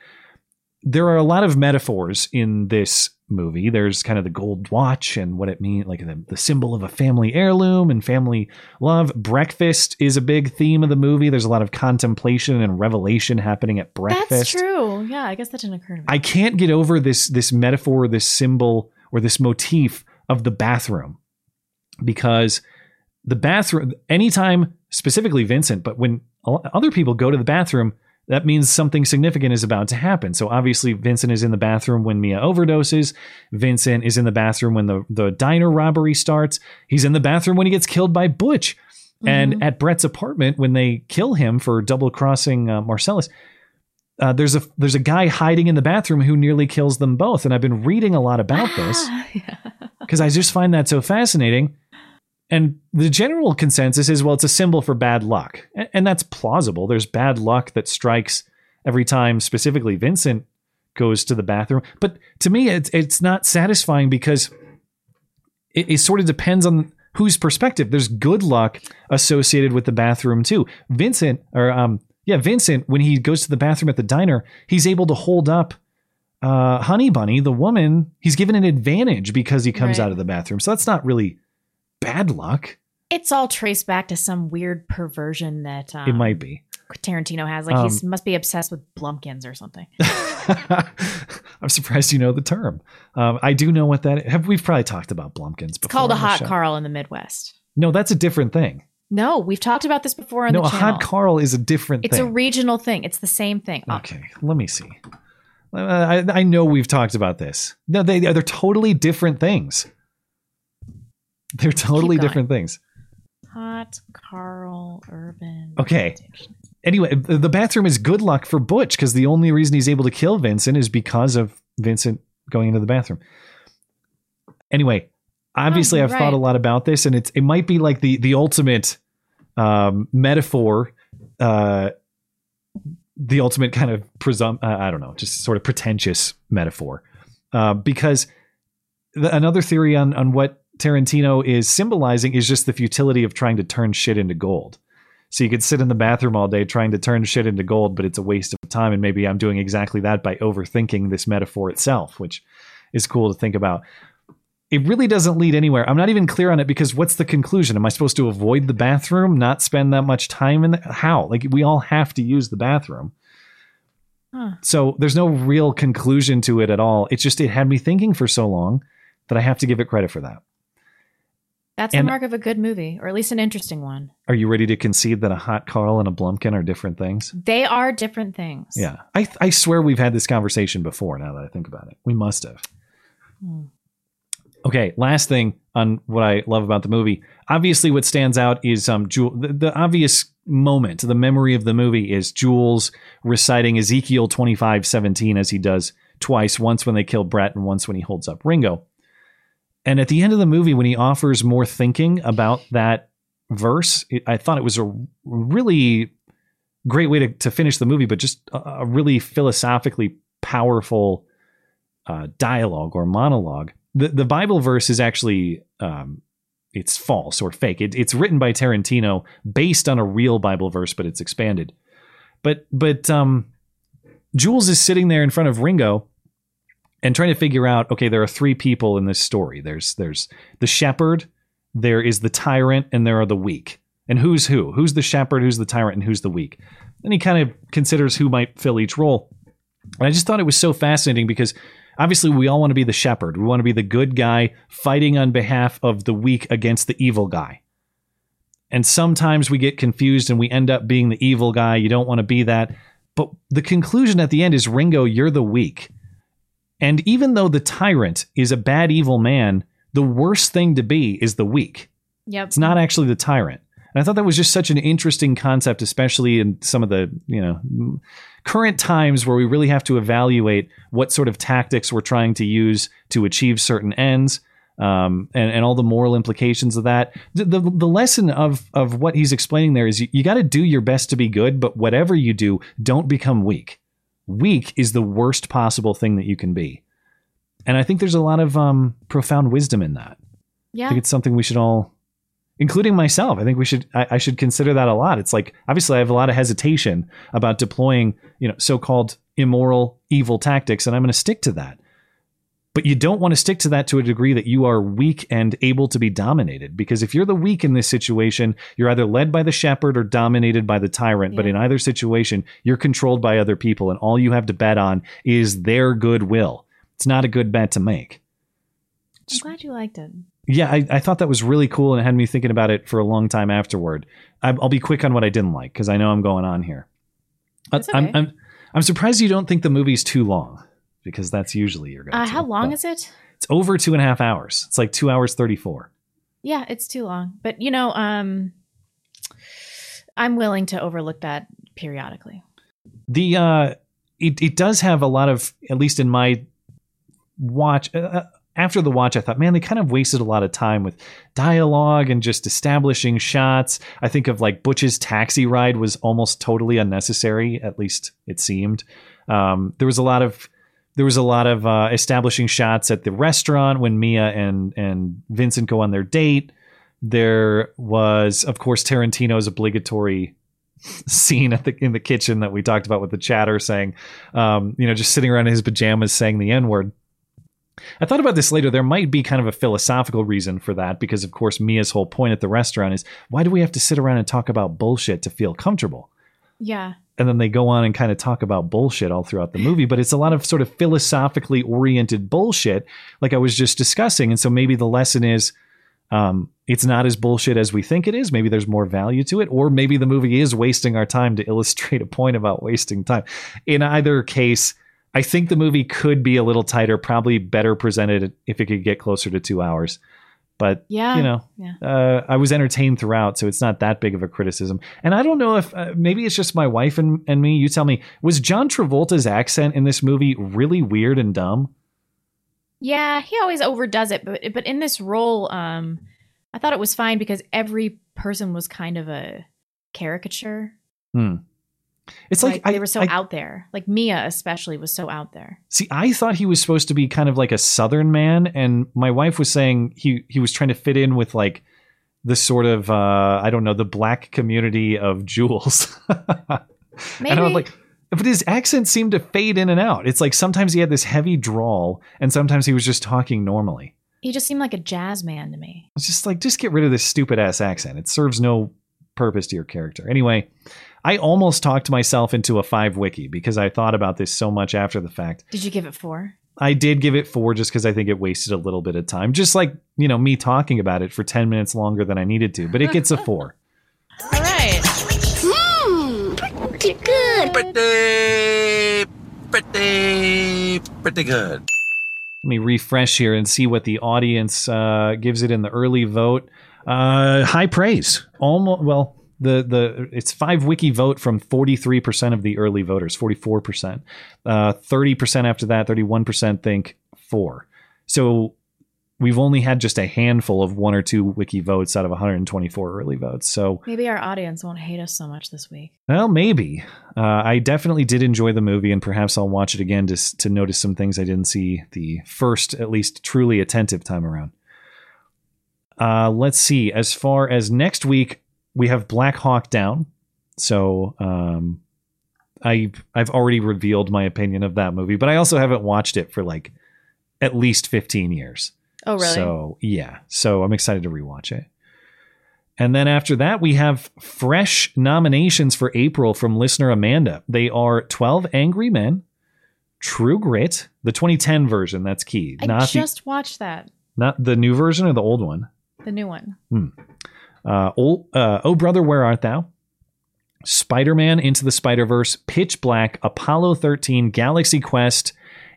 There are a lot of metaphors in this movie. There's kind of the gold watch and what it means, like the, the symbol of a family heirloom and family love. Breakfast is a big theme of the movie. There's a lot of contemplation and revelation happening at breakfast. That's true. Yeah, I guess that didn't occur to me. I can't get over this this metaphor, this symbol, or this motif of the bathroom because the bathroom anytime specifically Vincent, but when other people go to the bathroom, that means something significant is about to happen. So obviously Vincent is in the bathroom when Mia overdoses. Vincent is in the bathroom when the, the diner robbery starts. He's in the bathroom when he gets killed by Butch. And at Brett's apartment, when they kill him for double crossing uh, Marcellus, uh, there's a there's a guy hiding in the bathroom who nearly kills them both. And I've been reading a lot about this <laughs> because I just find that so fascinating. And the general consensus is, well, it's a symbol for bad luck. A- And that's plausible. There's bad luck that strikes every time, specifically Vincent goes to the bathroom. But to me, it's, it's not satisfying because it, it sort of depends on whose perspective. There's good luck associated with the bathroom too. Vincent, or um, yeah, Vincent, when he goes to the bathroom at the diner, he's able to hold up uh, Honey Bunny, the woman. He's given an advantage because he comes Right. out of the bathroom. So that's not really bad luck. It's all traced back to some weird perversion that um, it might be. Tarantino has. Like Um, he must be obsessed with Blumpkins or something. <laughs> I'm surprised you know the term. Um, I do know what that have. We've probably talked about Blumpkins It's called a hot. Carl in the Midwest. No, that's a different thing. No, we've talked about this before on no, the a channel. hot Carl is a different thing. it's a regional thing. It's the same thing. okay, let me see. Uh, I, I know we've talked about this. No, they they're totally different things. They're totally different things. Hot Carl Urban. Okay. Anyway, the the bathroom is good luck for Butch because the only reason he's able to kill Vincent is because of Vincent going into the bathroom. Anyway, obviously Oh, I've right. thought a lot about this, and it's it might be like the the ultimate um, metaphor, uh, the ultimate kind of presum uh, I don't know, just sort of pretentious metaphor, uh, because the, another theory on on what Tarantino is symbolizing is just the futility of trying to turn shit into gold. So you could sit in the bathroom all day trying to turn shit into gold, but it's a waste of time. And maybe I'm doing exactly that by overthinking this metaphor itself, which is cool to think about. It really doesn't lead anywhere. I'm not even clear on it because what's the conclusion? Am I supposed to avoid the bathroom, not spend that much time in the how? Like we all have to use the bathroom. Huh. So there's no real conclusion to it at all. It's just it had me thinking for so long that I have to give it credit for that. That's And- the mark of a good movie, or at least an interesting one. Are you ready to concede that a hot Carl and a Blumpkin are different things? They are different things. Yeah. I I swear we've had this conversation before now that I think about it. We must have. Hmm. Okay, last thing on what I love about the movie. Obviously what stands out is um Jewel the, the obvious moment, the memory of the movie is Jules reciting Ezekiel 25:17 as he does twice, once when they kill Brett and once when he holds up Ringo. And at the end of the movie when he offers more thinking about that verse, it, I thought it was a really great way to, to finish the movie, but just a, a really philosophically powerful uh, dialogue or monologue. The the Bible verse is actually um, it's false or fake. It, it's written by Tarantino based on a real Bible verse, but it's expanded. But but um, Jules is sitting there in front of Ringo and trying to figure out. Okay, there are three people in this story. There's there's the shepherd, there is the tyrant, and there are the weak. And who's who? Who's the shepherd? Who's the tyrant? And who's the weak? And he kind of considers who might fill each role. And I just thought it was so fascinating because obviously we all want to be the shepherd. We want to be the good guy fighting on behalf of the weak against the evil guy. And sometimes we get confused and we end up being the evil guy. You don't want to be that. But the conclusion at the end is Ringo, you're the weak. And even though the tyrant is a bad, evil man, the worst thing to be is the weak. Yep. It's not actually the tyrant. And I thought that was just such an interesting concept, especially in some of the, you know, current times where we really have to evaluate what sort of tactics we're trying to use to achieve certain ends. Um, and, and all the moral implications of that. The, the, the lesson of, of what he's explaining there is you, you got to do your best to be good, but whatever you do, don't become weak. Weak is the worst possible thing that you can be. And I think there's a lot of um, profound wisdom in that. I Yeah. think it's something we should all, including myself. I think we should. I, I should consider that a lot. It's like obviously I have a lot of hesitation about deploying, you know, so-called immoral, evil tactics, and I'm going to stick to that. But you don't want to stick to that to a degree that you are weak and able to be dominated. Because if you're the weak in this situation, you're either led by the shepherd or dominated by the tyrant. But in either situation, you're controlled by other people, and all you have to bet on is their goodwill. It's not a good bet to make. I'm glad you liked it. Yeah, I, I thought that was really cool and it had me thinking about it for a long time afterward. I, I'll be quick on what I didn't like because I know I'm going on here. Uh, That's I'm. I'm, I'm surprised you don't think the movie's too long because that's usually your go. Uh, how long is it? It's over two and a half hours. It's like two hours 34. Yeah, it's too long. But you know, um I'm willing to overlook that periodically. The uh, it it does have a lot of at least in my watch. Uh, after the watch, I thought, man, they kind of wasted a lot of time with dialogue and just establishing shots. I think of like Butch's taxi ride was almost totally unnecessary. At least it seemed. Um, there was a lot of there was a lot of uh, establishing shots at the restaurant when Mia and and Vincent go on their date. There was, of course, Tarantino's obligatory <laughs> scene at the in the kitchen that we talked about with the chatter saying, um, you know, just sitting around in his pajamas saying the N word. I thought about this later. There might be kind of a philosophical reason for that because, of course, Mia's whole point at the restaurant is why do we have to sit around and talk about bullshit to feel comfortable? Yeah. and then they go on and kind of talk about bullshit all throughout the movie but it's a lot of sort of philosophically oriented bullshit like i was just discussing and so maybe the lesson is um, it's not as bullshit as we think it is maybe there's more value to it or maybe the movie is wasting our time to <laughs> illustrate a point about wasting time in either case i think the movie could be a little tighter probably better presented if it could get closer to two hours but Yeah, you know yeah. uh, I was entertained throughout, so it's not that big of a criticism. And I don't know if uh, maybe it's just my wife and, and me. You tell me, was John Travolta's accent in this movie really weird and dumb? Yeah, he always overdoes it, but but in this role, um, I thought it was fine because every person was kind of a caricature. Hmm. It's like, they I, were so I- out there. Like Mia, especially, was so out there. See, I thought he was supposed to be kind of like a Southern man, and my wife was saying he he was trying to fit in with like the sort of uh, I don't know the black community of Jules. <laughs> And I was like, but his accent seemed to fade in and out. It's like sometimes he had this heavy drawl, and sometimes he was just talking normally. He just seemed like a jazz man to me. It's just like just get rid of this stupid ass accent. It serves no purpose to your character. Anyway, I almost talked myself into a five wiki because I thought about this so much after the fact. Did you give it four? I did give it four just because I think it wasted a little bit of time. Just like, you know, me talking about it for 10 minutes longer than I needed to, but it gets a <laughs> four. All right. Mmm, pretty good. Pretty, pretty, pretty good. Let me refresh here and see what the audience uh, gives it in the early vote. Uh, high praise. Almost well, the the it's five wiki vote from forty three percent of the early voters, forty four percent. Uh, Thirty percent after that, thirty one percent think four. So we've only had just a handful of one or two wiki votes out of 124 early votes. So Maybe our audience won't hate us so much this week. well, maybe. Uh, I definitely did enjoy the movie, and perhaps I'll watch it again to to notice some things I didn't see the first, at least truly attentive time around. Uh, let's see. As far as next week, we have Black Hawk Down. So um, I I've already revealed my opinion of that movie, but I also haven't watched it for like at least 15 years. Oh, really? So yeah. So I'm excited to rewatch it. And then after that, we have fresh nominations for April from listener Amanda. They are 12 Angry Men, True Grit, the 2010 version. That's key. I not just watched that, not the new version or the old one. the new one. Hmm. Uh, old, uh, oh brother, where art thou? Spider-Man into the Spider-Verse, Pitch Black, Apollo 13, Galaxy Quest,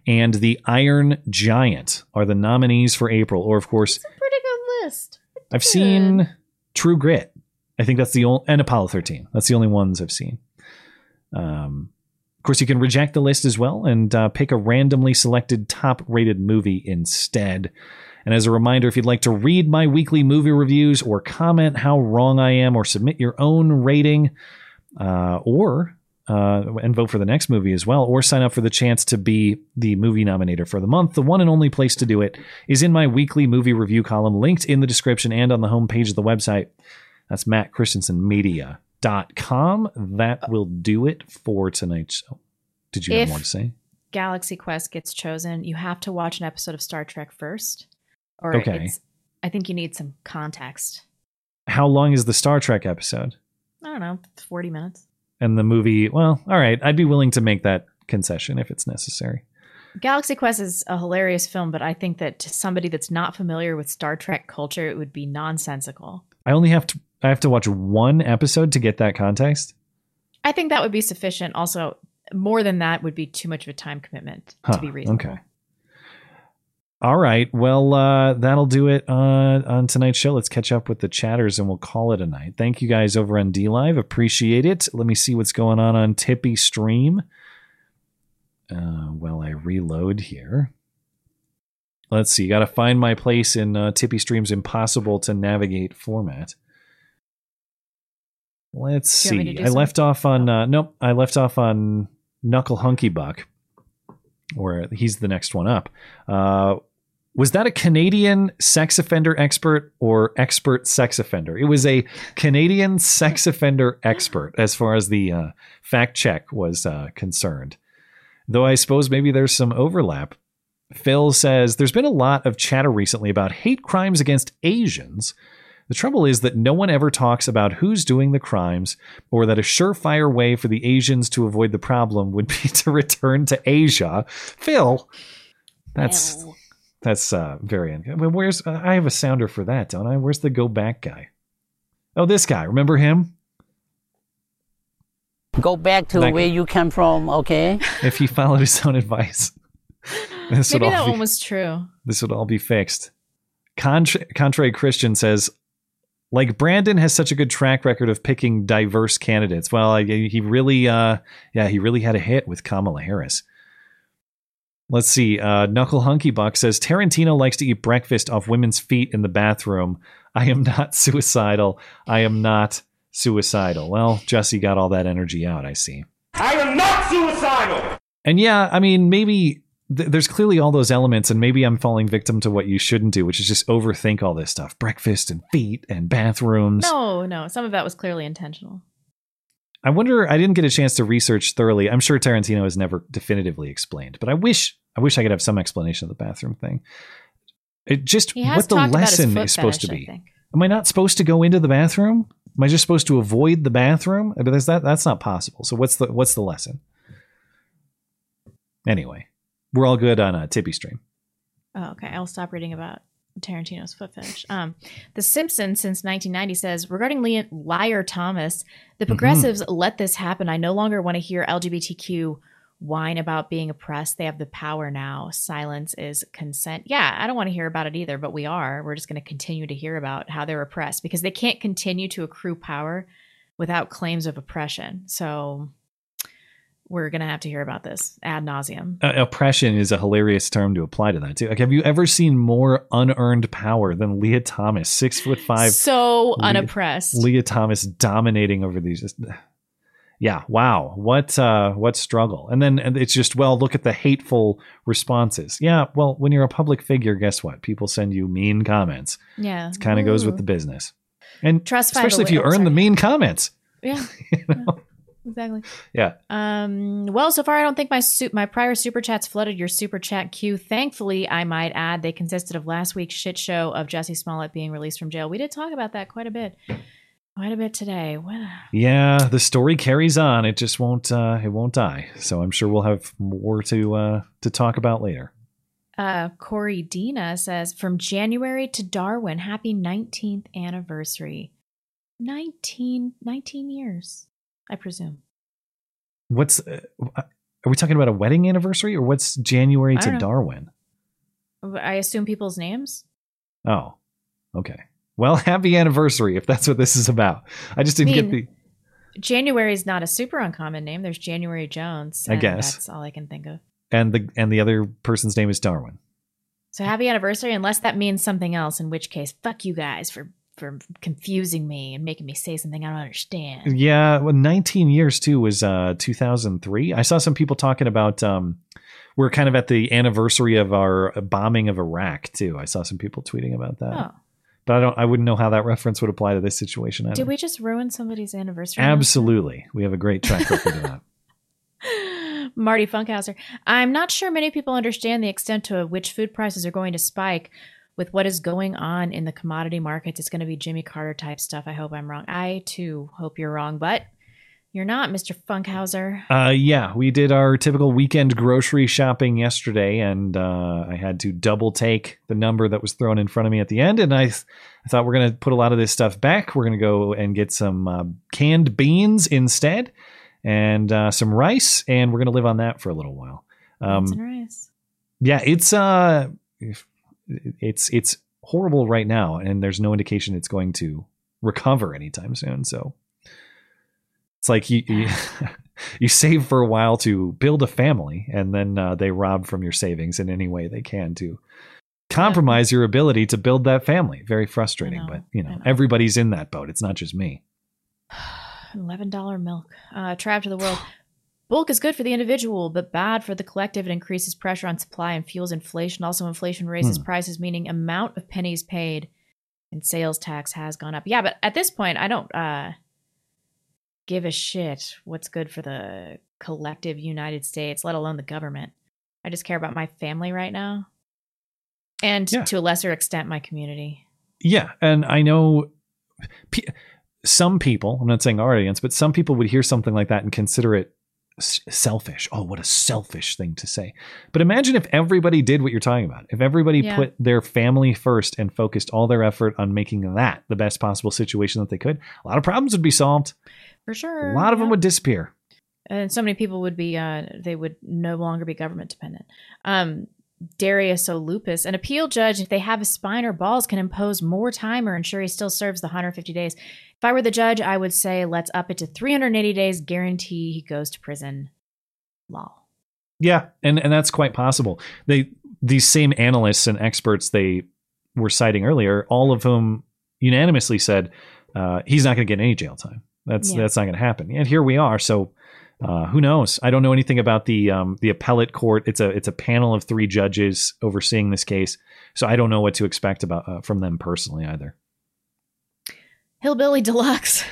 and The Iron Giant are the nominees for April. Or of course, Pretty good list. I've seen True Grit. I think that's the only and Apollo 13. That's the only ones I've seen. Um, of course, you can reject the list as well and uh, pick a randomly selected top rated movie instead. And as a reminder, if you'd like to read my weekly movie reviews or comment how wrong I am or submit your own rating uh, or uh, and vote for the next movie as well, or sign up for the chance to be the movie nominator for the month, the one and only place to do it is in my weekly movie review column linked in the description and on the homepage of the website. That's mattchristiansenmedia.com. That will do it for tonight. So, did you have more to say? Galaxy Quest gets chosen, you have to watch an episode of Star Trek first. Or Okay. I think you need some context. How long is the Star Trek episode? I don't know, 40 minutes. And the movie, well, all right, I'd be willing to make that concession if it's necessary. Galaxy Quest is a hilarious film, but I think that to somebody that's not familiar with Star Trek culture, it would be nonsensical. I only have to I have to watch one episode to get that context. I think that would be sufficient. Also, more than that would be too much of a time commitment Huh, to be reasonable. Okay. All right. Well, uh, that'll do it uh, on tonight's show. Let's catch up with the chatters and we'll call it a night. Thank you guys over on DLive. Appreciate it. Let me see what's going on on Tippy Stream. Uh, while I reload here. Let's see. Got to find my place in uh, Tippy Stream's impossible to navigate format. Let's Do you want me see. I left off on uh, nope. I left off on Knuckle Hunky Buck, or he's the next one up. Uh, was that a Canadian sex offender expert or expert sex offender? It was a Canadian sex offender expert, as far as the uh, fact check was uh, concerned. Though I suppose maybe there's some overlap. Phil says there's been a lot of chatter recently about hate crimes against Asians. The trouble is that no one ever talks about who's doing the crimes, or that a surefire way for the Asians to avoid the problem would be <laughs> to return to Asia. Phil, that's that's uh, very. Un- well, where's uh, I have a sounder for that, don't I? Where's the go back guy? Oh, this guy. Remember him? Go back to That- where you come from, okay? <laughs> If he followed his own advice, <laughs> this would Maybe all that be- one was true. this would all be fixed. Contra- Contrary Christian says, like Brandon has such a good track record of picking diverse candidates. Well, he really, uh, yeah, he really had a hit with Kamala Harris. Let's see. Uh, Knuckle Hunky Buck says Tarantino likes to eat breakfast off women's feet in the bathroom. I am not <laughs> suicidal. I am not suicidal. Well, Jussie got all that energy out. I see. I am not suicidal! And yeah, I mean, maybe th- there's clearly all those elements, and maybe I'm falling victim to what you shouldn't do, which is just overthink all this stuff breakfast and feet and bathrooms. No, no, some of that was clearly intentional. I wonder, I didn't get a chance to research thoroughly. I'm sure Tarantino has never definitively explained, but I wish, I wish I could have some explanation of the bathroom thing. It just what the talked about his lesson is supposed to fetish, I be. think. Am I not supposed to go into the bathroom? Am I just supposed to avoid the bathroom? But that's that that's not possible. So what's the what's the lesson? Anyway, we're all good on a Tippy stream. Oh, okay. I'll stop reading about Tarantino's foot fetish. Um, the Simpsons since 1990 says regarding Leon, Liar Thomas, the progressives let this happen. I no longer want to hear LGBTQ whine about being oppressed. They have the power now. Silence is consent. Yeah, I don't want to hear about it either, but we are. We're just going to continue to hear about how they're oppressed because they can't continue to accrue power without claims of oppression. So we're going to have to hear about this ad nauseum. Uh, oppression is a hilarious term to apply to that too. Like, have you ever seen more unearned power than Lia Thomas, six foot five? So Lia- unoppressed. Lia Thomas dominating over these. just- yeah, wow, what uh, what struggle? And then and it's just well, look at the hateful responses. Yeah, well, when you're a public figure, guess what? People send you mean comments. Yeah. It kind of goes with the business. And Trust especially if you earn the mean comments. Yeah. <laughs> Yeah, exactly. Yeah. Um, well, so far I don't think my su- my prior super chats flooded your super chat queue. Thankfully, I might add, they consisted of last week's shit show of Jussie Smollett being released from jail. We did talk about that quite a bit, quite a bit today. What? Yeah, the story carries on. It just won't uh it won't die. So I'm sure we'll have more to uh to talk about later. Uh, Corey Dina says from January to Darwin, happy 19th anniversary. 19, 19 years, I presume. What's uh, are we talking about a wedding anniversary or what's January to know. Darwin? I assume people's names. Oh. Okay. Well, <laughs> happy anniversary if that's what this is about. I just didn't get mean, the January is not a super uncommon name. There's January Jones. I guess. that's all I can think of. and the and the other person's name is Darwin. So happy anniversary, unless that means something else, in which case, fuck you guys for for confusing me and making me say something I don't understand. Yeah, well, 19 years too was uh 2003. I saw some people talking about um we're kind of at the anniversary of our bombing of Iraq too. I saw some people tweeting about that. Oh. But I don't I wouldn't know how that reference would apply to this situation either. Did we just ruin somebody's anniversary? Absolutely. We have a great track record of that. <laughs> Marty Funkhouser. I'm not sure many people understand the extent to which food prices are going to spike with what is going on in the commodity markets. It's going to be Jimmy Carter type stuff. I hope I'm wrong. I too hope you're wrong, but you're not, Mr. Funkhouser. Uh, yeah, we did our typical weekend grocery shopping yesterday, and uh, I had to double take the number that was thrown in front of me at the end. And I, I thought we're going to put a lot of this stuff back. We're going to go and get some uh, canned beans instead, and uh, some rice, and we're going to live on that for a little while. Um, rice. yeah, it's uh, it's it's horrible right now, and there's no indication it's going to recover anytime soon. So it's like you you, <laughs> you save for a while to build a family, and then uh, they rob from your savings in any way they can to compromise your ability to build that family. Very frustrating, but you know, everybody's in that boat. It's not just me. <sighs> Eleven dollar milk. Uh, Trav to the world. <sighs> <laughs> Bulk is good for the individual, but bad for the collective. It increases pressure on supply and fuels inflation. Also, inflation raises Hmm. prices, meaning amount of pennies paid, and sales tax has gone up. Yeah, but at this point, I don't uh, give a shit what's good for the collective United States, let alone the government. I just care about my family right now, and to a lesser extent, my community. Yeah, and I know pe- some people. I'm not saying our audience, but some people would hear something like that and consider it selfish. Oh, what a selfish thing to say. But imagine if everybody did what you're talking about. If everybody Yeah. put their family first and focused all their effort on making that the best possible situation that they could, a lot of problems would be solved. For sure. A lot of them would disappear. and so many people would be uh they would no longer be government dependent um darius o lupus an appeal judge if they have a spine or balls can impose more time or ensure he still serves the 150 days if i were the judge i would say let's up it to 380 days guarantee he goes to prison law Yeah, and and that's quite possible. They these same analysts and experts they were citing earlier, all of whom unanimously said uh, he's not going to get any jail time. That's Yeah. that's not going to happen. And here we are. So uh, who knows? I don't know anything about the um, the appellate court. It's a it's a panel of three judges overseeing this case. So I don't know what to expect about uh, from them personally either. hillbilly deluxe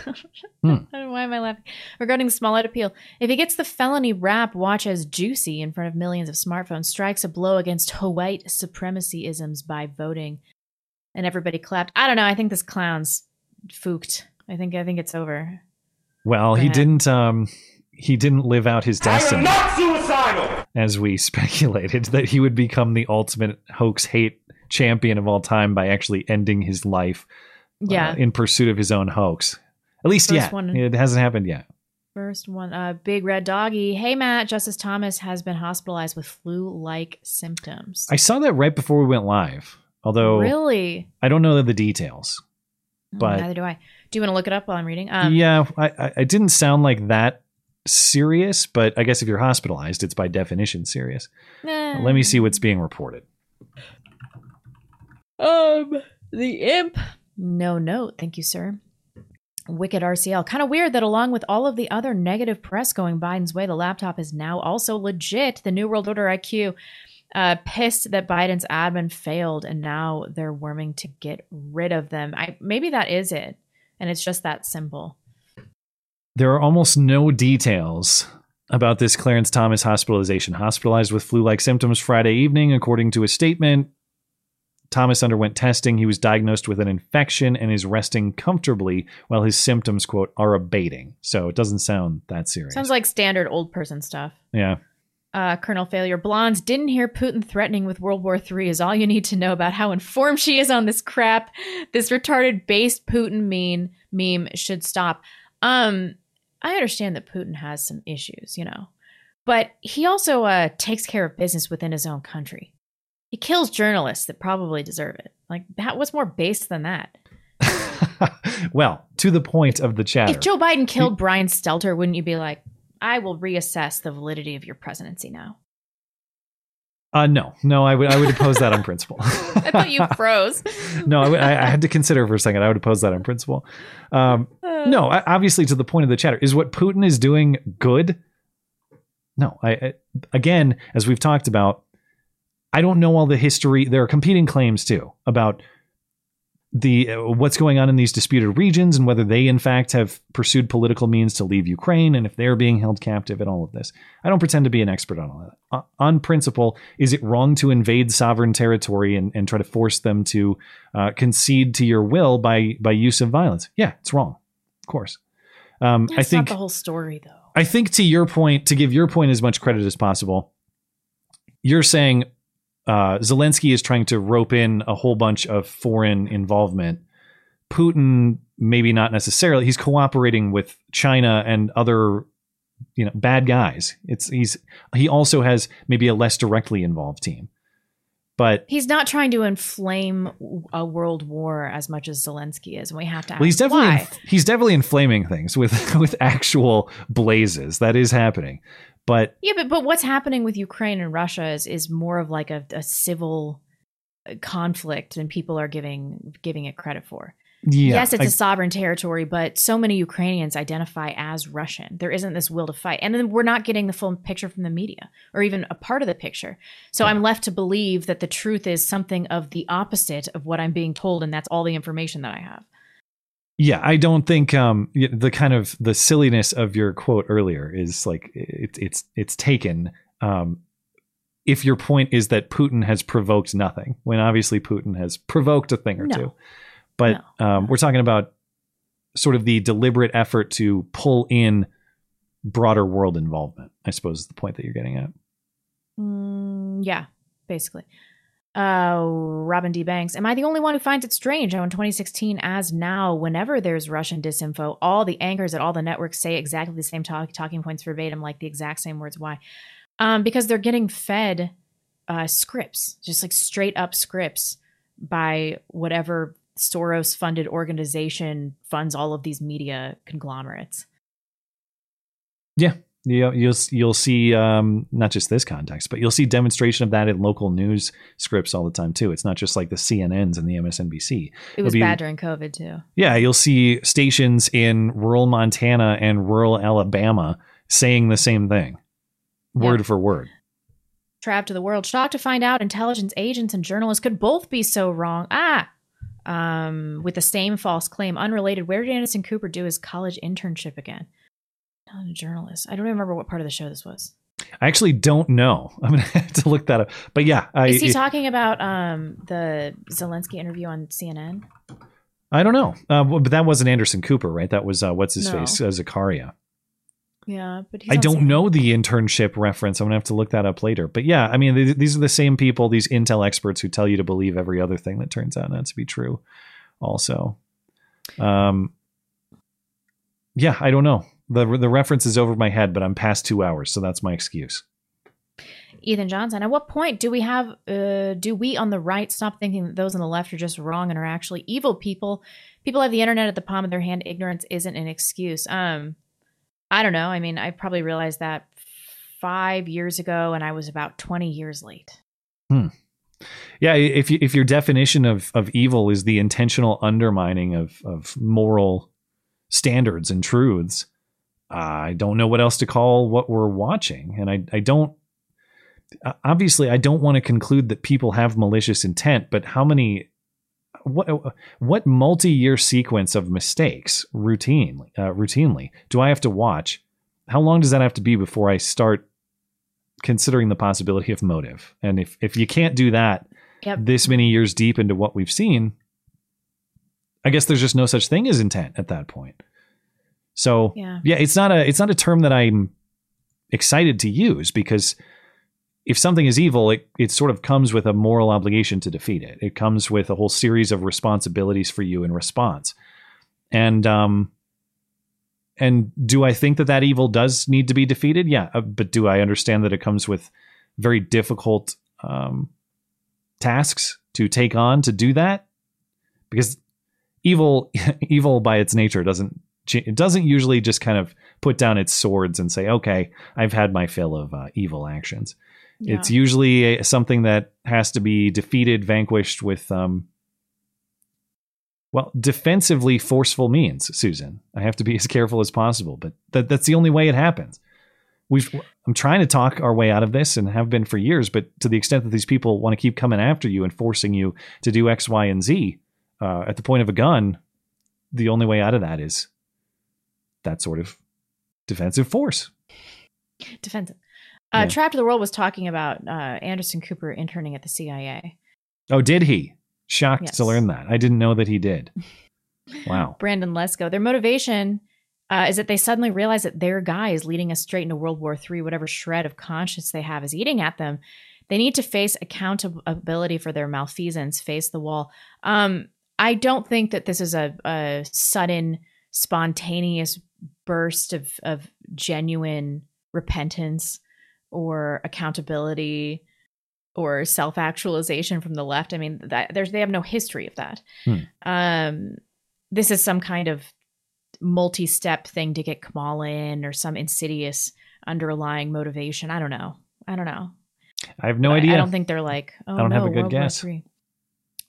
Hmm. <laughs> why am i laughing regarding the smollett appeal if he gets the felony rap watch as juicy in front of millions of smartphones strikes a blow against white supremacy isms by voting and everybody clapped i don't know i think this clown's fooked i think i think it's over Well, Go he ahead. didn't um, he didn't live out his destiny. Not suicidal! as we <laughs> speculated, that he would become the ultimate hoax hate champion of all time by actually ending his life Yeah. uh, in pursuit of his own hoax. At least First yet. one- It hasn't happened yet. First one, uh, Big Red Doggy. Hey, Matt, Justice Thomas has been hospitalized with flu like symptoms. I saw that right before we went live. Although Really? I don't know the details. Oh, But Neither do I. Do you want to look it up while I'm reading? Um, yeah, I, I, didn't sound like that serious, but I guess if you're hospitalized, it's by definition serious. eh. Let me see what's being reported. Um, the imp. No note. Thank you, sir. Wicked RCL. Kind of weird that along with all of the other negative press going Biden's way, the laptop is now also legit. The New World Order IQ uh, pissed that Biden's admin failed, and now they're worming to get rid of them. I maybe that is it, and it's just that simple. There are almost no details about this Clarence Thomas hospitalization. Hospitalized with flu like symptoms Friday evening, according to a statement. Thomas underwent testing. He was diagnosed with an infection and is resting comfortably while his symptoms, quote, are abating. So it doesn't sound that serious. Sounds like standard old person stuff. yeah. Uh, Colonel Failure Blondes didn't hear Putin threatening with World War III is all you need to know about how informed she is on this crap. This retarded based Putin meme meme should stop. Um, I understand that Putin has some issues, you know, but he also uh, takes care of business within his own country. He kills journalists that probably deserve it. Like, that, what's more base than that? <laughs> well, to the point of the chat. If Joe Biden killed Brian Stelter, wouldn't you be like, I will reassess the validity of your presidency now? Uh, no, no, I would I would oppose that on <laughs> principle. I thought you froze. <laughs> no, I, I I had to consider for a second. I would oppose that on principle. Um, no, I, obviously, to the point of the chatter, is what Putin is doing good? No, I, I again, as we've talked about, I don't know all the history. There are competing claims too about the uh, what's going on in these disputed regions and whether they in fact have pursued political means to leave Ukraine and if they're being held captive and all of this. I don't pretend to be an expert on all that. O- On principle, is it wrong to invade sovereign territory and, and try to force them to uh, concede to your will by by use of violence? Yeah, it's wrong. Of course. Um, That's I think not the whole story, though. I think to your point, to give your point as much credit as possible, you're saying uh, Zelensky is trying to rope in a whole bunch of foreign involvement. Putin, maybe not necessarily. He's cooperating with China and other, you know, bad guys. It's he's he also has maybe a less directly involved team, but He's not trying to inflame a world war as much as Zelensky is, and we have to ask well, he's definitely why. he's definitely inflaming things with <laughs> with actual blazes. That is happening, but Yeah, but but what's happening with Ukraine and Russia is is more of like a, a civil uh, conflict than people are giving giving it credit for. Yeah, yes, it's I- a sovereign territory, but so many Ukrainians identify as Russian. There isn't this will to fight, and then we're not getting the full picture from the media, or even a part of the picture. So I'm left to believe that the truth is something of the opposite of what I'm being told, and that's all the information that I have. Yeah, I don't think um the kind of the silliness of your quote earlier is like it, it's it's taken um if your point is that Putin has provoked nothing when obviously Putin has provoked a thing or No. two. But um we're talking about sort of the deliberate effort to pull in broader world involvement. I suppose is the point that you're getting at. Mm, yeah, basically. Uh, Robin D. Banks. Am I the only one who finds it strange how in 2016, as now, whenever there's Russian disinfo, all the anchors at all the networks say exactly the same talk, talking points verbatim, like the exact same words? Why? Um, because they're getting fed uh, scripts, just like straight up scripts by whatever Soros funded organization funds all of these media conglomerates. Yeah, you'll you'll, you'll see um, not just this context, but you'll see demonstration of that in local news scripts all the time too. It's not just like the CNNs and the MSNBC. It was be- bad during COVID too. Yeah, you'll see stations in rural Montana and rural Alabama saying the same thing, word for word. Trapped to the world. Shocked to find out intelligence agents and journalists could both be so wrong. Ah, um, with the same false claim. Unrelated. Where did Anderson Cooper do his college internship again? Not a journalist. I don't even remember what part of the show this was. I actually don't know. <laughs> I'm gonna have to look that up. But yeah, I Is he talking about um the Zelensky interview on CNN? I don't know. Uh, but that wasn't Anderson Cooper, right? That was uh, what's his No. face, uh, Zakaria. Yeah, but he's I don't know the internship reference. I'm gonna have to look that up later. But yeah, I mean, th- these are the same people, these intel experts who tell you to believe every other thing that turns out not to be true. Also, um, yeah, I don't know. The The reference is over my head, but I'm past two hours, so that's my excuse. Ethan Johnson. At what point do we have uh do we on the right stop thinking that those on the left are just wrong and are actually evil people? People have the internet at the palm of their hand. Ignorance isn't an excuse. Um I don't know. I mean, I probably realized that 5 years ago and I was about 20 years late. Hmm. Yeah, if you, if your definition of of evil is the intentional undermining of of moral standards and truths, I don't know what else to call what we're watching, and I I don't obviously I don't want to conclude that people have malicious intent, but how many what what multi-year sequence of mistakes routinely uh, routinely do I have to watch? How long does that have to be before I start considering the possibility of motive? And if if you can't do that Yep. this many years deep into what we've seen, I guess there's just no such thing as intent at that point. So Yeah. yeah, it's not a it's not a term that I'm excited to use because if something is evil, it, it sort of comes with a moral obligation to defeat it. It comes with a whole series of responsibilities for you in response. And um and do I think that that evil does need to be defeated? Yeah, uh, but do I understand that it comes with very difficult um tasks to take on to do that? Because evil <laughs> evil by its nature doesn't it doesn't usually just kind of put down its swords and say, "Okay, I've had my fill of uh, evil actions." Yeah. It's usually a, something that has to be defeated, vanquished with um well, defensively forceful means, Susan. I have to be <laughs> as careful as possible, but that, that's the only way it happens. We've I'm trying to talk our way out of this and have been for years, but to the extent that these people want to keep coming after you and forcing you to do X, Y, and Z uh, at the point of a gun, the only way out of that is that sort of defensive force. Defensive. Uh, Yeah. Trapped to the World was talking about uh, Anderson Cooper interning at the CIA. Oh, did he? Shocked Yes. to learn that. I didn't know that he did. <laughs> Wow. Brandon Lesko. Their motivation uh, is that they suddenly realize that their guy is leading us straight into World War III. Whatever shred of conscience they have is eating at them. They need to face accountability for their malfeasance, face the wall. Um, I don't think that this is a, a sudden, spontaneous burst of, of genuine repentance or accountability or self actualization from the left. I mean, that, there's they have no history of that. Hmm. Um, this is some kind of multi-step thing to get Kamala in, or some insidious underlying motivation. I don't know. I don't know. I have no But idea. I don't think they're like. Oh, I don't no, have a good World guess.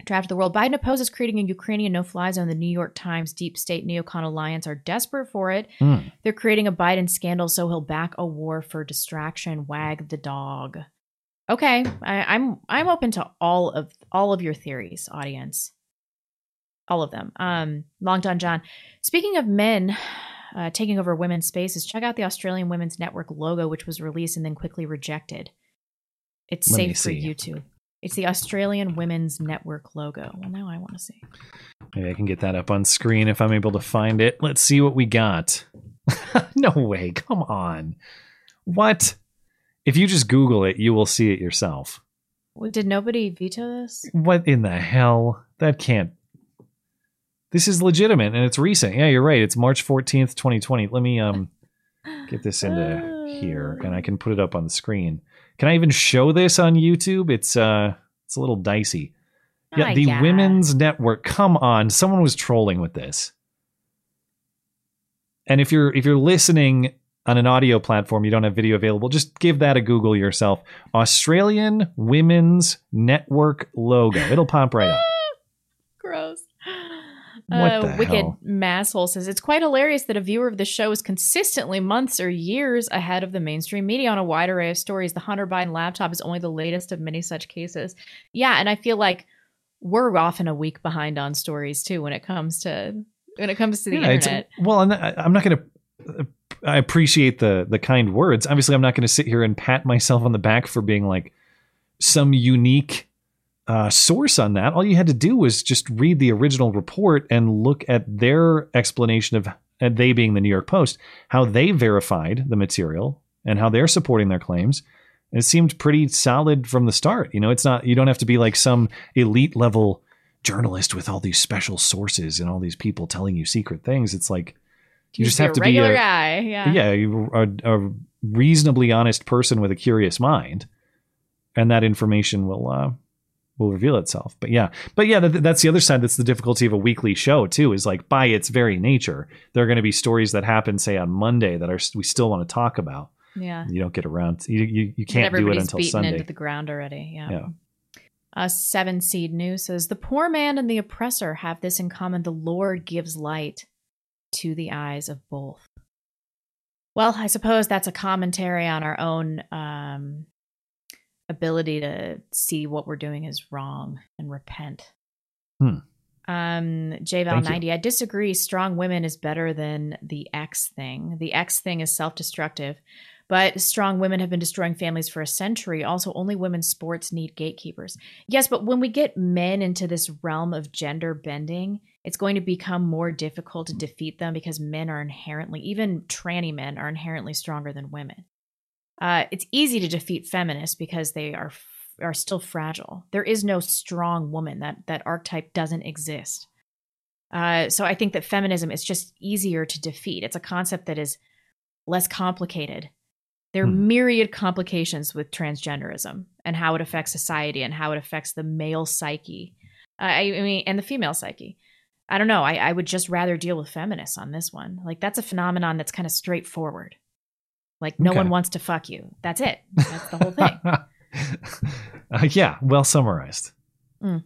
Draft of the world. Biden opposes creating a Ukrainian no-fly zone. The New York Times deep state neocon alliance are desperate for it. Hmm. They're creating a Biden scandal so he'll back a war for distraction. Wag the dog. Okay, I, I'm I'm open to all of all of your theories, audience. All of them. Um, Long John John. Speaking of men uh, taking over women's spaces, check out the Australian Women's Network logo, which was released and then quickly rejected. It's Let safe for. YouTube. It's the Australian Women's Network logo. Well, now I want to see. Maybe I can get that up on screen if I'm able to find it. Let's see what we got. <laughs> no way. Come on. What? If you just Google it, you will see it yourself. Well, Did nobody veto this? What in the hell? That can't. This is legitimate and it's recent. Yeah, you're right. It's March 14th, 2020. Let me um get this into <laughs> here and I can put it up on the screen. Can I even show this on YouTube? It's uh it's a little dicey. Yeah, Ah, the. Women's Network. Come on, someone was trolling with this. And if you're if you're listening on an audio platform, you don't have video available, just give that a Google yourself. Australian Women's Network logo. It'll pop right up. <laughs> Gross. Uh, the Wicked hell? Masshole says it's quite hilarious that a viewer of the show is consistently months or years ahead of the mainstream media on a wide array of stories. The Hunter Biden laptop is only the latest of many such cases. Yeah, and I feel like we're often a week behind on stories too when it comes to when it comes to the Yeah, internet. well, and I- I'm not going to. I appreciate the the kind words. Obviously, I'm not going to sit here and pat myself on the back for being like some unique uh, source on that. All you had to do was just read the original report and look at their explanation of, and they being the New York Post, how they verified the material and how they're supporting their claims. And it seemed pretty solid from the start. You know, it's not you don't have to be like some elite level journalist with all these special sources and all these people telling you secret things. It's like you just have to be regular a guy. Yeah. yeah, a, a reasonably honest person with a curious mind, and that information will uh, will reveal itself. But yeah, but yeah, that, that's the other side. That's the difficulty of a weekly show too. Is like by its very nature, there are going to be stories that happen, say on Monday, that are we still want to talk about. Yeah. You don't get around. You you, you can't do it until beaten Sunday. into the ground already. Yeah. Yeah. Uh, seven seed news says the poor man and the oppressor have this in common: the Lord gives light to the eyes of both. Well, I suppose that's a commentary on our own um, ability to see what we're doing is wrong and repent. Hmm. Um, JVal you. ninety. I disagree. Strong women is better than the X thing. The X thing is self-destructive, but strong women have been destroying families for a century. Also, only women's sports need gatekeepers. Yes, but when we get men into this realm of gender bending, it's going to become more difficult to defeat them because men are inherently, even tranny men, are inherently stronger than women. Uh, it's easy to defeat feminists because they are are still fragile. There is no strong woman. That that archetype doesn't exist. Uh, so I think that feminism is just easier to defeat. It's a concept that is less complicated. There are Hmm. myriad complications with transgenderism and how it affects society and how it affects the male psyche. Uh, I, I mean, and the female psyche. I don't know. I, I would just rather deal with feminists on this one. Like that's a phenomenon that's kind of straightforward. Like no Okay. one wants to fuck you. That's it. That's the whole thing. <laughs> Uh, yeah, well summarized. Mm.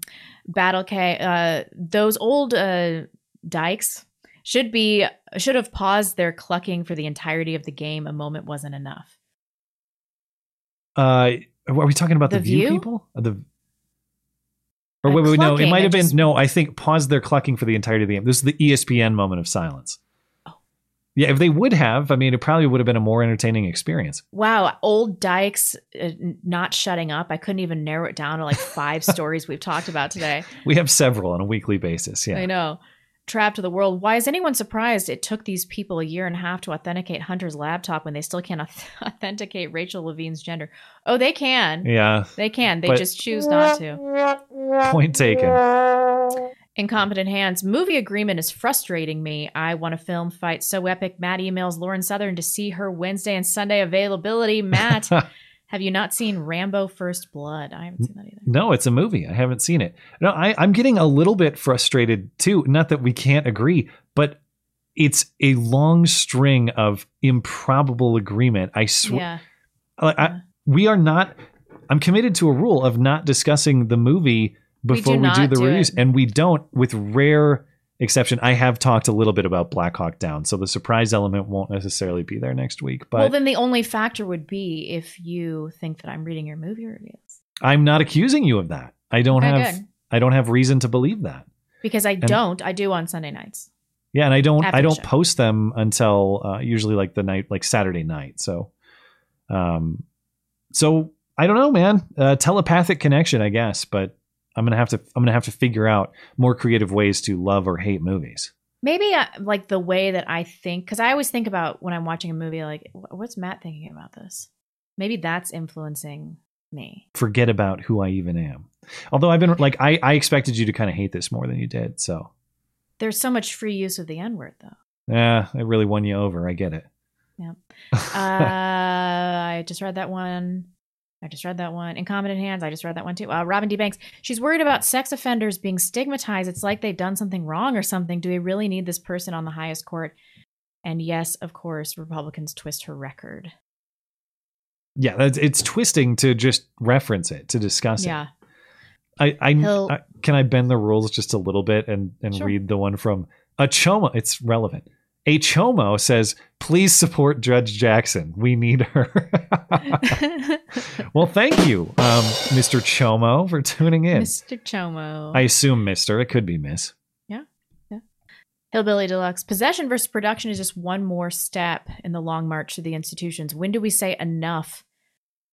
Battle K. Uh, those old uh, dykes should be should have paused their clucking for the entirety of the game. A moment wasn't enough. Uh, are we talking about the, The view, View? people? Uh, The or Uh, wait, wait, no, it might have been just- no. I think pause their clucking for the entirety of the game. This is the ESPN moment of silence. Yeah, if they would have, I mean, it probably would have been a more entertaining experience. Wow, old dykes uh, not shutting up. I couldn't even narrow it down to like five <laughs> stories we've talked about today. We have several on a weekly basis. Yeah, I know. Trapped to the world. Why is anyone surprised it took these people a year and a half to authenticate Hunter's laptop when they still can't auth- <laughs> authenticate Rachel Levine's gender? Oh, they can. Yeah. They can. They just choose not to. Point taken. <laughs> Incompetent hands. Movie agreement is frustrating me. I want a film fight so epic. Matt emails Lauren Southern to see her Wednesday and Sunday availability. <laughs> Matt, have you not seen Rambo First Blood? I haven't seen that either. No, it's a movie. I haven't seen it. No, I, I'm getting a little bit frustrated too. Not that we can't agree, but it's a long string of improbable agreement. I swear. Yeah. Like, I, we are not. I'm committed to a rule of not discussing the movie We before do we do, the do reviews, it. and we don't. With rare exception, I have talked a little bit about Black Hawk Down, so the surprise element won't necessarily be there next week. But well, then the only factor would be if you think that I'm reading your movie reviews. I'm not accusing you of that. I don't have. good. I don't have reason to believe that. Because I And- don't. I do on Sunday nights. Yeah, and I don't I don't show. post them until uh, usually like the night like Saturday night. So um so I don't know, man. Uh, telepathic connection, I guess, but I'm going to have to I'm to have to figure out more creative ways to love or hate movies. Maybe uh, like the way that I think, because I always think about when I'm watching a movie, like, what's Matt thinking about this? Maybe that's influencing me. Forget about who I even am. Although I've been like I I expected you to kind of hate this more than you did. So, There's so much free use of the N word, though. yeah, it really won you over. I get it. Yeah. <laughs> uh, I just read that one. I just read that one. Incompetent Hands. I just read that one too. Uh, Robin D. Banks. She's worried about sex offenders being stigmatized. It's like they've done something wrong or something. Do we really need this person on the highest court? And yes, of course, Republicans twist her record. Yeah, that's, it's twisting to just reference it to discuss it. Yeah. I, I, I- can I bend the rules just a little bit and and Sure. read the one from Achoma. It's relevant. A chomo says, "Please support Judge Jackson. We need her." <laughs> well, thank you, um, Mr. Chomo, for tuning in. Mr. Chomo. I assume Mister. It could be Miss. Yeah. Yeah. Hillbilly Deluxe. Possession versus production is just one more step in the long march to the institutions. When do we say enough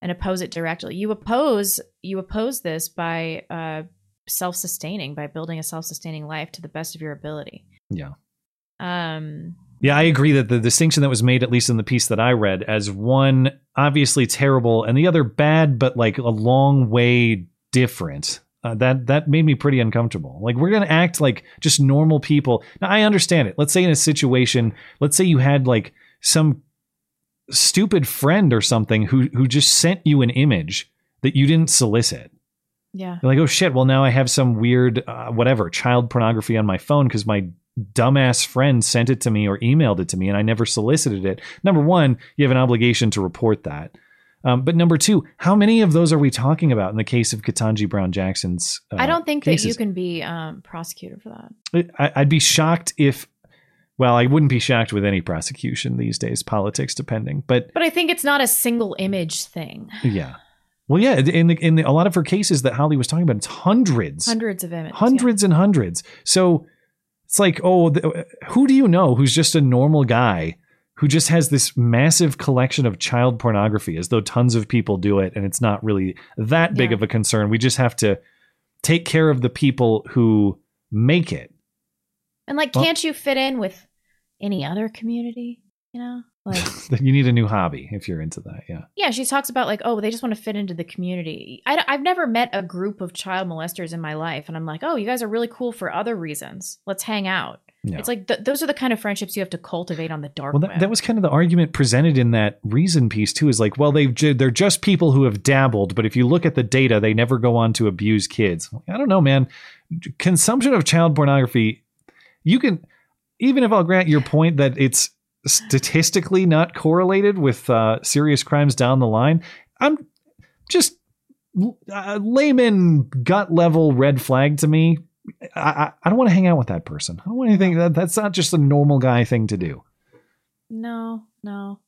and oppose it directly? You oppose you oppose this by uh, self-sustaining, by building a self-sustaining life to the best of your ability. Yeah. Um Yeah, I agree that the distinction that was made, at least in the piece that I read, as one obviously terrible and the other bad, but like a long way different. Uh, that that made me pretty uncomfortable. Like we're gonna act like just normal people. Now I understand it. Let's say in a situation, let's say you had like some stupid friend or something who who just sent you an image that you didn't solicit. yeah. You're like, oh shit, well, now I have some weird, uh, whatever, child pornography on my phone because my dumbass friend sent it to me or emailed it to me and I never solicited it. Number one, you have an obligation to report that. Um, but number two, how many of those are we talking about in the case of Ketanji Brown Jackson's? Uh, I don't think that you can be um, prosecuted for that. I, I'd be shocked if, well, I wouldn't be shocked with any prosecution these days, politics depending. But But I think it's not a single image thing. yeah. Well, yeah, in the, in the, a lot of her cases that Hawley was talking about, it's hundreds Hundreds of images. hundreds and hundreds. So it's like, oh, who do you know who's just a normal guy who just has this massive collection of child pornography as though tons of people do it and it's not really that big Yeah. of a concern. We just have to take care of the people who make it. And like, Well- can't you fit in with any other community? You know, like <laughs> you need a new hobby if you're into that. Yeah. yeah, she talks about like, oh, they just want to fit into the community. I, have never met a group of child molesters in my life, and I'm like, oh, you guys are really cool for other reasons. Let's hang out. Yeah. It's like th- those are the kind of friendships you have to cultivate on the dark Well, web. that, that was kind of the argument presented in that reason piece too. Is like, well, they've ju- they're just people who have dabbled, but if you look at the data, they never go on to abuse kids. I don't know, man. Consumption of child pornography, you can even if I'll grant your point that it's statistically not correlated with uh, serious crimes down the line. I'm just uh, layman gut level red flag to me. I, I, I don't want to hang out with that person. I don't want anything that that's not just a normal guy thing to do. No, no.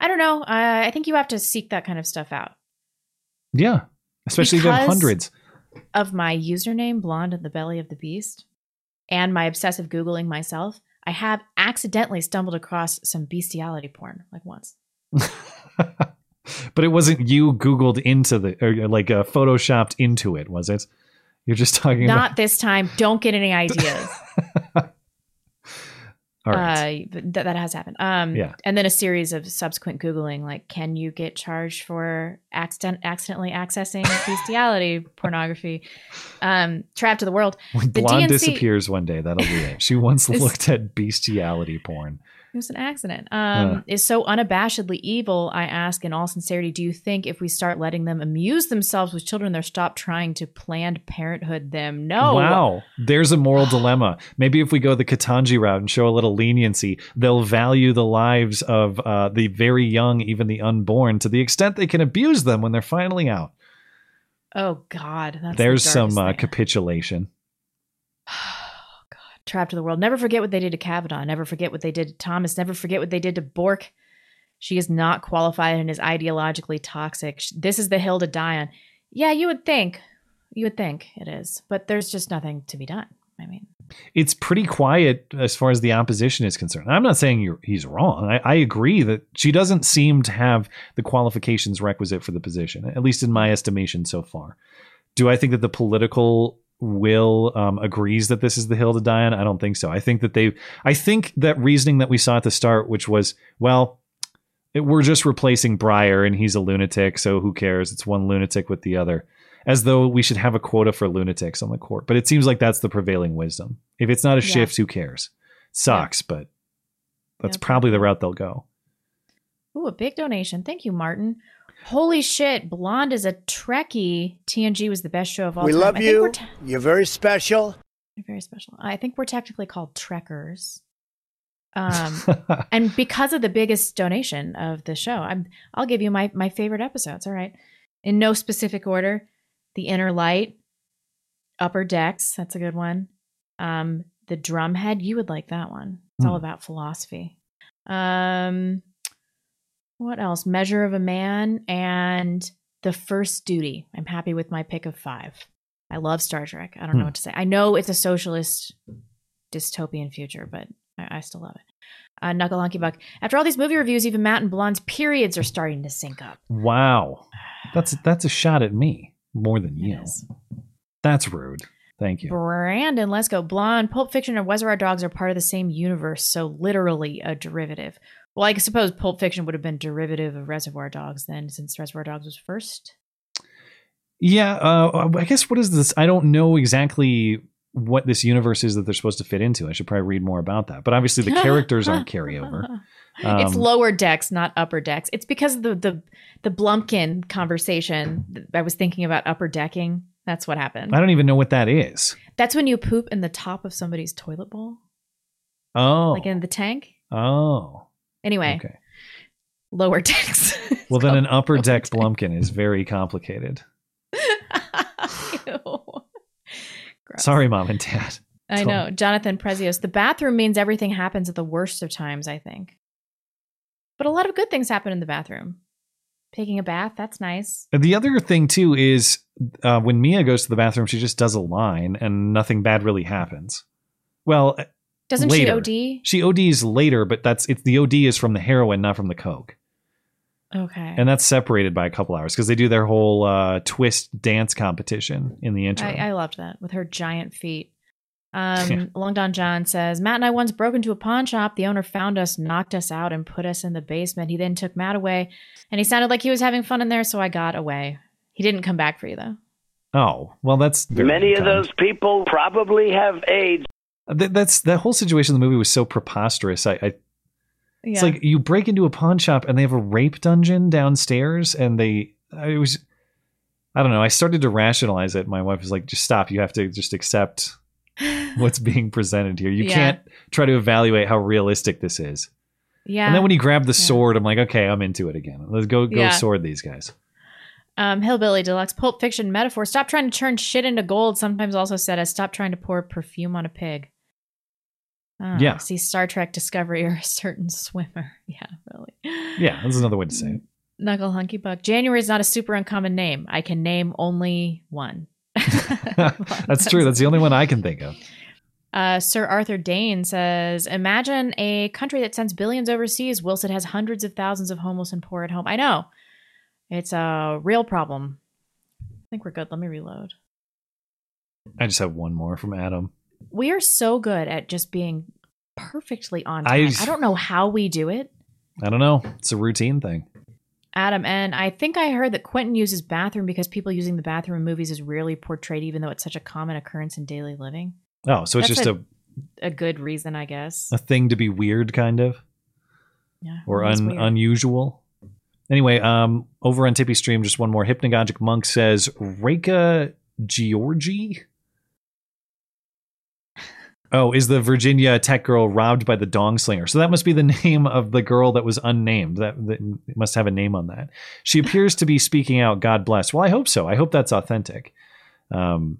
I don't know. I, I think you have to seek that kind of stuff out. Yeah, especially if you have Because- hundreds. Of my username, Blonde in the Belly of the Beast, and my obsessive Googling myself, I have accidentally stumbled across some bestiality porn like once. <laughs> But it wasn't you Googled into the or like uh, photoshopped into it, was it? You're just talking Not about. this time. Don't get any ideas. <laughs> Right. Uh, but that has happened. Um, Yeah. And then a series of subsequent Googling, like, can you get charged for accident- accidentally accessing <laughs> bestiality pornography? Um, Trapped to the world. when the blonde DNC disappears one day, that'll be it. She once <laughs> looked at bestiality porn. It was an accident. Um, Yeah. Is so unabashedly evil, I ask in all sincerity, do you think if we start letting them amuse themselves with children, they'll stop trying to Planned Parenthood them? No. Wow, there's a moral dilemma. Maybe if we go the Ketanji route and show a little leniency, they'll value the lives of uh, the very young, even the unborn, to the extent they can abuse them when they're finally out. Oh, God. That's there's the some uh, capitulation. <sighs> <sighs> <sighs> Trapped to the world. Never forget what they did to Kavanaugh. Never forget what they did to Thomas. Never forget what they did to Bork. She is not qualified and is ideologically toxic. This is the hill to die on. Yeah, you would think. You would think it is. But there's just nothing to be done. I mean, It's pretty quiet as far as the opposition is concerned. I'm not saying he's wrong. I, I agree that she doesn't seem to have the qualifications requisite for the position, at least in my estimation so far. Do I think that the political will um, agrees that this is the hill to die on? I don't think so. I think that they, I think that reasoning that we saw at the start, which was, well, it, we're just replacing Breyer and he's a lunatic, so who cares? It's one lunatic with the other. As though we should have a quota for lunatics on the court. But it seems like that's the prevailing wisdom. If it's not a Yeah. shift, who cares? Sucks, but that's probably the route they'll go. ooh, a big donation. Thank you, Martin. Holy shit, Blonde is a Trekkie. TNG was the best show of all We time. love I think we're you. te- You're very special. You're very special. I think we're technically called Trekkers. Um, <laughs> and because of the biggest donation of the show, I'm I'll give you my my favorite episodes. All right, in no specific order: The Inner Light, Upper Decks. That's a good one. Um, the Drumhead. You would like that one. It's all Hmm. about philosophy. Um, what else? Measure of a Man and The First Duty. I'm happy with my pick of five. I love Star Trek. I don't know Hmm. what to say. I know it's a socialist dystopian future, but I, I still love it. Uh, Knuckle Hunky Buck. After all these movie reviews, even Matt and Blonde's periods are starting to sync up. Wow. <sighs> That's that's a shot at me more than you. That's rude. Thank you. Brandon, let's go. Blonde, Pulp Fiction, and Reservoir Dogs are part of the same universe, so literally a derivative. Well, I suppose Pulp Fiction would have been derivative of Reservoir Dogs then, since Reservoir Dogs was first. Yeah, uh, I guess what is this? I don't know exactly what this universe is that they're supposed to fit into. I should probably read more about that. But obviously, the <laughs> characters aren't carryover. it's Um, lower decks, not upper decks. It's because of the the the Blumpkin conversation. I was thinking about upper decking. That's what happened. I don't even know what that is. That's when you poop in the top of somebody's toilet bowl, Oh, like in the tank. oh. Anyway, Okay. lower decks. <laughs> Well, then an upper deck Blumpkin is very complicated. <laughs> Sorry, mom and dad. I Tell- know. Jonathan Prezios. The bathroom means everything happens at the worst of times, I think. But a lot of good things happen in the bathroom. Taking a bath, that's nice. And The other thing too is uh, when Mia goes to the bathroom, she just does a line, and nothing bad really happens. Well, Doesn't later. she OD? She ODs later, but that's it's the OD is from the heroin, not from the coke, Okay. and that's separated by a couple hours because they do their whole uh, twist dance competition in the interim. I, I loved that with her giant feet. Um, Long Don John says Matt and I once broke into a pawn shop. The owner found us, knocked us out, and put us in the basement. He then took Matt away, and he sounded like he was having fun in there, so I got away. He didn't come back for you though. oh well, that's very Many of those people probably have AIDS. Th- that's that whole situation in the movie was so preposterous. I, I it's like you break into a pawn shop and they have a rape dungeon downstairs, and they it was I don't know. I started to rationalize it. My wife was like, "Just stop. You have to just accept <laughs> what's being presented here. You Yeah. can't try to evaluate how realistic this is. Yeah. And then when you grab the sword, I'm like, okay, I'm into it again. Let's go go Yeah. sword these guys. Um, Hillbilly Deluxe Pulp Fiction metaphor. Stop trying to turn shit into gold. Sometimes also said as stop trying to pour perfume on a pig. Ah, Yeah. See Star Trek Discovery or a certain <laughs> swimmer. <laughs> Yeah, really. Yeah, that's another way to say it. Knuckle Hunky Buck. January is not a super uncommon name. I can name only one. <laughs> That's true. That's the only one I can think of. Uh, Sir Arthur Dane says, "Imagine a country that sends billions overseas, whilst it has hundreds of thousands of homeless and poor at home. I know, it's a real problem. I think we're good. Let me reload. I just have one more from Adam. We are so good at just being perfectly on I- time. I, don't know how we do it, I don't know. It's a routine thing. Adam. And I think I heard that Quentin uses bathroom because people using the bathroom in movies is rarely portrayed, even though it's such a common occurrence in daily living. Oh, so it's That's just a, a good reason, I guess. a thing to be weird, kind of, Yeah, or un, weird. unusual. Anyway, um, over on Tippy Stream, just one more. Hypnagogic Monk says Reka Gyorgy. Oh, is the Virginia tech girl robbed by the dong slinger? So that must be the <laughs> name of the girl that was unnamed. That, that must have a name on that. She appears to be speaking out. God bless. Well, I hope so. I hope that's authentic. Um,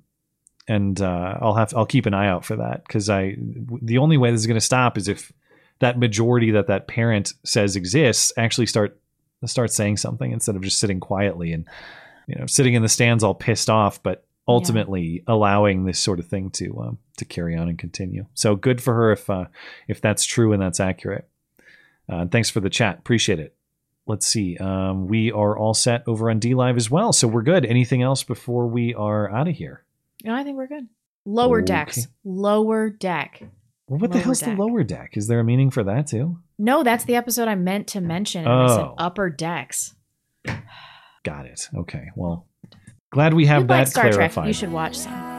and uh, I'll have I'll keep an eye out for that because I the only way this is going to stop is if that majority that that parent says exists actually start start saying something instead of just sitting quietly and you know sitting in the stands all pissed off, but ultimately allowing this sort of thing to um, to carry on and continue. So good for her if uh, if that's true and that's accurate. Uh, and thanks for the chat, appreciate it. Let's see. Um, we are all set over on DLive as well, so we're good. Anything else before we are out of here? No, I think we're good. Lower decks. Lower deck. Well, what the Lower hell's deck. the lower deck? Is there a meaning for that too? No, that's the episode I meant to mention. And I said Oh. upper decks. Got it. Okay. Well, glad we have you that like Star clarified. Trek. You should watch some.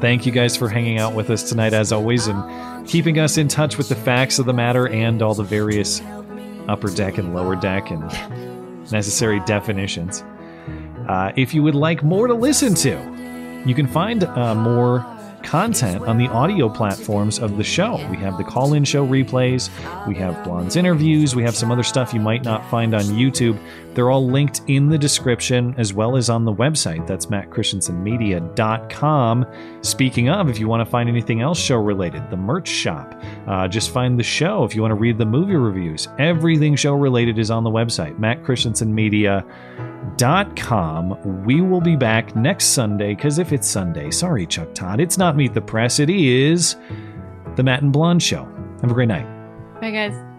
Thank you guys for hanging out with us tonight, as always, and keeping us in touch with the facts of the matter and all the various upper deck and lower deck and <laughs> necessary definitions. Uh, if you would like more to listen to, you can find uh, more content on the audio platforms of the show. We have the call in show replays, we have Blonde's interviews, we have some other stuff you might not find on YouTube. They're all linked in the description as well as on the website. That's mattchristiansenmedia.com. Speaking of, if you want to find anything else show related, the merch shop, uh, just find the show. If you want to read the movie reviews, everything show related is on the website, mattchristiansenmedia.com. We will be back next Sunday, because if it's Sunday, sorry, Chuck Todd, it's not Meet the Press, it is the Matt and Blonde Show. Have a great night. Bye, guys.